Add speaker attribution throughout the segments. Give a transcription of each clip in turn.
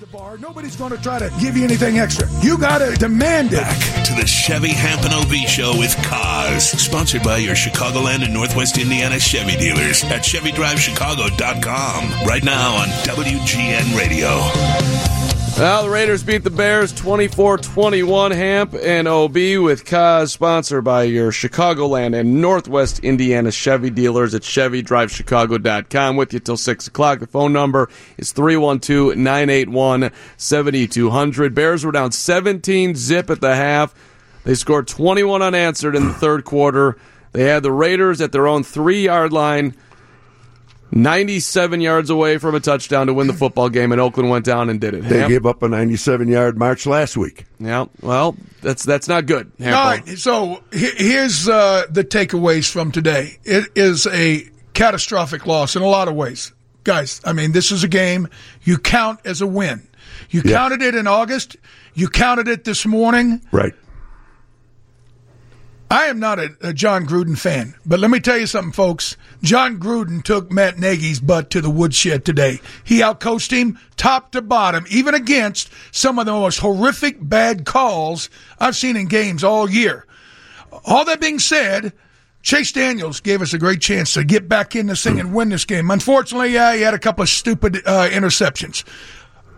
Speaker 1: The bar. Nobody's going to try to give you anything extra. You got to demand it.
Speaker 2: Back to the Chevy Hampton Show with Kaz, sponsored by your Chicagoland and Northwest Indiana Chevy dealers at ChevyDriveChicago.com. Right now on WGN Radio.
Speaker 3: Well, the Raiders beat the Bears 24-21. Hamp and OB with Kaz, sponsored by your Chicagoland and Northwest Indiana Chevy dealers at ChevyDriveChicago.com. With you till 6 o'clock. The phone number is 312-981-7200. Bears were down 17 zip at the half. They scored 21 unanswered in the third quarter. They had the Raiders at their own three-yard line. 97 yards away from a touchdown to win the football game, and Oakland went down and did it.
Speaker 4: They
Speaker 3: Hamp?
Speaker 4: gave up a 97 yard march last week.
Speaker 3: Yeah, well, that's that's not good.
Speaker 1: All right, so here's uh, the takeaways from today. It is a catastrophic loss in a lot of ways, guys. I mean, this is a game you count as a win. You
Speaker 4: Yeah.
Speaker 1: counted it in August. You counted it this morning.
Speaker 4: Right.
Speaker 1: I am not a, a Jon Gruden fan, but let me tell you something, folks. Jon Gruden took Matt Nagy's butt to the woodshed today. He outcoached him top to bottom, even against some of the most horrific bad calls I've seen in games all year. All that being said, Chase Daniels gave us a great chance to get back in this thing and win this game. Unfortunately, yeah, he had a couple of stupid uh, interceptions.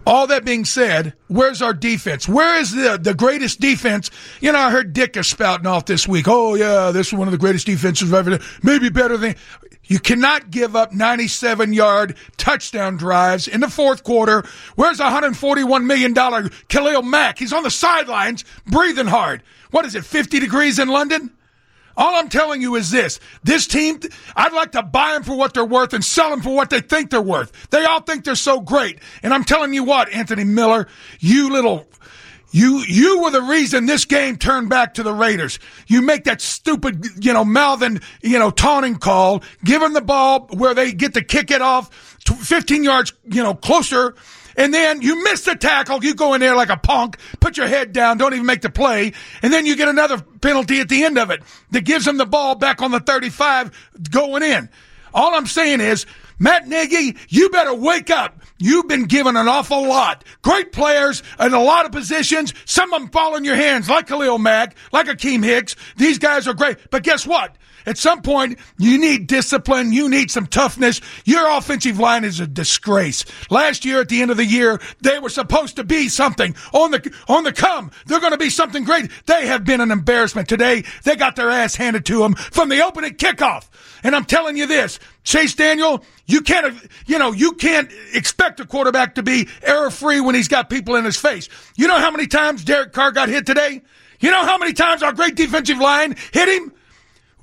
Speaker 1: All that being said, where's our defense? Where is the the greatest defense? You know, I heard Dick is spouting off this week. Oh yeah, this is one of the greatest defenses I've ever done. Maybe better than. You cannot give up 97 yard touchdown drives in the fourth quarter. Where's 141 million dollar Khalil Mack? He's on the sidelines breathing hard. What is it? 50 degrees in London? All I'm telling you is this. This team, I'd like to buy them for what they're worth and sell them for what they think they're worth. They all think they're so great. And I'm telling you what, Anthony Miller, you little, you, you were the reason this game turned back to the Raiders. You make that stupid, you know, Malvin, you know, taunting call, give them the ball where they get to kick it off tw- 15 yards, you know, closer. And then you miss the tackle. You go in there like a punk, put your head down, don't even make the play. And then you get another penalty at the end of it that gives them the ball back on the 35 going in. All I'm saying is, Matt Nagy, you better wake up. You've been given an awful lot. Great players in a lot of positions. Some of them fall in your hands, like Khalil Mack, like Akiem Hicks. These guys are great. But guess what? At some point, you need discipline. You need some toughness. Your offensive line is a disgrace. Last year, at the end of the year, they were supposed to be something on the on the come. They're going to be something great. They have been an embarrassment today. They got their ass handed to them from the opening kickoff. And I'm telling you this, Chase Daniel, you can't, you know, you can't expect a quarterback to be error free when he's got people in his face. You know how many times Derek Carr got hit today? You know how many times our great defensive line hit him?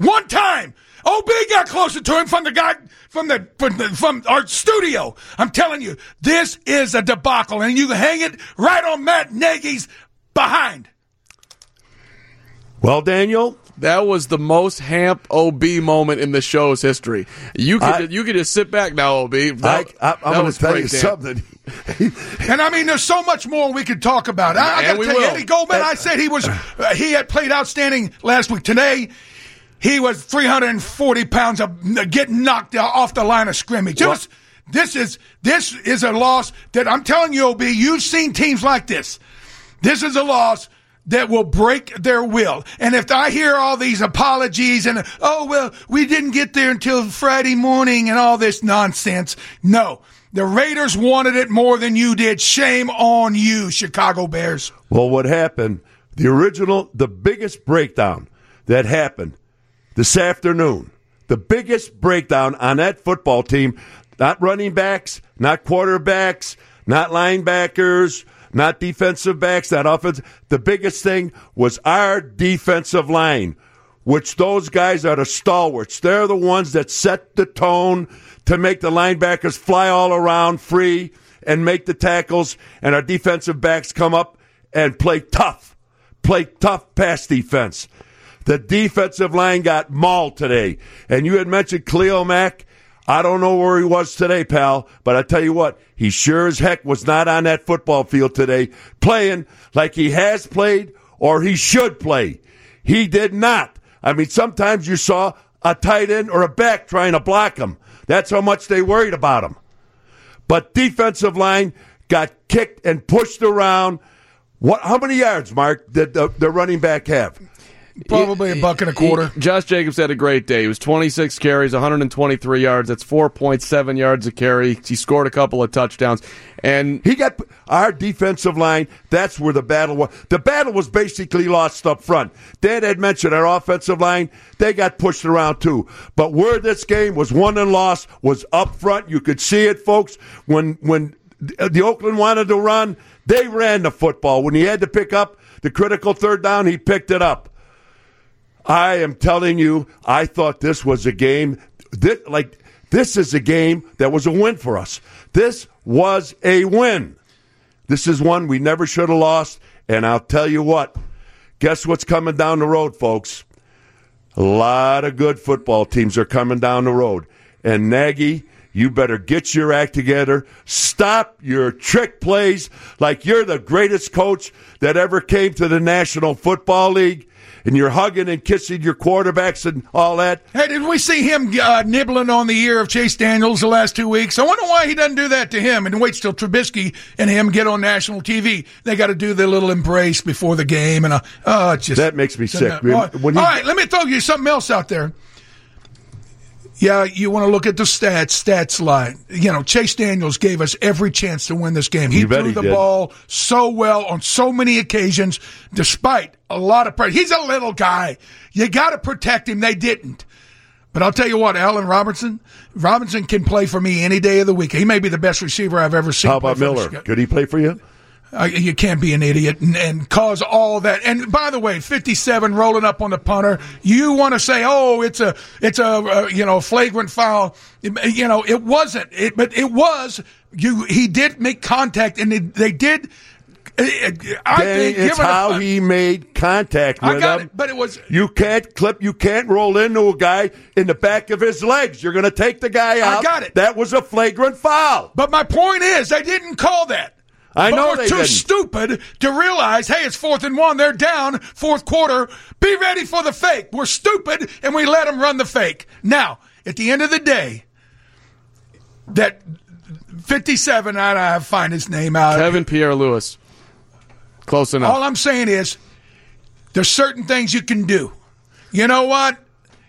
Speaker 1: One time. OB got closer to him from the guy from the, from the from our studio. I'm telling you, this is a debacle, and you hang it right on Matt Nagy's behind.
Speaker 4: Well, Daniel,
Speaker 3: That was the most Hamp OB moment in the show's history. You could
Speaker 4: I-
Speaker 3: you could just sit back now, OB. That,
Speaker 4: I, I, I'm going to tell
Speaker 3: great,
Speaker 4: you
Speaker 3: Dan.
Speaker 4: something.
Speaker 1: And I mean, there's so much more we could talk about. I, I got to
Speaker 3: we
Speaker 1: tell you,
Speaker 3: will.
Speaker 1: Eddie Goldman. I said he was uh, he had played outstanding last week. Today, he was 340 pounds of getting knocked off the line of scrimmage. Was- this is this is a loss that I'm telling you, Ob. You've seen teams like this. This is a loss that will break their will. And if I hear all these apologies and, oh, well, we didn't get there until Friday morning and all this nonsense. No. The Raiders wanted it more than you did. Shame on you, Chicago Bears.
Speaker 4: Well, what happened? The original, the biggest breakdown that happened this afternoon, the biggest breakdown on that football team, not running backs, not quarterbacks, not linebackers, not defensive backs, not offense. The biggest thing was our defensive line, which those guys are the stalwarts. They're the ones that set the tone to make the linebackers fly all around free and make the tackles, and our defensive backs come up and play tough, play tough pass defense. The defensive line got mauled today. And you had mentioned Khalil Mack. I don't know where he was today, pal, but I tell you what, he sure as heck was not on that football field today playing like he has played or he should play. He did not. I mean, sometimes you saw a tight end or a back trying to block him. That's how much they worried about him. But defensive line got kicked and pushed around. What? How many yards, Mark, did the, the running back have?
Speaker 1: Probably a buck and a quarter.
Speaker 3: He- Josh Jacobs had a great day. He was 26 carries, 123 yards. That's 4.7 yards a carry. He scored a couple of touchdowns. And
Speaker 4: He got our defensive line. That's where the battle was. The battle was basically lost up front. Dan had mentioned our offensive line. They got pushed around too. But where this game was won and lost was up front. You could see it, folks. When when uh, the Oakland wanted to run, they ran the football. When he had to pick up the critical third down, he picked it up. I am telling you, I thought this was a game that, like this is a game that was a win for us. This was a win. This is one we never should have lost. And I'll tell you what, guess what's coming down the road, folks? A lot of good football teams are coming down the road. And Nagy, you better get your act together. Stop your trick plays like you're the greatest coach that ever came to the National Football League. And you're hugging and kissing your quarterbacks and all that.
Speaker 1: Hey, did we see him uh, nibbling on the ear of Chase Daniels the last two weeks? I wonder why he doesn't do that to him and waits till Trubisky and him get on national TV. They got to do their little embrace before the game, and uh, oh, it's just
Speaker 4: That makes me sick.
Speaker 1: All
Speaker 4: When- when he-
Speaker 1: all right, let me throw you something else out there. Yeah, you want to look at the stats, stats line. You know, Chase Daniels gave us every chance to win this game. He threw
Speaker 4: he
Speaker 1: the
Speaker 4: did.
Speaker 1: ball so well on so many occasions, despite a lot of pressure. He's a little guy. You got to protect him. They didn't. But I'll tell you what, Allen Robinson, Robinson can play for me any day of the week. He may be the best receiver I've ever seen.
Speaker 4: How about Miller? Could he play for you?
Speaker 1: Uh, you can't be an idiot and, and cause all that. And by the way, 57 rolling up on the punter. You want to say, oh, it's a, it's a, uh, you know, flagrant foul. You know, it wasn't. It, but it was. You, he did make contact, and they, they did. uh, I think
Speaker 4: it's
Speaker 1: it a-
Speaker 4: how he made contact with
Speaker 1: I got
Speaker 4: him.
Speaker 1: it, but it was.
Speaker 4: You can't clip. You can't roll into a guy in the back of his legs. You're going to take the guy out.
Speaker 1: I got it.
Speaker 4: That was a flagrant foul.
Speaker 1: But my point is, they didn't call that.
Speaker 4: I
Speaker 1: But
Speaker 4: know
Speaker 1: we're
Speaker 4: they
Speaker 1: too
Speaker 4: didn't.
Speaker 1: stupid to realize, hey, it's fourth and one. They're down fourth quarter. Be ready for the fake. We're stupid, and we let them run the fake. Now, at the end of the day, that fifty-seven. I, I find his name out.
Speaker 3: Kevin Pierre-Louis. Close enough.
Speaker 1: All I'm saying is, there's certain things you can do. You know what?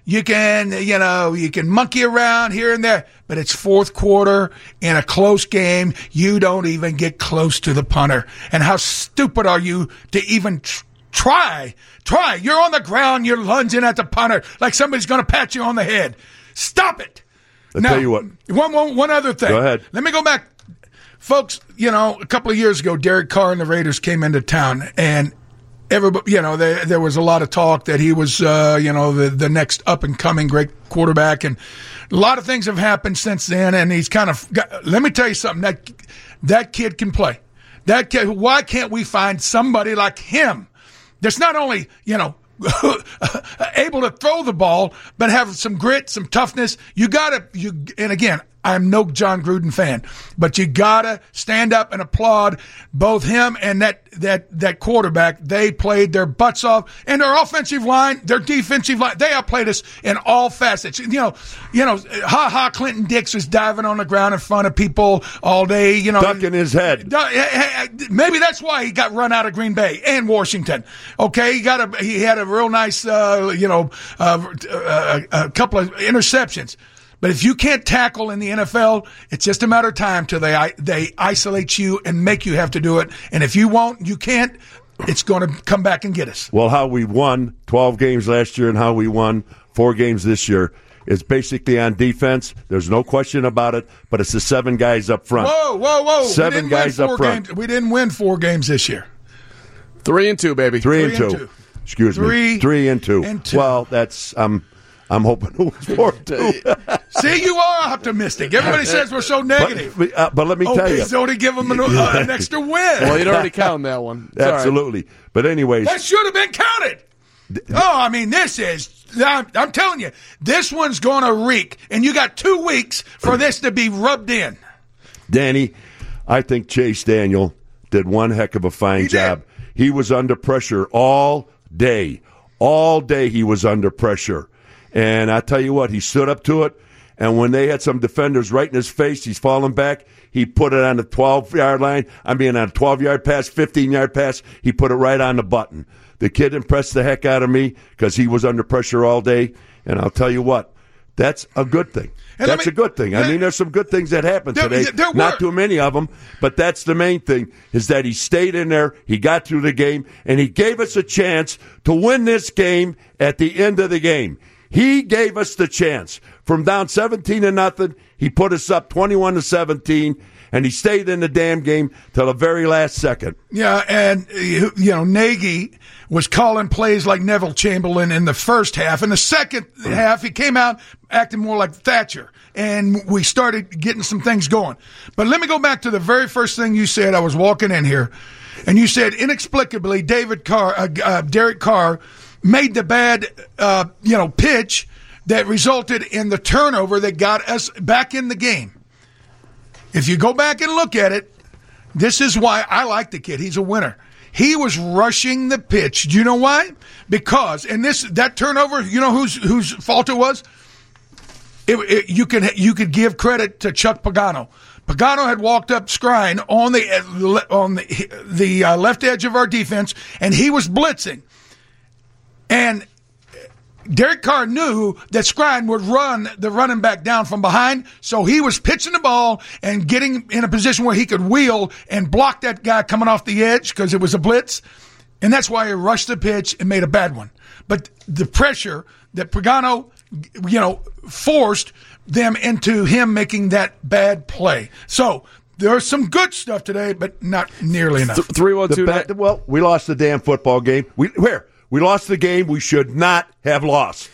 Speaker 1: You can, you know, you can monkey around here and there, but it's fourth quarter in a close game. You don't even get close to the punter. And how stupid are you to even tr- try? Try. You're on the ground. You're lunging at the punter like somebody's going to pat you on the head. Stop it.
Speaker 4: I'll
Speaker 1: Now,
Speaker 4: tell you what.
Speaker 1: One, one, one other thing.
Speaker 4: Go ahead.
Speaker 1: Let me go back folks, you know, a couple of years ago, Derek Carr and the Raiders came into town, and everybody, you know, there, there was a lot of talk that he was, uh, you know, the, the next up and coming great quarterback, and a lot of things have happened since then, and he's kind of. Got, let me tell you something that that kid can play. That kid. Why can't we find somebody like him? That's not only you know. able to throw the ball, but have some grit, some toughness. You gotta, you, and again, I'm no Jon Gruden fan, but you gotta stand up and applaud both him and that that that quarterback. They played their butts off, and their offensive line, their defensive line, they outplayed us in all facets. You know, you know, ha ha. Clinton Dix was diving on the ground in front of people all day. You know,
Speaker 4: Ducking his head.
Speaker 1: Eh, eh, eh, Maybe that's why he got run out of Green Bay and Washington. Okay, he got a he had a real nice, uh, you know, uh, uh, a couple of interceptions. But if you can't tackle in the NFL, it's just a matter of time till they they isolate you and make you have to do it. And if you won't, you can't. It's going to come back and get us.
Speaker 4: Well, how we won 12 games last year and how we won four games this year is basically on defense. There's no question about it, but it's the seven guys up front.
Speaker 1: Whoa, whoa, whoa!
Speaker 4: Seven
Speaker 1: we didn't
Speaker 4: guys
Speaker 1: win
Speaker 4: up front.
Speaker 1: Games. We didn't win four games this year.
Speaker 3: Three and two, baby.
Speaker 4: Three, and, two.
Speaker 1: and two.
Speaker 4: Excuse
Speaker 1: Three
Speaker 4: me. Three and two.
Speaker 1: and two.
Speaker 4: Well, that's I'm I'm hoping it was four and two.
Speaker 1: See, you are optimistic. Everybody says we're so negative.
Speaker 4: but, uh, but let me
Speaker 1: Oh,
Speaker 4: tell you,
Speaker 1: please only give them an, uh, an extra win.
Speaker 3: Well, you'd already count that one. It's all right.
Speaker 4: absolutely. But anyways,
Speaker 1: That should have been counted. Oh, I mean, this is. I'm, I'm telling you, this one's going to reek, and you got two weeks for this to be rubbed in.
Speaker 4: Danny, I think Chase Daniel did one heck of a fine
Speaker 1: He did.
Speaker 4: job. He was under pressure all day. All day he was under pressure. And I tell you what, he stood up to it And when they had some defenders right in his face, he's falling back. He put it on the 12 yard line. I mean, on a 12 yard pass, 15 yard pass. He put it right on the button. The kid impressed the heck out of me because he was under pressure all day. And I'll tell you what, that's a good thing.
Speaker 1: And
Speaker 4: that's
Speaker 1: me-
Speaker 4: a good thing. I mean, there's some good things that happened
Speaker 1: There-
Speaker 4: today.
Speaker 1: there.
Speaker 4: Not too many of them, but that's the main thing is that he stayed in there, he got through the game, and he gave us a chance to win this game at the end of the game. He gave us the chance. From down 17 to nothing, he put us up 21 to 17, and he stayed in the damn game till the very last second.
Speaker 1: Yeah, and you know Nagy was calling plays like Neville Chamberlain in the first half. In the second half, he came out acting more like Thatcher, and we started getting some things going. But let me go back to the very first thing you said. I was walking in here, and you said inexplicably David Carr, uh, uh, Derek Carr, made the bad, uh, you know, pitch that resulted in the turnover that got us back in the game. If you go back and look at it, this is why I like the kid. He's a winner. He was rushing the pitch. Do you know why? Because and this that turnover, you know whose whose fault it was. It, it- you can you could give credit to Chuck Pagano. Pagano had walked up Skrine on the uh, on the the uh, left edge of our defense, and he was blitzing. And Derek Carr knew that Skrine would run the running back down from behind, so he was pitching the ball and getting in a position where he could wheel and block that guy coming off the edge because it was a blitz. And that's why he rushed the pitch and made a bad one. But the pressure that Pagano, you know, forced them into him making that bad play. So there's some good stuff today, but not nearly enough.
Speaker 3: Three one two.
Speaker 4: ba- well, we lost the damn football game. We where we lost the game we should not have lost.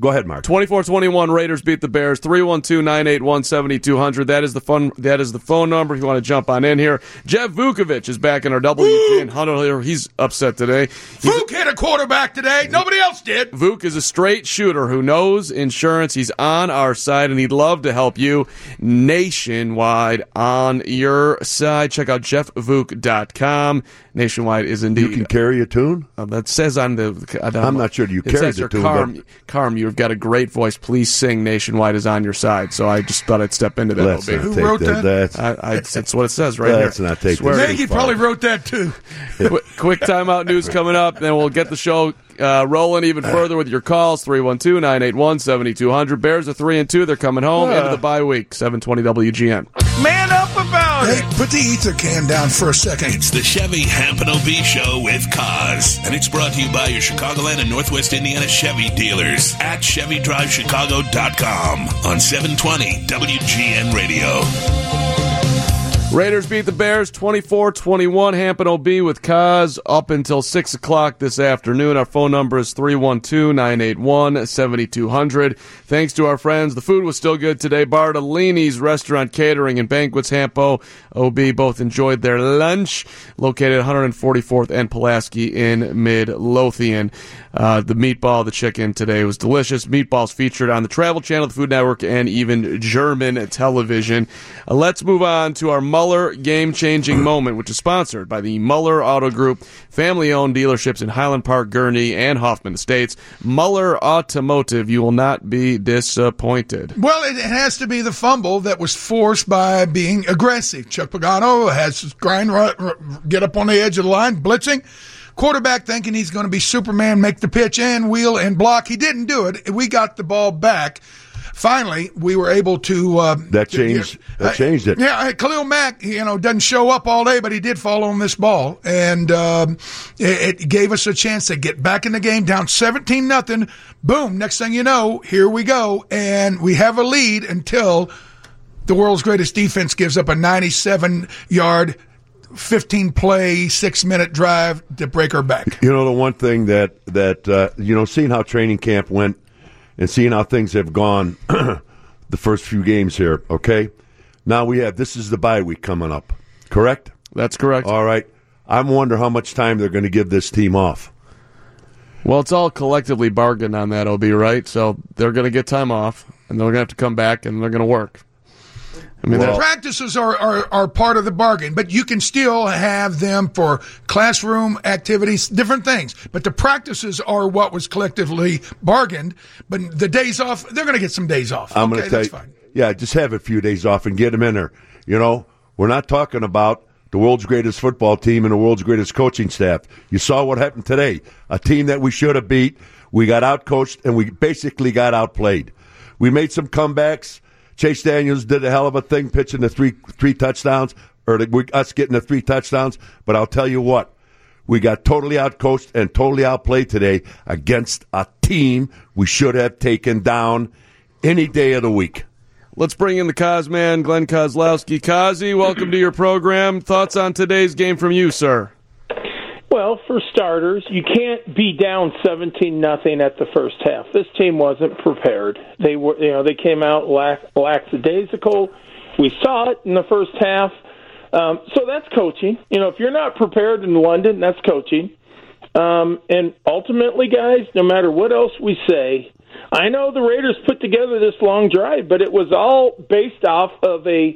Speaker 4: Go ahead, Mark.
Speaker 3: 24-21 Raiders beat the Bears 312-981-7200 that is the fun that is the phone number if you want to jump on in here Jeff Vukovic is back in our WGN huddle here he's upset today He's-
Speaker 1: Fook hit a quarterback today. Nobody else did.
Speaker 3: Vuk is a straight shooter who knows insurance. He's on our side, and he'd love to help you nationwide on your side. Check out jeffvuk.com. Nationwide is indeed.
Speaker 4: You can carry a tune.
Speaker 3: Uh, that says on the. uh,
Speaker 4: I'm not sure you
Speaker 3: it
Speaker 4: carried the tune,
Speaker 3: Carm,
Speaker 4: but-
Speaker 3: Carm, you've got a great voice. Please sing. Nationwide is on your side. So I just thought I'd step into that.
Speaker 4: Let's not
Speaker 3: bit.
Speaker 4: take
Speaker 1: wrote that?
Speaker 4: That's,
Speaker 3: I, I, that's what it says right
Speaker 4: Let's
Speaker 3: here.
Speaker 4: not take
Speaker 3: Swear
Speaker 4: this
Speaker 3: to
Speaker 1: Maggie probably wrote that too.
Speaker 3: quick, quick timeout news coming up. Then we'll get the show uh, rolling even further with your calls 312 981 7200. Bears are 3 and 2. They're coming home into the bye week. 720 WGN.
Speaker 1: Man up about it. Hey, put the ether can down for a second.
Speaker 2: It's the Chevy Hampton OB Show with Kaz, and it's brought to you by your Chicagoland and Northwest Indiana Chevy dealers at ChevyDriveChicago.com on 720 WGN Radio.
Speaker 3: Raiders beat the Bears 24 21. Hampton OB with Kaz up until 6 o'clock this afternoon. Our phone number is 312 981 7200. Thanks to our friends. The food was still good today. Bartolini's Restaurant Catering and Banquets Hampo OB both enjoyed their lunch located at 144th and Pulaski in Mid Lothian. Uh, the meatball, the chicken today was delicious. Meatballs featured on the Travel Channel, the Food Network, and even German television. Uh, let's move on to our Muller game changing moment, which is sponsored by the Muller Auto Group, family owned dealerships in Highland Park, Gurnee, and Hoffman Estates. Muller Automotive, you will not be disappointed.
Speaker 1: Well, it has to be the fumble that was forced by being aggressive. Chuck Pagano has grind, get up on the edge of the line, blitzing. Quarterback thinking he's going to be Superman, make the pitch and wheel and block. He didn't do it. We got the ball back. Finally, we were able to. Uh,
Speaker 4: That changed- that changed it.
Speaker 1: Yeah, uh, Khalil Mack, you know, doesn't show up all day, but he did fall on this ball, and um, it, it gave us a chance to get back in the game, down seventeen nothing. Boom! Next thing you know, here we go, and we have a lead until the world's greatest defense gives up a ninety-seven yard. 15 play, six minute drive to break our back.
Speaker 4: You know, the one thing that that uh, you know, seeing how training camp went and seeing how things have gone the first few games here. Okay, now we have this is the bye week coming up. Correct.
Speaker 3: That's correct.
Speaker 4: All right. I'm wonder how much time they're going to give this team off.
Speaker 3: Well, it's all collectively bargained on that, OB, right? So they're going to get time off, and they're going to have to come back, and they're going to work. I mean,
Speaker 1: the practices are, are, are part of the bargain, but you can still have them for classroom activities, different things. But the practices are what was collectively bargained. But the days off, they're going to get some days off.
Speaker 4: I'm
Speaker 1: okay,
Speaker 4: going to tell
Speaker 1: that's
Speaker 4: you,
Speaker 1: fine.
Speaker 4: yeah, just have a few days off and get them in there. You know, we're not talking about the world's greatest football team and the world's greatest coaching staff. You saw what happened today. A team that we should have beat. We got outcoached and we basically got outplayed. We made some comebacks. Chase Daniels did a hell of a thing pitching the three three touchdowns, or the, us getting the three touchdowns. But I'll tell you what, we got totally outcoached and totally outplayed today against a team we should have taken down any day of the week.
Speaker 3: Let's bring in the Cosman, Glenn Kozlowski. Kazi, welcome to your program. Thoughts on today's game from you, sir?
Speaker 5: Well, for starters, you can't be down seventeen nothing at the first half. This team wasn't prepared. They were, you know, they came out lax, lackadaisical. We saw it in the first half. Um, so that's coaching. You know, if you're not prepared in London, that's coaching. Um, and ultimately, guys, no matter what else we say, I know the Raiders put together this long drive, but it was all based off of a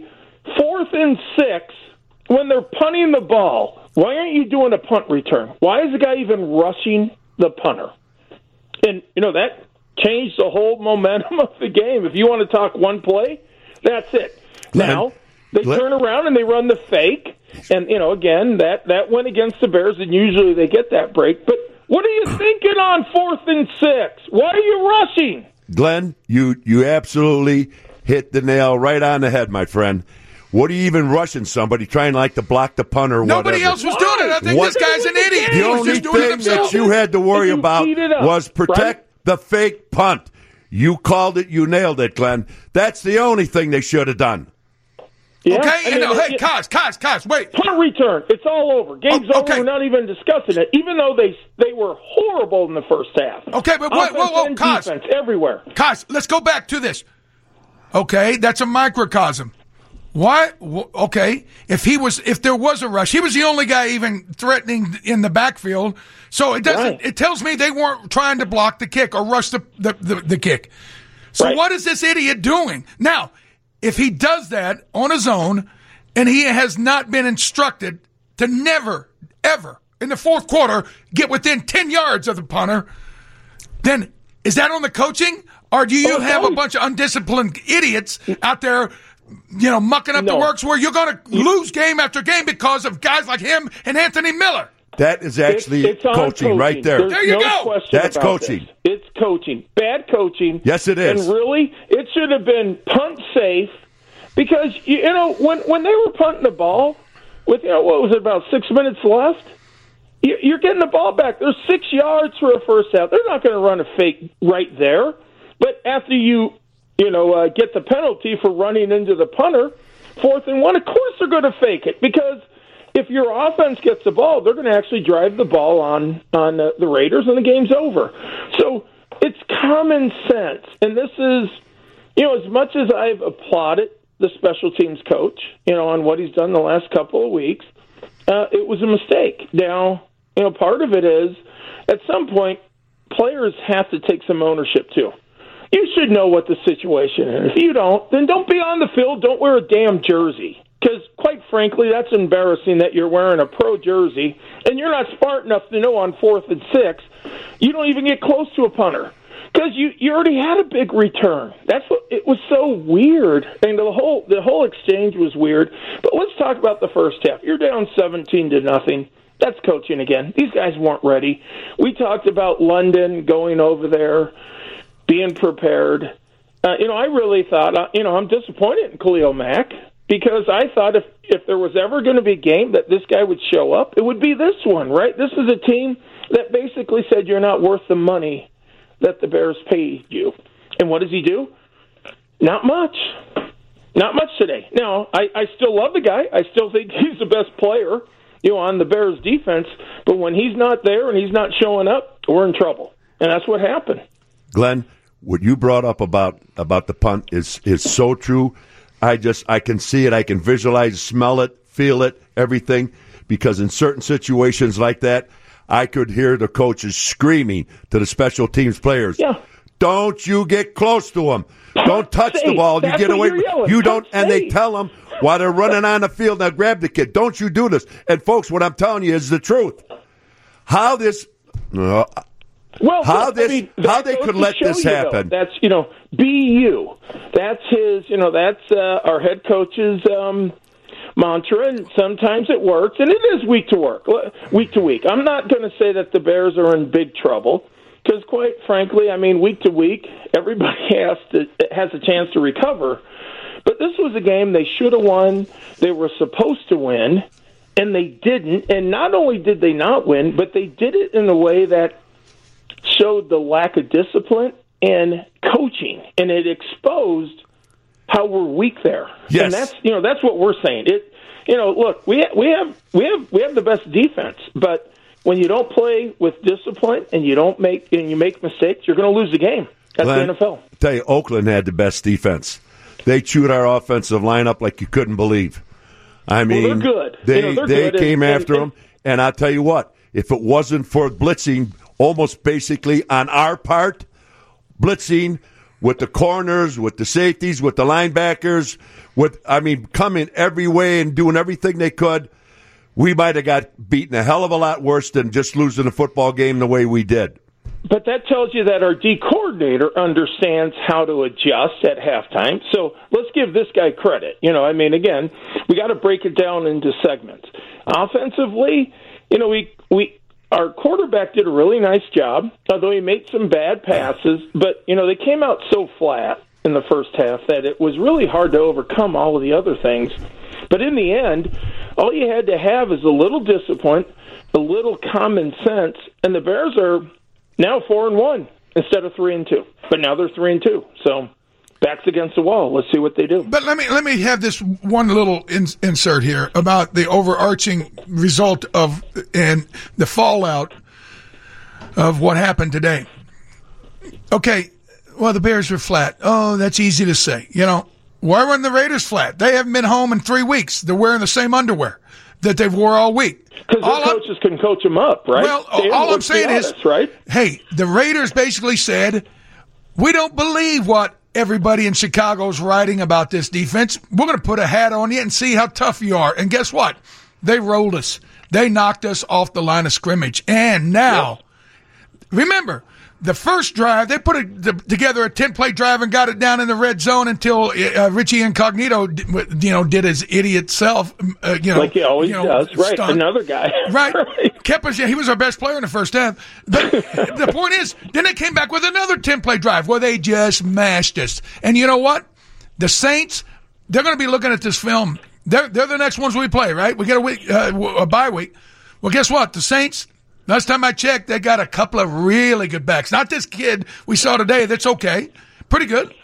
Speaker 5: fourth and six when they're punting the ball. Why aren't you doing a punt return? Why is the guy even rushing the punter? And, you know, that changed the whole momentum of the game. If you want to talk one play, that's it. Now, they
Speaker 4: Glenn-
Speaker 5: turn around and they run the fake. And, you know, again, that, that went against the Bears, and usually they get that break. But what are you thinking on fourth and six? Why are you rushing?
Speaker 4: Glenn, you you absolutely hit the nail right on the head, my friend. What are you even rushing somebody trying like to block the punter or?
Speaker 1: Nobody
Speaker 4: whatever?
Speaker 1: else was doing it. I think
Speaker 4: What-
Speaker 1: this guy's an idiot.
Speaker 4: The only
Speaker 1: just
Speaker 4: thing
Speaker 1: himself.
Speaker 4: that you had to worry about
Speaker 5: up,
Speaker 4: was protect
Speaker 5: right?
Speaker 4: the fake punt. You called it, you nailed it, Glenn. That's the only thing they should have done.
Speaker 5: Yeah?
Speaker 1: Okay,
Speaker 5: I
Speaker 1: and, uh, hey,
Speaker 5: it-
Speaker 1: Kaz, Kaz, Kaz, wait.
Speaker 5: punt return. It's all over. Game's
Speaker 1: Oh, okay.
Speaker 5: over. We're not even discussing it. Even though they they were horrible in the first half.
Speaker 1: Okay, but wait, whoa, whoa,
Speaker 5: and
Speaker 1: Kaz.
Speaker 5: defense everywhere.
Speaker 1: Kaz, let's go back to this. Okay, that's a microcosm. Why? Okay, if he was, if there was a rush, he was the only guy even threatening in the backfield. So it doesn't.
Speaker 5: Right.
Speaker 1: It tells me they weren't trying to block the kick or rush the the, the, the kick. So
Speaker 5: Right.
Speaker 1: what is this idiot doing now? If he does that on his own, and he has not been instructed to never, ever in the fourth quarter get within ten yards of the punter, then is that on the coaching, or do you have a bunch of undisciplined idiots out there, you know, mucking up the works where you're going to lose game after game because of guys like him and Anthony Miller?
Speaker 4: That is actually
Speaker 5: it's, it's on
Speaker 4: coaching, right there.
Speaker 5: There's
Speaker 1: There you
Speaker 5: no
Speaker 1: go.
Speaker 4: That's coaching.
Speaker 5: this. It's coaching. Bad coaching.
Speaker 4: Yes, it is.
Speaker 5: And really, it should have been punt safe because you, you know when when they were punting the ball with you know what was it about six minutes left. you- You're getting the ball back. There's six yards for a first half. They're not going to run a fake right there. But after you, you know, uh, get the penalty for running into the punter, fourth and one, of course they're going to fake it because if your offense gets the ball, they're going to actually drive the ball on on uh, the Raiders, and the game's over. So it's common sense, and this is, you know, as much as I've applauded the special teams coach, you know, on what he's done the last couple of weeks, uh, it was a mistake. Now, you know, part of it is at some point players have to take some ownership too. You should know what the situation is. If you don't, then don't be on the field. Don't wear a damn jersey. Because, quite frankly, that's embarrassing that you're wearing a pro jersey and you're not smart enough to know on fourth and six, you don't even get close to a punter. Because you, you already had a big return. That's what it was so weird, and the whole the whole exchange was weird. But let's talk about the first half. You're down seventeen to nothing. That's coaching again. These guys weren't ready. We talked about London going over there, being prepared. Uh, you know, I really thought, uh, you know, I'm disappointed in Khalil Mack because I thought if if there was ever going to be a game that this guy would show up, it would be this one, right? This is a team that basically said you're not worth the money that the Bears paid you. And what does he do? Not much. Not much today. Now, I, I still love the guy. I still think he's the best player, you know, on the Bears defense. But when he's not there and he's not showing up, we're in trouble. And that's what happened.
Speaker 4: Glenn, what you brought up about about the punt is is so true. I just I can see it, I can visualize, smell it, feel it, everything. Because in certain situations like that, I could hear the coaches screaming to the special teams players,
Speaker 5: Yeah.
Speaker 4: don't you get close to them. Don't touch the
Speaker 5: safe.
Speaker 4: ball. You get away. You don't, and they tell them while they're running on the field. Now grab the kid. Don't you do this. And folks, what I'm telling you is the truth. How this? Uh,
Speaker 5: Well,
Speaker 4: How this-
Speaker 5: I mean,
Speaker 4: how they could let this
Speaker 5: you,
Speaker 4: happen.
Speaker 5: That's you know, be you. That's his. You know, that's uh, our head coach's um, mantra, and sometimes it works, and it is week to work, week to week. I'm not going to say that the Bears are in big trouble because, quite frankly, I mean, week to week, everybody has to has a chance to recover. But this was a game they should have won. They were supposed to win, and they didn't. And not only did they not win, but they did it in a way that showed the lack of discipline and coaching, and it exposed how we're weak there.
Speaker 4: Yes.
Speaker 5: And that's you know that's what we're saying. It you know look we we have we have we have the best defense, but when you don't play with discipline and you don't make and you make mistakes, you're going to lose the game. That's
Speaker 4: Glenn,
Speaker 5: the NFL.
Speaker 4: tell you, Oakland had the best defense. They chewed our offensive lineup like you couldn't believe. I mean,
Speaker 5: they're good.
Speaker 4: They
Speaker 5: You know, they're
Speaker 4: they
Speaker 5: good,
Speaker 4: came
Speaker 5: and-
Speaker 4: after
Speaker 5: and-
Speaker 4: them, and I'll tell you what: if it wasn't for blitzing, almost basically on our part, blitzing with the corners, with the safeties, with the linebackers, with I mean, coming every way and doing everything they could, we might have got beaten a hell of a lot worse than just losing a football game the way we did.
Speaker 5: But that tells you that our D coordinator understands how to adjust at halftime. So let's give this guy credit. You know, I mean, again, we got to break it down into segments. Offensively, you know, we we our quarterback did a really nice job, although he made some bad passes. But you know, they came out so flat in the first half that it was really hard to overcome all of the other things. But in the end, all you had to have is a little discipline, a little common sense, and the Bears are now four and one instead of three and two. But now they're three and two. So backs against the wall. Let's see what they do.
Speaker 1: But let me let me have this one little in, insert here about the overarching result of and the fallout of what happened today. Okay, well the Bears were flat. Oh, that's easy to say. You know, why weren't the Raiders flat? They haven't been home in three weeks. They're wearing the same underwear that they've wore all week.
Speaker 5: Because
Speaker 1: All
Speaker 5: their
Speaker 1: I'm-
Speaker 5: coaches can coach them up, right?
Speaker 1: Well, all I'm saying is,
Speaker 5: right?
Speaker 1: hey, the Raiders basically said, we don't believe what everybody in Chicago's writing about this defense. We're going to put a hat on you and see how tough you are. And guess what? They rolled us. They knocked us off the line of scrimmage. And now, remember, the first drive, they put a, the, together a 10 play drive and got it down in the red zone until uh, Richie Incognito, d- you know, did his idiot self, uh, you know.
Speaker 5: Like he always
Speaker 1: you know,
Speaker 5: does, right?
Speaker 1: stunt.
Speaker 5: Another guy,
Speaker 1: Right. Kept us, he was our best player in the first half. But the point is, then they came back with another 10 play drive where they just mashed us. And you know what? The Saints, they're going to be looking at this film. They're, they're the next ones we play, right? We get a week, uh, a bye week. Well, guess what? The Saints, last time I checked, they got a couple of really good backs. Not this kid we saw today. That's okay. Pretty good.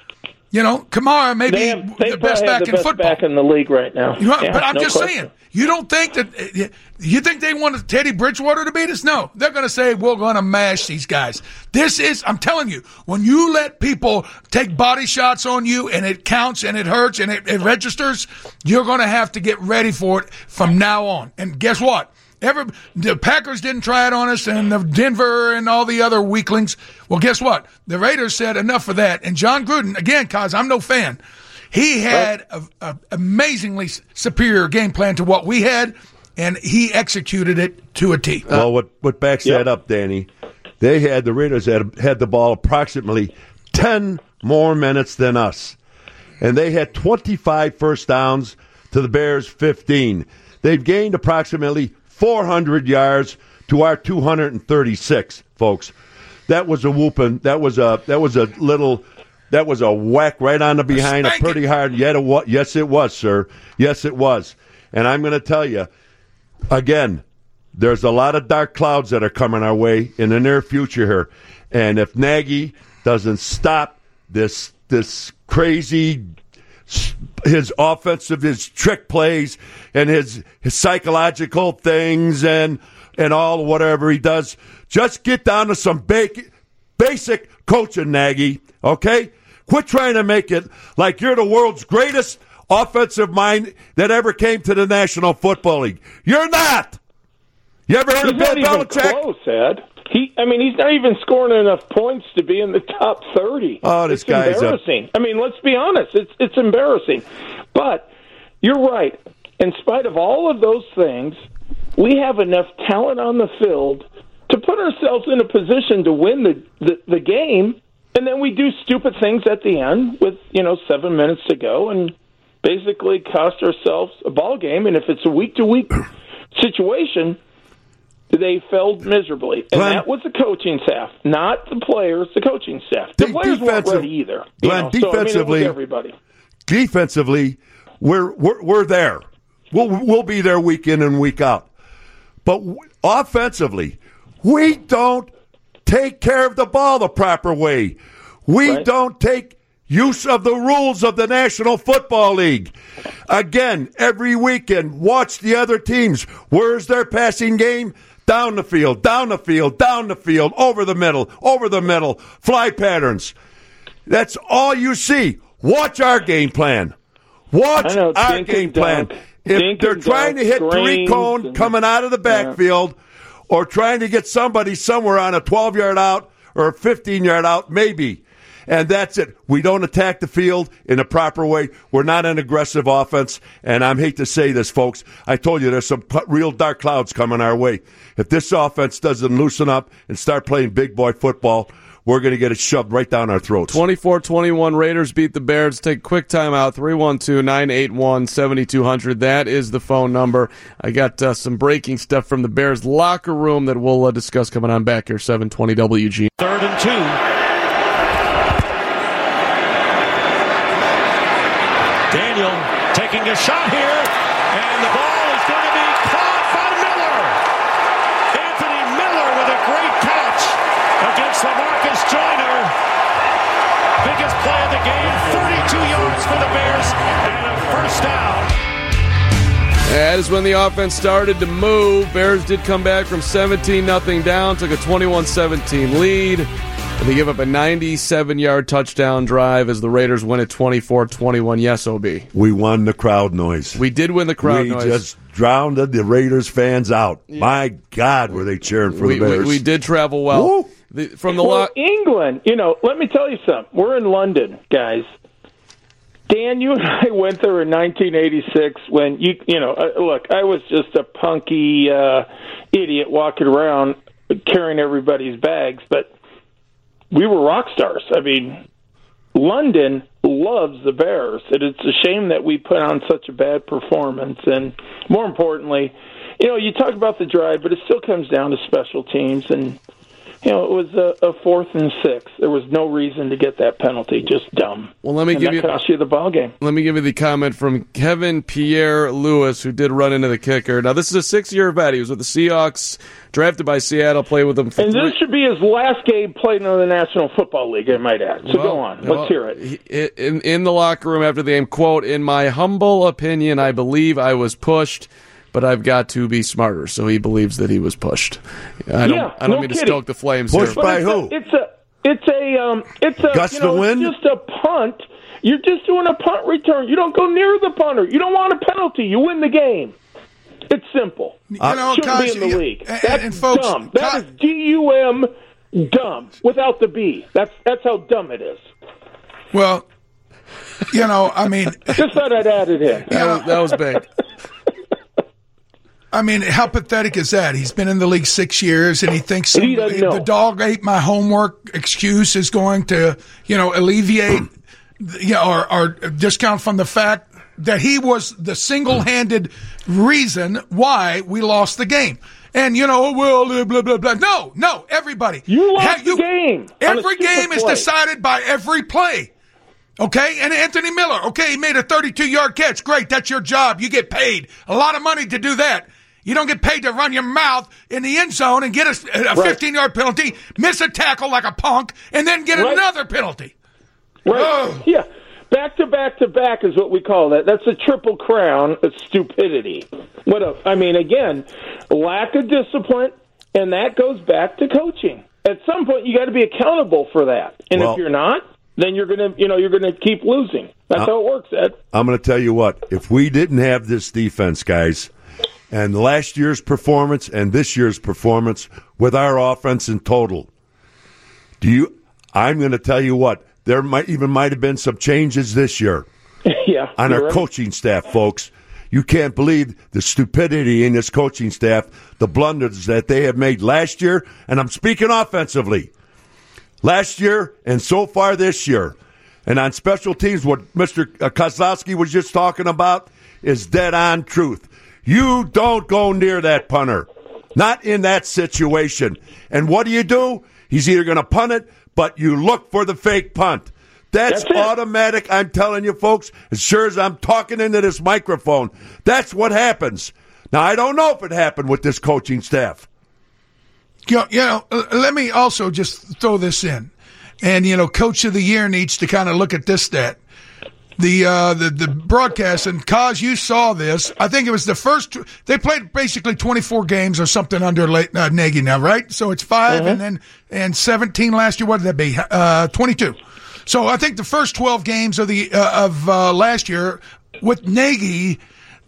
Speaker 1: You know, Kamara may
Speaker 5: They
Speaker 1: be
Speaker 5: have, they
Speaker 1: the best back
Speaker 5: the
Speaker 1: in
Speaker 5: best
Speaker 1: football.
Speaker 5: back in the league right now.
Speaker 1: You know,
Speaker 5: Yeah,
Speaker 1: but I'm
Speaker 5: no
Speaker 1: just
Speaker 5: question.
Speaker 1: saying, you don't think that you think they wanted Teddy Bridgewater to beat us? No, they're going to say we're going to mash these guys. This is, I'm telling you, when you let people take body shots on you and it counts and it hurts and it, it registers, you're going to have to get ready for it from now on. And guess what? Every, the Packers didn't try it on us, and the Denver and all the other weaklings. Well, guess what? The Raiders said enough for that. And Jon Gruden, again, cause I'm no fan. He had a, a amazingly superior game plan to what we had, and he executed it to a T.
Speaker 4: Well, what what backs
Speaker 5: Yep.
Speaker 4: that up, Danny? They had the Raiders had had the ball approximately ten more minutes than us, and they had 25 first downs to the Bears 15. They've gained approximately 400 yards to our 236, folks. That was a whooping. That was a that was a little. That was a whack right on the behind, a pretty hard. Yet it was. Yes, it was, sir. Yes, it was. And I'm going to tell you, again, there's a lot of dark clouds that are coming our way in the near future here. And if Nagy doesn't stop this this crazy his offensive his trick plays and his his psychological things and and all whatever he does, just get down to some basic basic coaching, Nagy. Okay, quit trying to make it like you're the world's greatest offensive mind that ever came to the National Football League. You're not. You ever heard
Speaker 5: He's
Speaker 4: of Bill Belichick?
Speaker 5: close, Ed. He, I mean, he's not even scoring enough points to be in the top thirty.
Speaker 4: Oh, this
Speaker 5: it's
Speaker 4: guy's
Speaker 5: embarrassing. I mean, let's be honest. It's it's embarrassing. But you're right. In spite of all of those things, we have enough talent on the field to put ourselves in a position to win the, the, the game, and then we do stupid things at the end with you know seven minutes to go, and basically cost ourselves a ball game. And if it's a week to week situation, they failed miserably, and
Speaker 4: Glenn-
Speaker 5: that was the coaching staff, not the players. The coaching staff. The players weren't ready either.
Speaker 4: Glenn,
Speaker 5: know, so, I mean,
Speaker 4: defensively-
Speaker 5: everybody.
Speaker 4: defensively, we're we're, we're there. We'll we'll be there week in and week out. But w- offensively, we don't take care of the ball the proper way. We
Speaker 5: Right.
Speaker 4: don't take use of the rules of the National Football League. Again, every weekend, watch the other teams. Where's their passing game? Down the field, down the field, down the field, over the middle, over the middle, fly patterns. That's all you see. Watch our game plan. Watch
Speaker 5: know,
Speaker 4: our game plan.
Speaker 5: dunk.
Speaker 4: If they're trying to hit Cohen
Speaker 5: and-
Speaker 4: coming out of the backfield or trying to get somebody somewhere on a 12 yard out or a 15 yard out, maybe. And that's it. We don't attack the field in a proper way. We're not an aggressive offense. And I hate to say this, folks. I told you there's some real dark clouds coming our way. If this offense doesn't loosen up and start playing big boy football, we're going to get it shoved right down our throats.
Speaker 3: 24 21 Raiders beat the Bears. Take quick timeout 312 981 7200. That is the phone number. I got uh, some breaking stuff from the Bears locker room that we'll uh, discuss coming on back here, 720 WG.
Speaker 6: Third and two. Daniel taking a shot here, and the ball is going to be caught by Miller. Anthony Miller with a great catch against LaMarcus Joyner. Biggest play of the game, 32 yards for the Bears, and a first down.
Speaker 3: That is when the offense started to move. Bears did come back from 17 nothing down, took a 21 17 lead. And they give up a 97 yard touchdown drive as the Raiders win at 24 21. Yes, OB.
Speaker 4: We won the crowd noise.
Speaker 3: We did win the crowd noise.
Speaker 4: we
Speaker 3: noise.
Speaker 4: just drowned the Raiders fans out. My God, were they cheering for
Speaker 3: we,
Speaker 4: the Bears?
Speaker 3: we, we did travel well. The, from the
Speaker 5: Well,
Speaker 3: lot.
Speaker 5: England, you know, let me tell you something. We're in London, guys. Dan, you and I went there in 1986 when you, you know, uh, look, I was just a punky uh, idiot walking around carrying everybody's bags, but we were rock stars. I mean, London loves the Bears, and it's a shame that we put on such a bad performance. And more importantly, you know, you talk about the drive, but it still comes down to special teams and you know, it was a, a fourth and six. There was no reason to get that penalty. Just dumb.
Speaker 3: Well, let me
Speaker 5: and
Speaker 3: give you
Speaker 5: cost you the ball game.
Speaker 3: let me give you the comment from Kevin Pierre-Louis, who did run into the kicker. Now, this is a six-year vet. He was with the Seahawks, drafted by Seattle, played with them for
Speaker 5: And
Speaker 3: three.
Speaker 5: this should be his last game played in the National Football League. I might add. So
Speaker 3: Well,
Speaker 5: go on. Let's hear it.
Speaker 3: In, in the locker room after the game, quote, in my humble opinion, I believe I was pushed, but I've got to be smarter. So he believes that he was pushed. I don't,
Speaker 5: Yeah,
Speaker 3: I don't
Speaker 5: no
Speaker 3: mean to stoke the flames
Speaker 4: Pushed
Speaker 3: here.
Speaker 4: by
Speaker 5: it's
Speaker 4: who?
Speaker 5: A, it's a. It's a. Um. It's a.
Speaker 4: Gust
Speaker 5: you know,
Speaker 4: of wind?
Speaker 5: It's just a punt. You're just doing a punt return. You don't go near the punter. You don't want a penalty. You win the game. It's simple.
Speaker 1: You know,
Speaker 5: Shouldn't
Speaker 1: Kaz,
Speaker 5: be in the
Speaker 1: you-
Speaker 5: league.
Speaker 1: and-
Speaker 5: That's
Speaker 1: and folks,
Speaker 5: dumb. That
Speaker 1: Ka-
Speaker 5: is D U M dumb without the B. That's that's how dumb it is.
Speaker 1: Well, you know, I mean,
Speaker 5: Just thought I'd add it in.
Speaker 3: That was, that was big.
Speaker 1: I mean, how pathetic is that? He's been in the league six years, and he thinks
Speaker 5: He
Speaker 1: the dog ate my homework excuse is going to, you know, alleviate, you know, or, or discount from the fact that he was the single-handed reason why we lost the game. And you know, well, blah blah blah. blah. No, no, everybody.
Speaker 5: You lost the game
Speaker 1: Every game is
Speaker 5: play.
Speaker 1: decided by every play. Okay, and Anthony Miller. Okay, he made a 32-yard catch. Great, that's your job. You get paid a lot of money to do that. You don't get paid to run your mouth in the end zone and get a, a
Speaker 5: Right.
Speaker 1: 15-yard penalty, miss a tackle like a punk, and then get
Speaker 5: Right.
Speaker 1: another penalty.
Speaker 5: Right.
Speaker 1: Oh.
Speaker 5: Yeah. Back to back to back is what we call that. That's a triple crown of stupidity. What a, I mean, again, lack of discipline, and that goes back to coaching. At some point, you got to be accountable for that. And
Speaker 4: Well-
Speaker 5: if you're not, then you're gonna, you know, you're gonna keep losing. That's how it works, Ed.
Speaker 4: I'm going to tell you what. If we didn't have this defense, guys, and last year's performance and this year's performance with our offense in total. Do you? I'm going to tell you what. There might even might have been some changes this year
Speaker 5: yeah,
Speaker 4: on our
Speaker 5: right.
Speaker 4: coaching staff, folks. You can't believe the stupidity in this coaching staff, the blunders that they have made last year, and I'm speaking offensively. Last year and so far this year. And on special teams, what Mr. Uh, Kozlowski was just talking about is dead on truth. You don't go near that punter. Not in that situation. And what do you do? He's either going to punt it, but you look for the fake punt. That's,
Speaker 5: That's
Speaker 4: automatic. I'm telling you, folks, as sure as I'm talking into this microphone, that's what happens. Now, I don't know if it happened with this coaching staff.
Speaker 1: You know, you know, let me also just throw this in. And, you know, coach of the year needs to kind of look at this stat. The, uh, the, the broadcast, and Kaz, you saw this. I think it was the first, they played basically 24 games or something under late, uh, Nagy now, right? So it's 5 and then, and 17 last year. What did that be? Uh, 22. So I think the first 12 games of the, uh, of, uh, last year with Nagy,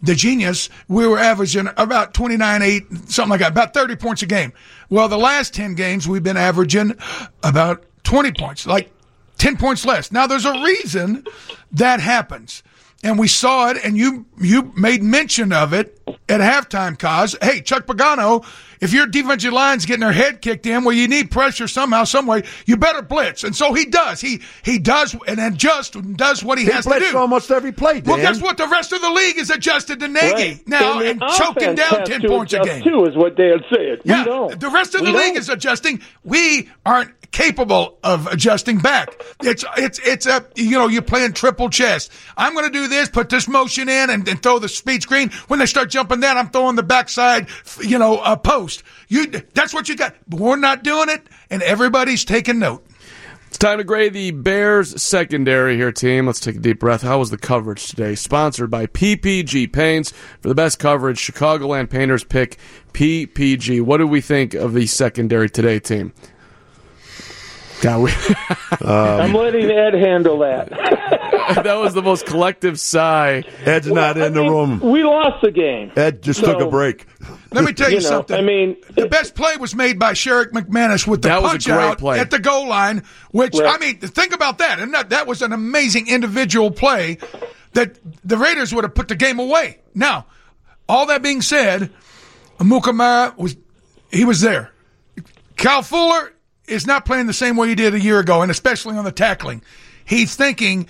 Speaker 1: the genius, we were averaging about 29, 8, something like that, about 30 points a game. Well, the last 10 games, we've been averaging about 20 points, like 10 points less. Now, there's a reason that happens. And we saw it, and you you made mention of it at halftime, cause hey, Chuck Pagano, if your defensive line's getting their head kicked in, well, you need pressure somehow, some way. You better blitz, and so he does. He he does and adjusts and does what he,
Speaker 4: He
Speaker 1: has to do.
Speaker 4: almost every play, Dan.
Speaker 1: Well, guess what? The rest of the league is adjusted to Nagy
Speaker 5: Right.
Speaker 1: now
Speaker 5: the
Speaker 1: and choking down 10
Speaker 5: to
Speaker 1: points a game.
Speaker 5: Too is what they had said.
Speaker 1: Yeah,
Speaker 5: don't.
Speaker 1: the rest of the
Speaker 5: We
Speaker 1: league
Speaker 5: don't.
Speaker 1: is adjusting. We aren't capable of adjusting back. It's it's it's a you know you're playing triple chess. I'm going to do this, put this motion in, and, and throw the speed screen. When they start jumping down, I'm throwing the backside, you know, uh, post. You that's what you got. But we're not doing it, and everybody's taking note.
Speaker 3: It's time to grade the Bears secondary here, team. Let's take a deep breath. How was the coverage today? Sponsored by PPG Paints. For the best coverage, Chicagoland Painters pick PPG. What do we think of the secondary today, team? God, we,
Speaker 5: I'm letting Ed handle that.
Speaker 3: that was the most collective sigh.
Speaker 4: Ed's not
Speaker 5: I
Speaker 4: in the
Speaker 5: mean,
Speaker 4: room.
Speaker 5: We lost the game.
Speaker 4: Ed just took a break.
Speaker 1: Let me tell you,
Speaker 5: You know,
Speaker 1: something.
Speaker 5: I mean,
Speaker 1: the best play was made by Sherrick McManus with the
Speaker 3: That was a
Speaker 1: punch out
Speaker 3: play.
Speaker 1: at the goal line. Which
Speaker 5: Right.
Speaker 1: I mean, think about that. And that, that was an amazing individual play that the Raiders would have put the game away. Now, all that being said, Amukamara was he was there. Kyle Fuller is not playing the same way he did a year ago, and especially on the tackling. He's thinking,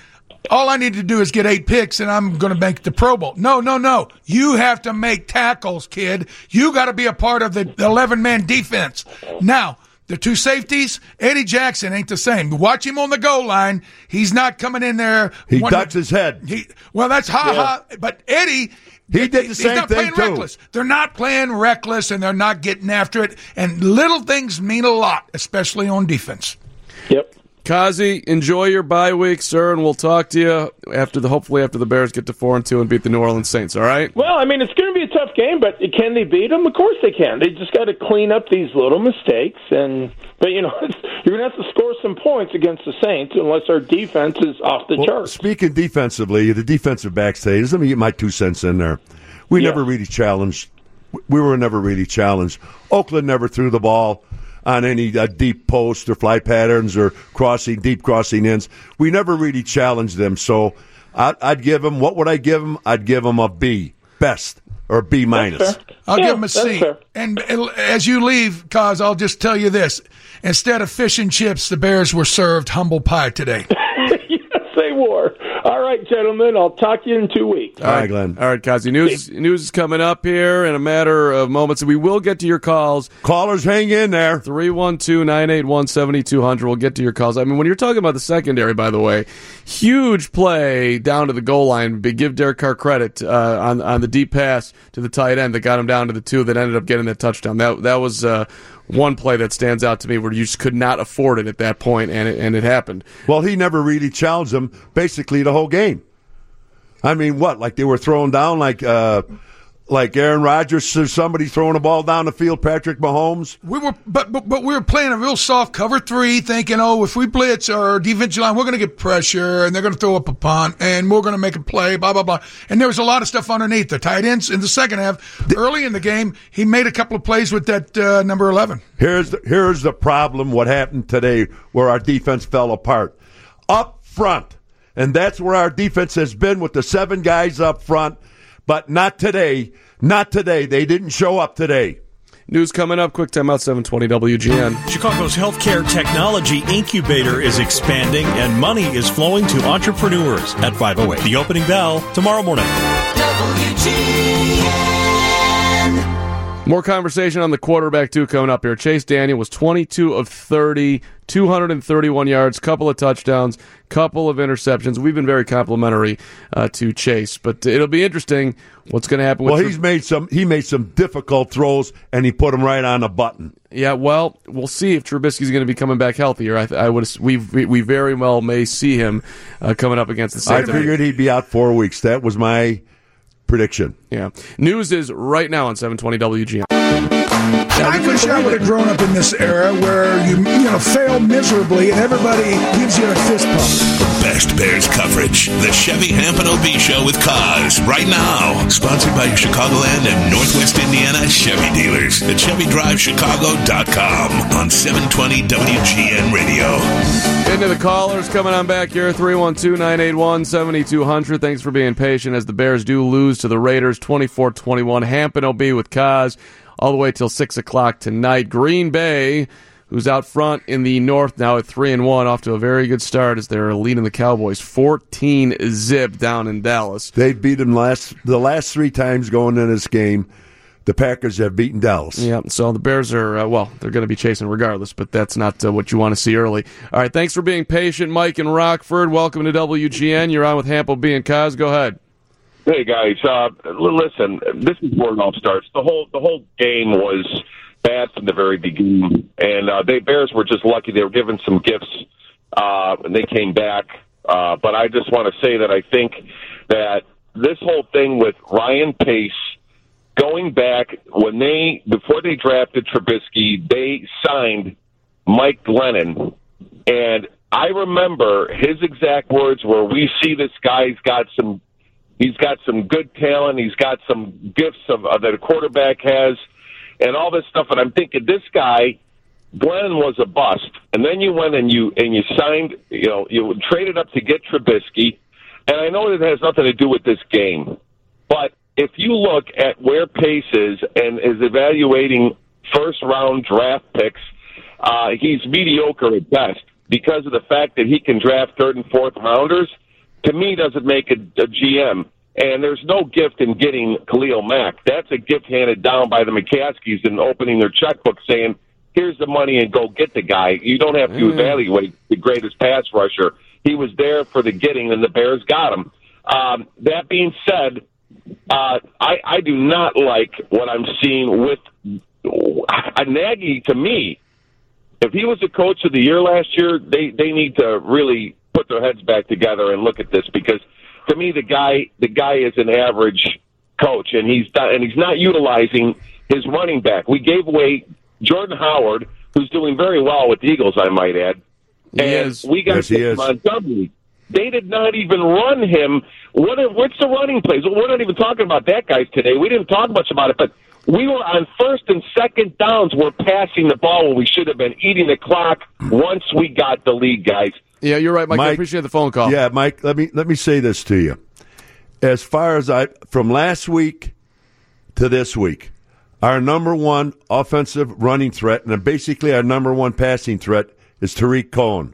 Speaker 1: all I need to do is get eight picks and I'm going to make the Pro Bowl. No, no, no. You have to make tackles, kid. You got to be a part of the 11 man defense. Now, the two safeties, Eddie Jackson ain't the same. Watch him on the goal line. He's not coming in there.
Speaker 4: He
Speaker 1: wanting-
Speaker 4: ducks his head.
Speaker 1: He, well, that's ha ha. But Eddie,
Speaker 4: He did the
Speaker 1: he's
Speaker 4: same
Speaker 1: not
Speaker 4: thing,
Speaker 1: playing
Speaker 4: too.
Speaker 1: reckless. They're not playing reckless, and they're not getting after it. And little things mean a lot, especially on defense.
Speaker 5: Yep.
Speaker 3: Kazi, enjoy your bye week, sir, and we'll talk to you after the hopefully after the Bears get to four and two and beat the New Orleans Saints. All right.
Speaker 5: Well, I mean, it's going to be a tough game, but can they beat them? Of course they can. They just got to clean up these little mistakes, and but you know, you're going to have to score some points against the Saints unless our defense is off the
Speaker 4: Well,
Speaker 5: charts.
Speaker 4: speaking defensively, the defensive backs today, let me get my two cents in there. We
Speaker 5: Yeah.
Speaker 4: never really challenged. We were never really challenged. Oakland never threw the ball on any uh, deep post or fly patterns or crossing deep crossing ins. We never really challenged them. So I'd, I'd give them what would I give them? I'd give them a B, best or B minus.
Speaker 1: I'll
Speaker 5: Yeah,
Speaker 1: give them a C.
Speaker 5: that's fair.
Speaker 1: And as you leave, cause I'll just tell you this: instead of fish and chips, the Bears were served humble pie today.
Speaker 5: yes, they were. All right, gentlemen. I'll talk to you in two weeks.
Speaker 4: All right, Glenn.
Speaker 3: All right, Kazi. News news is coming up here in a matter of moments. We will get to your calls.
Speaker 4: Callers, hang in there.
Speaker 3: 312-981-7200. We'll get to your calls. I mean, when you're talking about the secondary, by the way, huge play down to the goal line. Big- Give Derek Carr credit uh, on on the deep pass to the tight end that got him down to the two that ended up getting that touchdown. That that was uh, one play that stands out to me where you just could not afford it at that point, and it, and it happened.
Speaker 4: Well, he never really challenged them basically the whole game. I mean, what? Like they were thrown down like uh, like Aaron Rodgers or somebody throwing a ball down the field, Patrick Mahomes.
Speaker 1: We were, but, but but we were playing a real soft cover three, thinking, oh, if we blitz our defensive line, we're going to get pressure, and they're going to throw up a punt, and we're going to make a play, blah blah blah. And there was a lot of stuff underneath the tight ends in the second half. Early in the game, he made a couple of plays with that uh, number eleven.
Speaker 4: Here's the, here's the problem. What happened today, where our defense fell apart, up front, and that's where our defense has been with the seven guys up front but not today. Not today. They didn't show up today.
Speaker 3: News coming up. Quick time out 720 WGN.
Speaker 7: Chicago's healthcare technology incubator is expanding and money is flowing to entrepreneurs at 508. The opening bell tomorrow morning.
Speaker 3: More conversation on the quarterback, too, coming up here. Chase Daniel was 22 of 30, 231 yards, couple of touchdowns, couple of interceptions. We've been very complimentary uh, to Chase, but it'll be interesting what's going to happen.
Speaker 4: Well, he's made some. He made some difficult throws, and he put them right on the button.
Speaker 3: Yeah, well, we'll see if Trubisky's going to be coming back healthier. I, I would. We we very well may see him uh, coming up against the Saints.
Speaker 4: I figured he'd be out four weeks. That was my prediction.
Speaker 3: Yeah. News is right now on 720 WGN.
Speaker 1: I wish I would have grown up in this era where you you know fail miserably and everybody gives you a fist pump.
Speaker 2: The best Bears coverage. The Chevy Hampton OB Show with Kaz right now. Sponsored by your Chicagoland and Northwest Indiana Chevy dealers at ChevyDriveChicago.com on 720 WGN Radio.
Speaker 3: Into the callers coming on back here 312 981 7200. Thanks for being patient as the Bears do lose to the Raiders 24 21. Hampton OB with Kaz all the way till 6 o'clock tonight. Green Bay, who's out front in the North now at 3 and 1, off to a very good start as they're leading the Cowboys 14 zip down in Dallas.
Speaker 4: They beat them last the last three times going in this game. The Packers have beaten Dallas.
Speaker 3: Yeah, so the Bears are, uh, well, they're going to be chasing regardless, but that's not uh, what you want to see early. All right, thanks for being patient, Mike and Rockford. Welcome to WGN. You're on with Hample B and Kaz. Go ahead.
Speaker 8: Hey guys, uh, listen. This is where it all starts. The whole the whole game was bad from the very beginning, and uh, they Bears were just lucky. They were given some gifts, uh, and they came back. Uh, but I just want to say that I think that this whole thing with Ryan Pace going back when they before they drafted Trubisky, they signed Mike Glennon, and I remember his exact words were, "We see this guy's got some." He's got some good talent. He's got some gifts of, uh, that a quarterback has, and all this stuff. And I'm thinking, this guy, Glenn, was a bust. And then you went and you and you signed. You know, you traded up to get Trubisky. And I know it has nothing to do with this game, but if you look at where Pace is and is evaluating first round draft picks, uh, he's mediocre at best because of the fact that he can draft third and fourth rounders to me doesn't make a, a GM. And there's no gift in getting Khalil Mack. That's a gift handed down by the McCaskies and opening their checkbook saying, here's the money and go get the guy. You don't have to mm. evaluate the greatest pass rusher. He was there for the getting, and the Bears got him. Um, that being said, uh, I, I do not like what I'm seeing with uh, Nagy. To me, if he was the coach of the year last year, they they need to really put their heads back together and look at this because to me the guy the guy is an average coach and he's done, and he's not utilizing his running back. We gave away Jordan Howard, who's doing very well with the Eagles, I might add. And we got
Speaker 4: yes,
Speaker 8: Montgomery. They did not even run him. What? What's the running plays? We're not even talking about that guys today. We didn't talk much about it, but we were on first and second downs. We're passing the ball when we should have been eating the clock once we got the lead, guys.
Speaker 3: Yeah, you're right, Mike. Mike I appreciate the phone call.
Speaker 4: Yeah, Mike. Let me let me say this to you. As far as I from last week to this week, our number one offensive running threat and basically our number one passing threat is Tarik Cohen.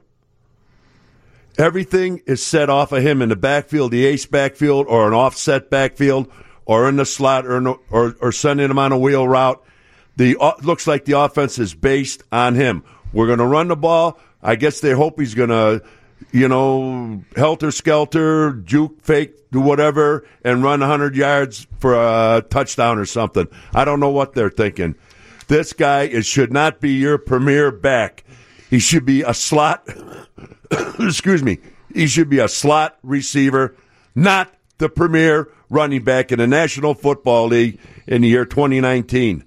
Speaker 4: Everything is set off of him in the backfield, the ace backfield, or an offset backfield, or in the slot, or or, or sending him on a wheel route. The uh, looks like the offense is based on him. We're going to run the ball. I guess they hope he's going to, you know, helter skelter, juke, fake, do whatever, and run 100 yards for a touchdown or something. I don't know what they're thinking. This guy should not be your premier back. He should be a slot. excuse me. He should be a slot receiver, not the premier running back in the National Football League in the year 2019.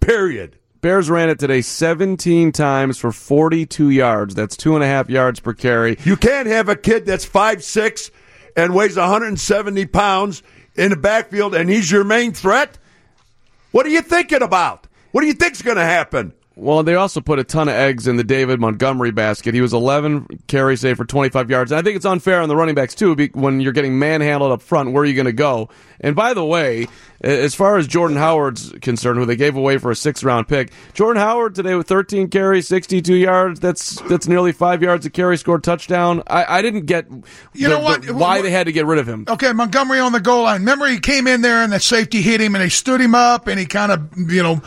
Speaker 4: Period.
Speaker 3: Bears ran it today 17 times for 42 yards. That's two and a half yards per carry.
Speaker 4: You can't have a kid that's five six and weighs 170 pounds in the backfield, and he's your main threat. What are you thinking about? What do you think's going to happen?
Speaker 3: Well, they also put a ton of eggs in the David Montgomery basket. He was 11 carries, say, for 25 yards. And I think it's unfair on the running backs, too, when you're getting manhandled up front. Where are you going to go? And by the way, as far as Jordan Howard's concerned, who they gave away for a six round pick, Jordan Howard today with 13 carries, 62 yards. That's that's nearly five yards a carry, scored touchdown. I, I didn't get
Speaker 1: you
Speaker 3: the,
Speaker 1: know what
Speaker 3: the, why they had to get rid of him.
Speaker 1: Okay, Montgomery on the goal line. Remember, he came in there and the safety hit him and they stood him up and he kind of, you know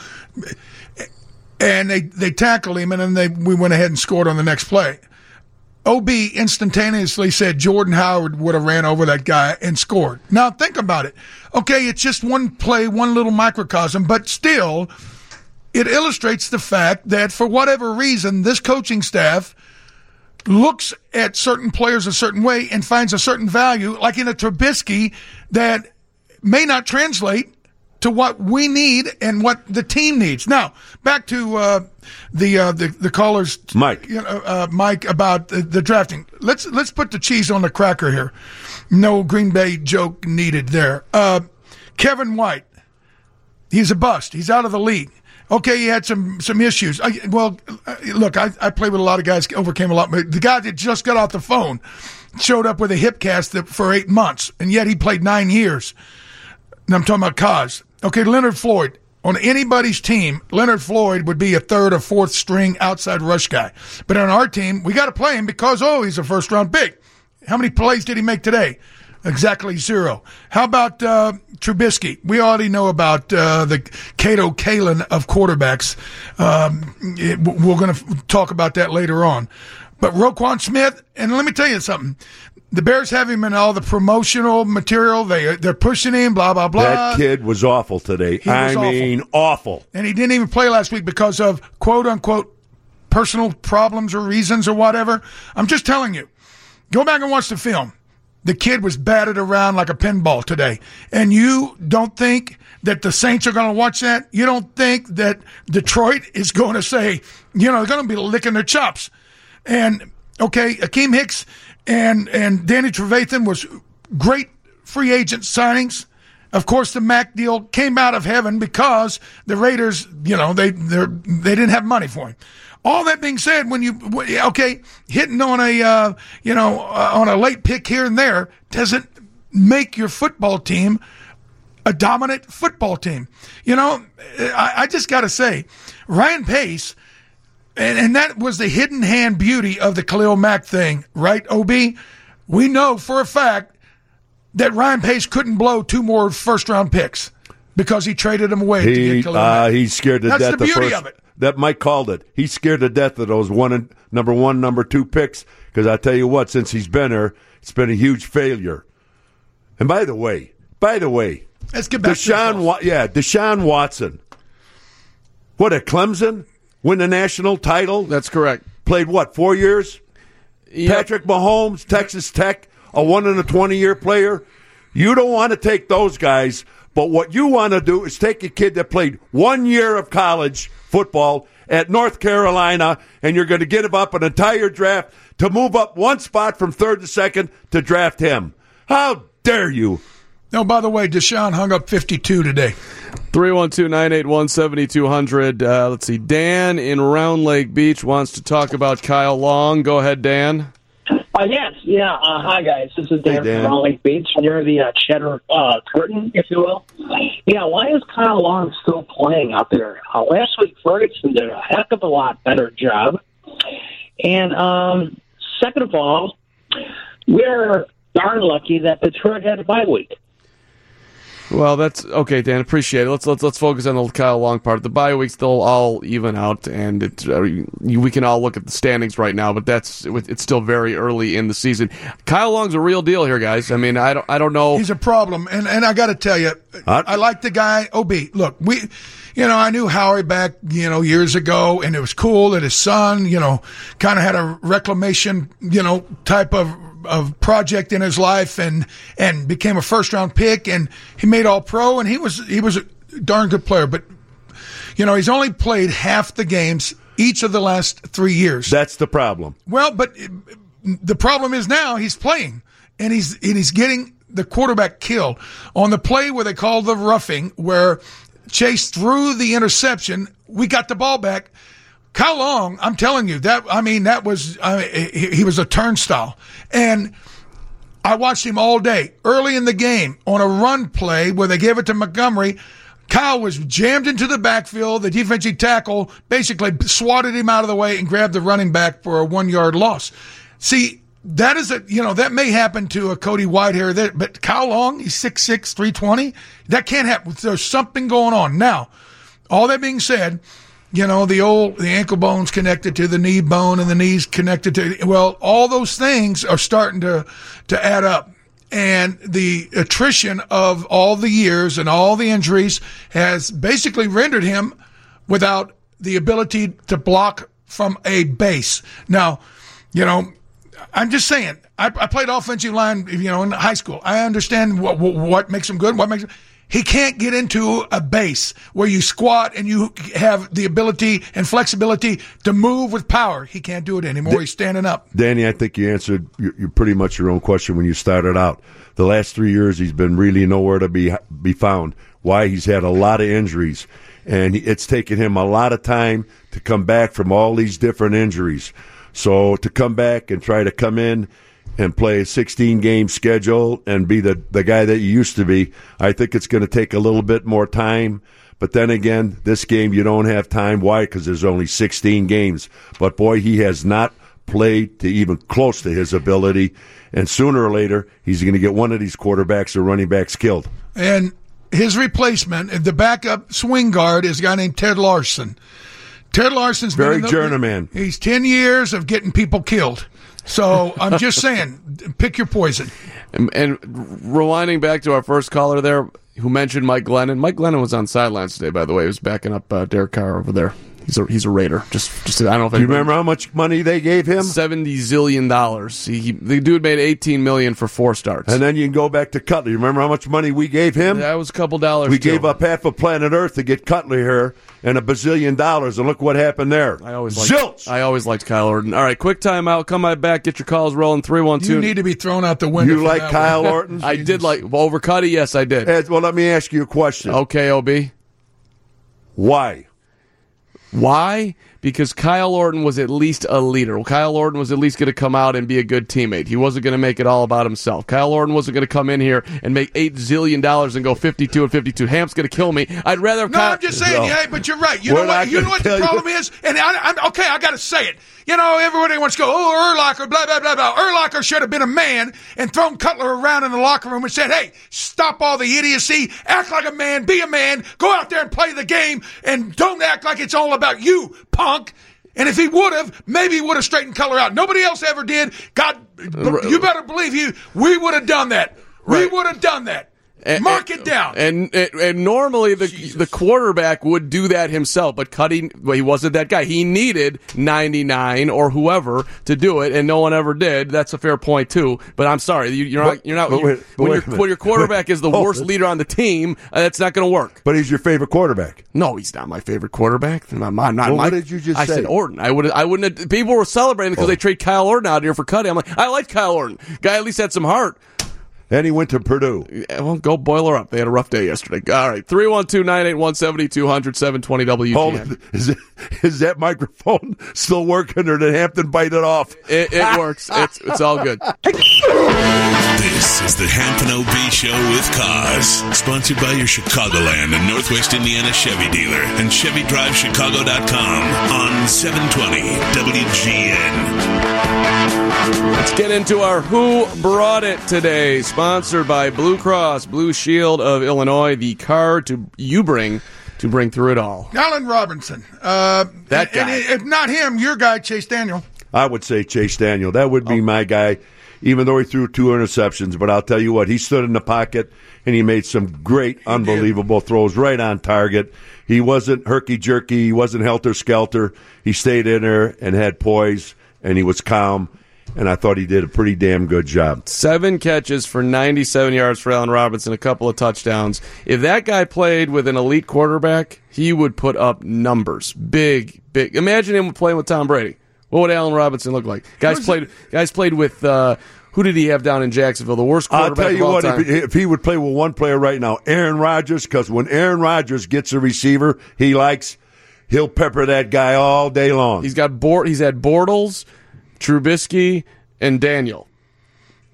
Speaker 1: and they, they tackled him, and then they we went ahead and scored on the next play. OB instantaneously said Jordan Howard would have ran over that guy and scored. Now think about it. Okay, it's just one play, one little microcosm, but still, it illustrates the fact that for whatever reason, this coaching staff looks at certain players a certain way and finds a certain value, like in a Trubisky, that may not translate to what we need and what the team needs. Now, back to uh, the, uh, the the callers,
Speaker 4: Mike,
Speaker 1: you know, uh, Mike about the, the, drafting. Let's let's put the cheese on the cracker here. No Green Bay joke needed there. Uh, Kevin White, he's a bust. He's out of the league. Okay, he had some some issues. I, well, uh, look, I, I played with a lot of guys, overcame a lot. The guy that just got off the phone showed up with a hip cast for eight months, and yet he played nine years. And I'm talking about Kaz. Okay, Leonard Floyd. On anybody's team, Leonard Floyd would be a third or fourth string outside rush guy. But on our team, we got to play him because, oh, he's a first round pick. How many plays did he make today? Exactly zero. How about uh, Trubisky? We already know about uh, the Kato Kaelin of quarterbacks. Um, it, we're going to talk about that later on. But Roquan Smith, and let me tell you something the Bears have him in all the promotional material. They they're pushing him. Blah blah blah.
Speaker 4: That kid was awful today.
Speaker 1: He
Speaker 4: I mean, awful.
Speaker 1: And he didn't even play last week because of quote unquote personal problems or reasons or whatever. I'm just telling you. Go back and watch the film. The kid was batted around like a pinball today. And you don't think that the Saints are going to watch that? You don't think that Detroit is going to say, you know, they're going to be licking their chops. And okay, Akiem Hicks and and Danny Trevathan was great free agent signings. Of course, the Mack deal came out of heaven because the Raiders, you know, they they they didn't have money for him. All that being said, when you okay hitting on a uh, you know uh, on a late pick here and there doesn't make your football team a dominant football team. You know, I, I just got to say, Ryan Pace and, and that was the hidden hand beauty of the Khalil Mack thing, right, OB? We know for a fact that Ryan Pace couldn't blow two more first round picks because he traded them away
Speaker 4: he,
Speaker 1: to get Khalil
Speaker 4: uh,
Speaker 1: Mack.
Speaker 4: He's scared to
Speaker 1: That's
Speaker 4: death.
Speaker 1: the beauty
Speaker 4: first,
Speaker 1: of it.
Speaker 4: That Mike called it. He's scared to death of those one and, number one, number two picks. Because I tell you what, since he's been here, it's been a huge failure. And by the way, by the way,
Speaker 1: let's get back
Speaker 4: Deshaun.
Speaker 1: to
Speaker 4: Wa- yeah, Deshaun Watson. What at Clemson? Win the national title?
Speaker 3: That's correct.
Speaker 4: Played what? Four years.
Speaker 3: Yep.
Speaker 4: Patrick Mahomes, Texas Tech, a one in a twenty year player. You don't want to take those guys, but what you want to do is take a kid that played one year of college football at North Carolina, and you're going to give up an entire draft to move up one spot from third to second to draft him. How dare you?
Speaker 1: No, by the way, Deshaun hung up 52 today.
Speaker 3: 312 981 7200. Uh, let's see. Dan in Round Lake Beach wants to talk about Kyle Long. Go ahead, Dan.
Speaker 9: Uh, yes, yeah. Uh, hi, guys. This is Dan,
Speaker 4: Dan.
Speaker 9: from Round Lake Beach near the uh, Cheddar uh, Curtain, if you will. Yeah, why is Kyle Long still playing out there? Uh, last week, Ferguson did a heck of a lot better job. And um, second of all, we're darn lucky that Detroit had a bye week.
Speaker 3: Well, that's okay, Dan. Appreciate it. Let's let's let's focus on the Kyle Long part. The bye weeks they'll all even out, and it, uh, we can all look at the standings right now. But that's it's still very early in the season. Kyle Long's a real deal here, guys. I mean, I don't I don't know.
Speaker 1: He's a problem, and and I got to tell you,
Speaker 4: Huh?
Speaker 1: I like the guy. Ob, look, we, you know, I knew Howie back, you know, years ago, and it was cool that his son, you know, kind of had a reclamation, you know, type of of project in his life and and became a first round pick and he made all pro and he was he was a darn good player. But you know he's only played half the games each of the last three years.
Speaker 4: That's the problem.
Speaker 1: well but the problem is now he's playing and he's and he's getting the quarterback killed on the play where they called the roughing where chase threw the interception. We got the ball back Kyle Long, I'm telling you that. I mean, that was I mean, he, he was a turnstile, and I watched him all day. Early in the game, on a run play where they gave it to Montgomery, Kyle was jammed into the backfield. The defensive tackle basically swatted him out of the way and grabbed the running back for a one yard loss. See, that is a you know that may happen to a Cody Whitehair, that, but Kyle Long, he's 6'6", 320. That can't happen. There's something going on now. All that being said you know, the old, the ankle bone's connected to the knee bone and the knees connected to, well, all those things are starting to, to add up. And the attrition of all the years and all the injuries has basically rendered him without the ability to block from a base. Now, you know, I'm just saying, I, I played offensive line, you know, in high school. I understand what, what, makes him good, what makes him, he can't get into a base where you squat and you have the ability and flexibility to move with power. He can't do it anymore. He's standing up.
Speaker 4: Danny, I think you answered you you pretty much your own question when you started out. The last three years, he's been really nowhere to be be found. Why? He's had a lot of injuries, and it's taken him a lot of time to come back from all these different injuries. So to come back and try to come in and play a 16 game schedule and be the, the guy that you used to be, I think it's going to take a little bit more time. But then again, this game you don't have time. Why? Because there's only 16 games. But boy, he has not played to even close to his ability. And sooner or later, he's going to get one of these quarterbacks or running backs killed.
Speaker 1: And his replacement, the backup swing guard, is a guy named Ted Larson. Ted Larson's been
Speaker 4: Very journeyman.
Speaker 1: He's 10 years of getting people killed. So I'm just saying, pick your poison.
Speaker 3: And, and rewinding back to our first caller there, who mentioned Mike Glennon. Mike Glennon was on sidelines today, by the way. He was backing up uh, Derek Carr over there. He's a he's a Raider. Just just I don't know if
Speaker 4: Do you remember how much money they gave him?
Speaker 3: seventy zillion dollars. He, he, the dude made eighteen million for four starts.
Speaker 4: And then you can go back to Cutler. You remember how much money we gave him?
Speaker 3: that was a couple dollars.
Speaker 4: We
Speaker 3: too.
Speaker 4: gave up half of planet Earth to get Cutler here and a bazillion dollars, and look what happened there.
Speaker 3: I always liked,
Speaker 4: zilch.
Speaker 3: I always liked Kyle Orton. All right, quick timeout. Come right back. Get your calls rolling. 312.
Speaker 1: You need to be thrown out the window.
Speaker 4: you like Kyle
Speaker 1: one.
Speaker 4: Orton?
Speaker 3: I did like well, over Cuddy. Yes, I did.
Speaker 4: Ed, well, let me ask you a question.
Speaker 3: Okay, Ob.
Speaker 4: Why?
Speaker 3: Why? Because Kyle Orton was at least a leader. Well, Kyle Orton was at least going to come out and be a good teammate. He wasn't going to make it all about himself. Kyle Orton wasn't going to come in here and make eight zillion dollars and go fifty-two and fifty-two. Hamp's going to kill me. I'd rather.
Speaker 1: No,
Speaker 3: Kyle-
Speaker 1: I'm just saying,
Speaker 4: No.
Speaker 1: yeah, but you're right. You
Speaker 4: We're
Speaker 1: know what? You know what the
Speaker 4: tell you-
Speaker 1: problem is, and I, I'm okay. I got to say it. You know, everybody wants to go, oh, Urlacher, blah blah blah blah. Urlacher should have been a man and thrown Cutler around in the locker room and said, "Hey, stop all the idiocy. Act like a man. Be a man. Go out there and play the game, and don't act like it's all about you, punk." And if he would have, maybe he would have straightened color out. Nobody else ever did. God, uh, you better believe you. We would have done that. We would have done that.
Speaker 3: And-
Speaker 1: Mark it down.
Speaker 3: And, and and normally the the quarterback would do that himself, but Cuddy, well, he wasn't that guy. He needed 99 or whoever to do it, and no one ever did. That's a fair point too. But I'm sorry, you, you're not. You're not.
Speaker 4: but
Speaker 3: you-
Speaker 4: wait- but
Speaker 3: when,
Speaker 4: wait
Speaker 3: your, when your quarterback
Speaker 4: Wait,
Speaker 3: is the
Speaker 4: hold
Speaker 3: worst leader on the team, uh, that's not going to work.
Speaker 4: But he's your favorite quarterback.
Speaker 3: No, he's not my favorite quarterback. Not, my, not
Speaker 4: Well,
Speaker 3: my,
Speaker 4: what did you just
Speaker 3: I
Speaker 4: say?
Speaker 3: said Orton. I would. I wouldn't. Have, people were celebrating because
Speaker 4: Oh.
Speaker 3: they trade Kyle Orton out here for Cuddy. I'm like, I like Kyle Orton. Guy at least had some heart.
Speaker 4: And he went to Purdue.
Speaker 3: Yeah, well, go boiler up. They had a rough day yesterday. All right. 312 981 7200 720
Speaker 4: Hold
Speaker 3: WGN.
Speaker 4: it. Is, it, is that microphone still working, or did Hampton bite it off?
Speaker 3: It, it works. It's, it's all good.
Speaker 2: This is the Hampton OB Show with Kaz, sponsored by your Chicagoland and Northwest Indiana Chevy dealer and ChevyDriveChicago.com on 720 WGN.
Speaker 3: Let's get into our Who Brought It today. Sponsored by Blue Cross Blue Shield of Illinois, the car to you bring to bring through it all.
Speaker 1: Alan Robinson. Uh,
Speaker 3: That guy.
Speaker 1: And if not him, your guy, Chase Daniel.
Speaker 4: I would say Chase Daniel. That would be
Speaker 3: Oh.
Speaker 4: my guy, even though he threw two interceptions. But I'll tell you what, he stood in the pocket and he made some great, unbelievable throws right on target. He wasn't herky jerky. He wasn't helter skelter. He stayed in there and had poise and he was calm. And I thought he did a pretty damn good job.
Speaker 3: Seven catches for 97 yards for Allen Robinson, a couple of touchdowns. If that guy played with an elite quarterback, he would put up numbers. Big, big. Imagine him playing with Tom Brady. What would Allen Robinson look like? Guys played. Guys played with. Uh, who did he have down in Jacksonville? The worst
Speaker 4: I'll tell you what, if he, if he would play with one player right now, Aaron Rodgers, because when Aaron Rodgers gets a receiver he likes, he'll pepper that guy all day long.
Speaker 3: He's got Bort. He's had Bortles, Trubisky, and Daniel,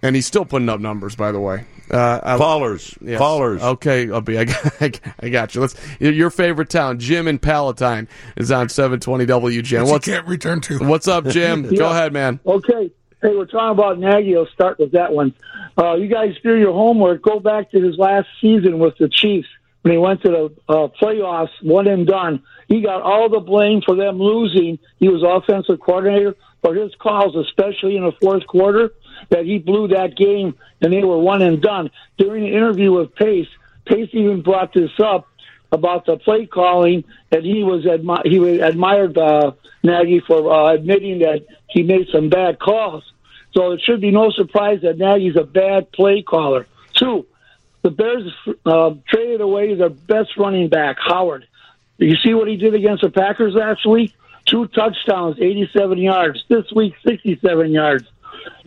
Speaker 3: and he's still putting up numbers. By the way, uh, I-
Speaker 4: Fallers,
Speaker 3: Yes.
Speaker 4: Fallers.
Speaker 3: Okay, Ubby, I got, I got you. Let's your favorite town, Jim in Palatine, is on seven twenty WGN.
Speaker 1: Which
Speaker 3: What's
Speaker 1: you can't return to.
Speaker 3: what's up, Jim? Go ahead, man.
Speaker 10: Okay. Hey, we're talking about Nagy. I'll start with that one. Uh, you guys do your homework. Go back to his last season with the Chiefs when he went to the uh, playoffs, one and done. He got all the blame for them losing. He was offensive coordinator for his calls, especially in the fourth quarter, that he blew that game and they were one and done. During the interview with Pace, Pace even brought this up about the play calling, and he was admi- he was admired uh, Nagy for uh, admitting that he made some bad calls. So it should be no surprise that Nagy's a bad play caller. Two, the Bears uh, traded away their best running back, Howard. You see what he did against the Packers last week? Two touchdowns, 87 yards. This week, 67 yards.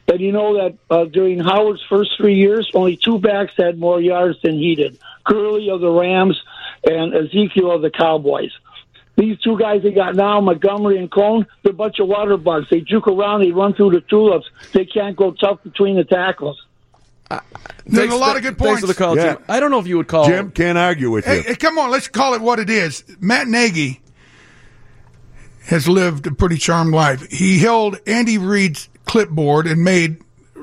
Speaker 10: And you know that uh, during Howard's first three years, only two backs had more yards than he did Gurley of the Rams and Ezekiel of the Cowboys. These two guys they got now, Montgomery and Cohen, they're a bunch of water bugs. They juke around, they run through the tulips. They can't go tough between the tackles.
Speaker 1: There's a lot of good
Speaker 3: Thanks
Speaker 1: points.
Speaker 3: for the call,
Speaker 4: Yeah.
Speaker 3: Jim. I don't know if you would call
Speaker 4: Jim can't argue with
Speaker 1: Hey,
Speaker 4: you.
Speaker 1: hey, come on, let's call it what it is. Matt Nagy has lived a pretty charmed life. He held Andy Reid's clipboard and made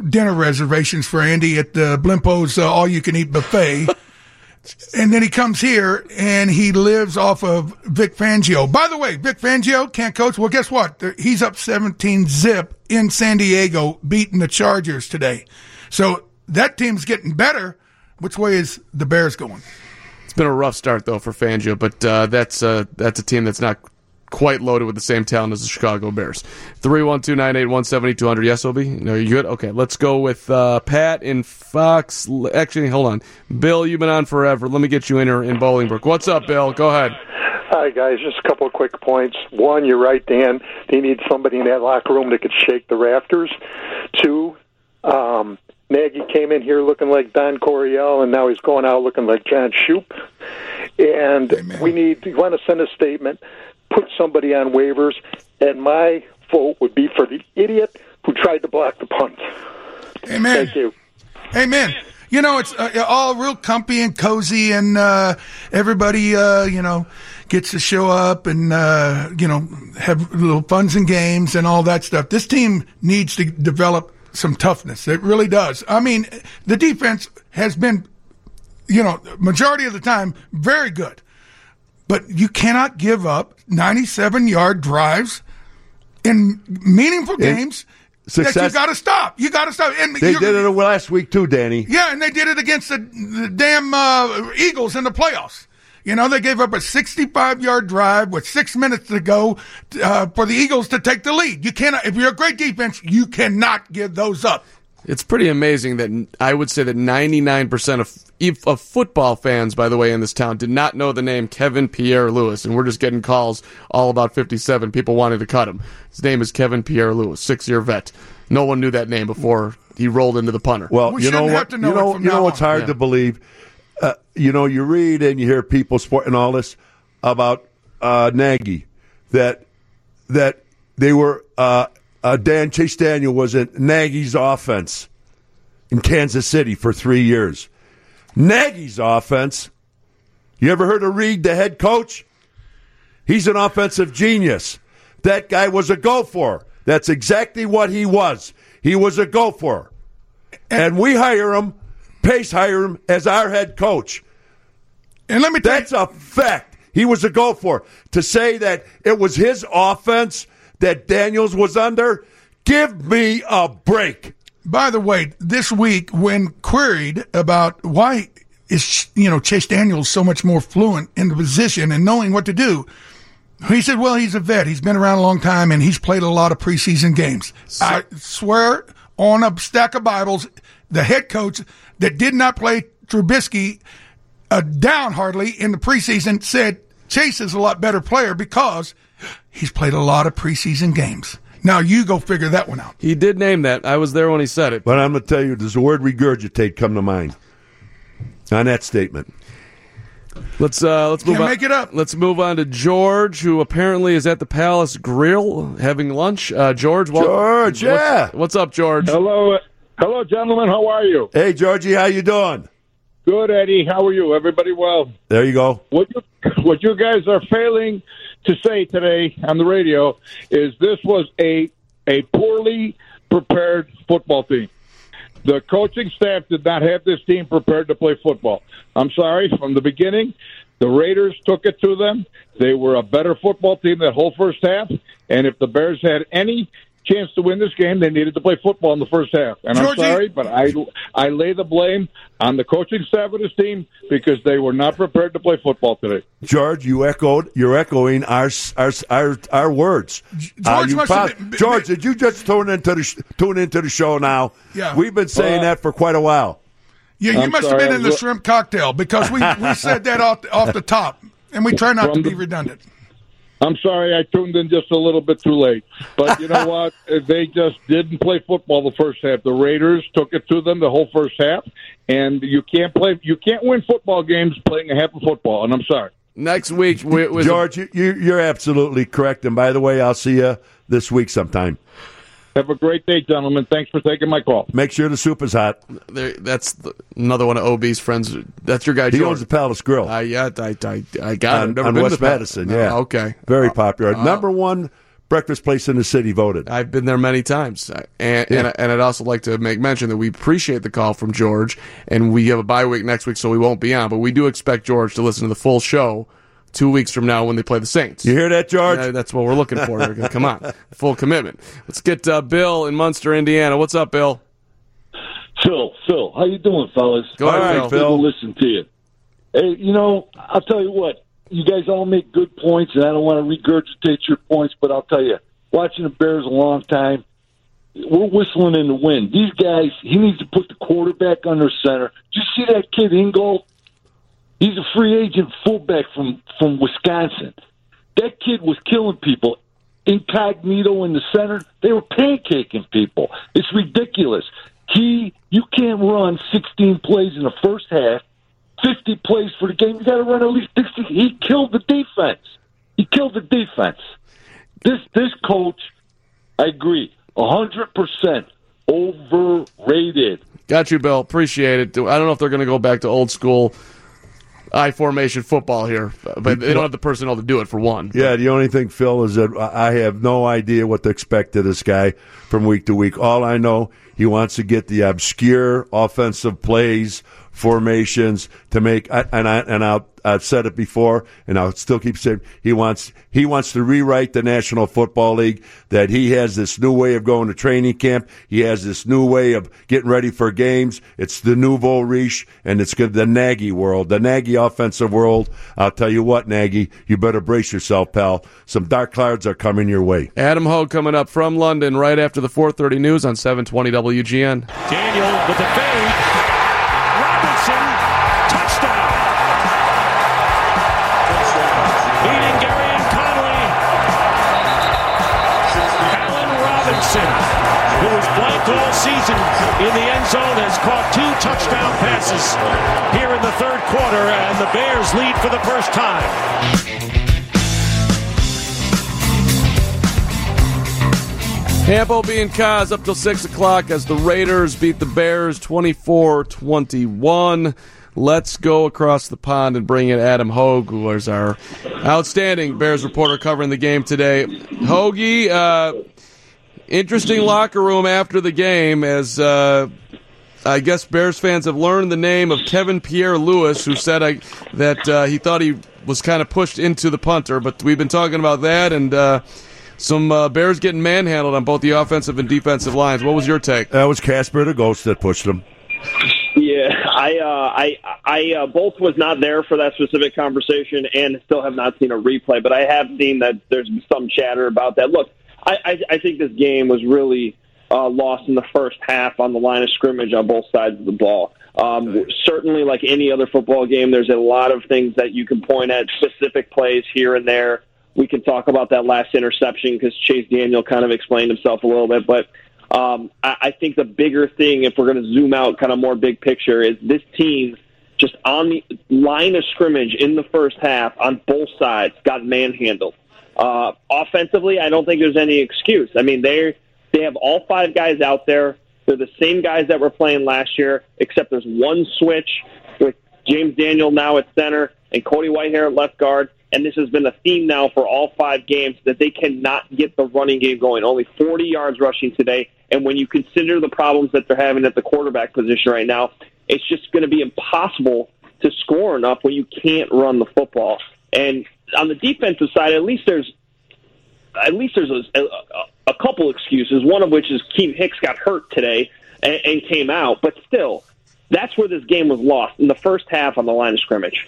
Speaker 1: dinner reservations for Andy at the Blimpo's uh, all you can eat buffet. and then he comes here and he lives off of Vic Fangio. By the way, Vic Fangio can't coach. Well, guess what? He's up 17 zip in San Diego beating the Chargers today. So that team's getting better. Which way is the Bears going?
Speaker 3: It's been a rough start though for Fangio, but uh, that's uh, that's a team that's not quite loaded with the same talent as the Chicago Bears. Three one two nine eight one seventy two hundred. Yes, Obi. No, you good? Okay, let's go with uh, Pat in Fox. Actually, hold on, Bill. You've been on forever. Let me get you in here in Bolingbrook. What's up, Bill? Go ahead.
Speaker 11: Hi, guys. Just a couple of quick points. One, you're right, Dan. They need somebody in that locker room that could shake the rafters. Two, um, Nagy came in here looking like Don Coryell, and now he's going out looking like John Shoop. And
Speaker 1: Amen.
Speaker 11: we need, we want to send a statement, put somebody on waivers, and my vote would be for the idiot who tried to block the punt.
Speaker 1: Amen.
Speaker 11: Thank you.
Speaker 1: Amen. You know, it's uh, all real comfy and cozy, and uh, everybody, uh, you know, gets to show up and, uh, you know, have little funs and games and all that stuff. This team needs to develop some toughness. It really does. I mean, the defense has been, you know, majority of the time, very good. But you cannot give up 97 yard drives in meaningful games that you
Speaker 4: success-
Speaker 1: got to stop. You got to stop. And
Speaker 4: They did it last week too, Danny.
Speaker 1: yeah, and they did it against the, the damn uh, Eagles in the playoffs. You know, they gave up a 65 yard drive with six minutes to go uh, for the Eagles to take the lead. You cannot, if you're a great defense, you cannot give those up.
Speaker 3: It's pretty amazing that I would say that 99% of of football fans, by the way, in this town did not know the name Kevin Pierre-Louis, and we're just getting calls all about 57 people wanting to cut him. His name is Kevin Pierre-Louis, six year vet. No one knew that name before he rolled into the punter.
Speaker 4: Well,
Speaker 1: We
Speaker 4: you know
Speaker 1: shouldn't
Speaker 4: what?
Speaker 1: know
Speaker 4: you know, you know
Speaker 1: now
Speaker 4: what's hard
Speaker 3: Yeah.
Speaker 4: to believe. Uh, you know, you read and you hear people sporting all this about uh, Nagy that that they were uh, uh, Dan Chase Daniel was at Nagy's offense in Kansas City for three years. Nagy's offense. You ever heard of Reid, the head coach? He's an offensive genius. That guy was a go for. That's exactly what he was. He was a go for. And we hire him, Pace hire him as our head coach.
Speaker 1: And let me tell you
Speaker 4: That's a fact. He was a go for. To say that it was his offense that Daniels was under, give me a break.
Speaker 1: By the way, this week when queried about why is you know Chase Daniels so much more fluent in the position and knowing what to do, He said, well, he's a vet. He's been around a long time and he's played a lot of preseason games. I swear on a stack of Bibles, the head coach that did not play Trubisky uh, down hardly in the preseason said Chase is a lot better player because he's played a lot of preseason games. Now you go figure that one out.
Speaker 3: He did name that. I was there when he said it.
Speaker 4: But I'm going to tell you, does the word regurgitate come to mind on that statement?
Speaker 3: Let's uh, let's move
Speaker 1: Can't
Speaker 3: on.
Speaker 1: make it up.
Speaker 3: Let's move on to George, who apparently is at the Palace Grill having lunch. Uh, George, wel-
Speaker 4: George, yeah.
Speaker 3: What's, what's up, George?
Speaker 12: Hello, hello, gentlemen. How are you?
Speaker 4: Hey, Georgie, how you doing?
Speaker 12: Good, Eddie. How are you? Everybody well?
Speaker 4: There you go.
Speaker 12: What you, what you guys are failing to say today on the radio is this was a a poorly prepared football team. The coaching staff did not have this team prepared to play football. I'm sorry, from the beginning, the Raiders took it to them. They were a better football team that whole first half, and if the Bears had any chance to win this game, they needed to play football in the first half. And
Speaker 1: Georgie-
Speaker 12: I'm sorry, but I I lay the blame on the coaching staff of this team because they were not prepared to play football today.
Speaker 4: George, you echoed. You're echoing our our our, our words. Uh,
Speaker 1: George
Speaker 4: you
Speaker 1: must have been-
Speaker 4: George, did you just tune into the sh- tune into the show now?
Speaker 1: Yeah.
Speaker 4: we've been saying
Speaker 12: Uh,
Speaker 4: that for quite a while.
Speaker 1: Yeah, you
Speaker 12: I'm
Speaker 1: must
Speaker 12: sorry,
Speaker 1: have been
Speaker 12: I
Speaker 1: in the
Speaker 12: was-
Speaker 1: shrimp cocktail because we, we said that off off the top, and we try not to
Speaker 12: From
Speaker 1: be
Speaker 12: the-
Speaker 1: redundant.
Speaker 12: I'm sorry I tuned in just a little bit too late. But you know what? They just didn't play football the first half. The Raiders took it to them the whole first half, and you can't play. You can't win football games playing a half of football. And I'm sorry.
Speaker 3: Next week, we, was
Speaker 4: George, you, you, you're absolutely correct. And by the way, I'll see you this week sometime.
Speaker 12: Have a great day, gentlemen. Thanks for taking my call.
Speaker 4: Make sure the soup is hot.
Speaker 3: there, that's the, another one of OB's friends. That's your guy,
Speaker 4: He
Speaker 3: George.
Speaker 4: owns the Palace Grill
Speaker 3: Uh, yeah, I, I, I got it.
Speaker 4: on,
Speaker 3: I've never
Speaker 4: on
Speaker 3: been
Speaker 4: West
Speaker 3: to Pal-
Speaker 4: Madison.
Speaker 3: Oh,
Speaker 4: Yeah,
Speaker 3: okay.
Speaker 4: very uh, popular. Uh, Number one breakfast place in the city voted.
Speaker 3: I've been there many times, uh, and and, and I'd also like to make mention that we appreciate the call from George, and we have a bye week next week, so we won't be on. But we do expect George to listen to the full show two weeks from now when they play the Saints.
Speaker 4: You hear that, George?
Speaker 3: Yeah, that's what we're looking for. Come on, full commitment. Let's get uh, Bill in Munster, Indiana. What's up, Bill?
Speaker 13: Phil, Phil, how you doing, fellas?
Speaker 3: Go ahead,
Speaker 4: All right,
Speaker 3: Phil.
Speaker 4: Phil.
Speaker 13: listen to you. Hey, you know, I'll tell you what. You guys all make good points, and I don't want to regurgitate your points, but I'll tell you, watching the Bears a long time, we're whistling in the wind. These guys, he needs to put the quarterback under center. Did you see that kid Ingold? He's a free agent fullback from from Wisconsin. That kid was killing people incognito in the center. They were pancaking people. It's ridiculous. He, you can't run 16 plays in the first half, 50 plays for the game. You got to run at least 60. He killed the defense. He killed the defense. This this coach, I agree, 100 percent overrated.
Speaker 3: Got you, Bill. Appreciate it. I don't know if they're going to go back to old school I formation football here, but they don't have the personnel to do it for one.
Speaker 4: Yeah, the only thing, Phil, is that I have no idea what to expect of this guy from week to week. All I know, he wants to get the obscure offensive plays, formations to make. And I and I'll, I've said it before, and I'll still keep saying he wants he wants to rewrite the National Football League. That he has this new way of going to training camp. He has this new way of getting ready for games. It's the nouveau riche, and it's good. The Nagy world, the Nagy offensive world. I'll tell you what, Nagy, you better brace yourself, pal. Some dark clouds are coming your way.
Speaker 3: Adam Hoge coming up from London right after the 4:30 news on 720 WGN.
Speaker 6: Daniel with the fade. All season in the end zone, has caught two touchdown passes here in the third quarter, and the Bears lead for the first time.
Speaker 3: Campo being Kaz up till 6 o'clock as the Raiders beat the Bears 24 21. Let's go across the pond and bring in Adam Hoge, who is our outstanding Bears reporter covering the game today. Hoagie, uh, interesting locker room after the game as uh, I guess Bears fans have learned the name of Kevin Pierre-Louis, who said I, that uh, he thought he was kind of pushed into the punter, but we've been talking about that and. Uh, some uh, Bears getting manhandled on both the offensive and defensive lines. What was your take?
Speaker 4: That was Casper the Ghost that pushed him.
Speaker 13: Yeah,
Speaker 14: I, uh, I, I uh, both was not there for that specific conversation, and still have not seen a replay. But I have seen that there's some chatter about that. Look, I, I, I think this game was really uh, lost in the first half on the line of scrimmage on both sides of the ball. Um, certainly, like any other football game, there's a lot of things that you can point at, specific plays here and there. We can talk about that last interception because Chase Daniel kind of explained himself a little bit, but um, I, I think the bigger thing, if we're going to zoom out, kind of more big picture, is this team just on the line of scrimmage in the first half on both sides got manhandled. Uh, offensively, I don't think there's any excuse. I mean, they they have all five guys out there. They're the same guys that were playing last year, except there's one switch with James Daniel now at center and Cody Whitehair at left guard. And this has been a theme now for all five games that they cannot get the running game going. Only 40 yards rushing today. And when you consider the problems that they're having at the quarterback position right now, it's just going to be impossible to score enough when you can't run the football. And on the defensive side, at least there's at least there's a, a, a couple excuses. One of which is Keem Hicks got hurt today and, and came out, but still, that's where this game was lost in the first half on the line of scrimmage.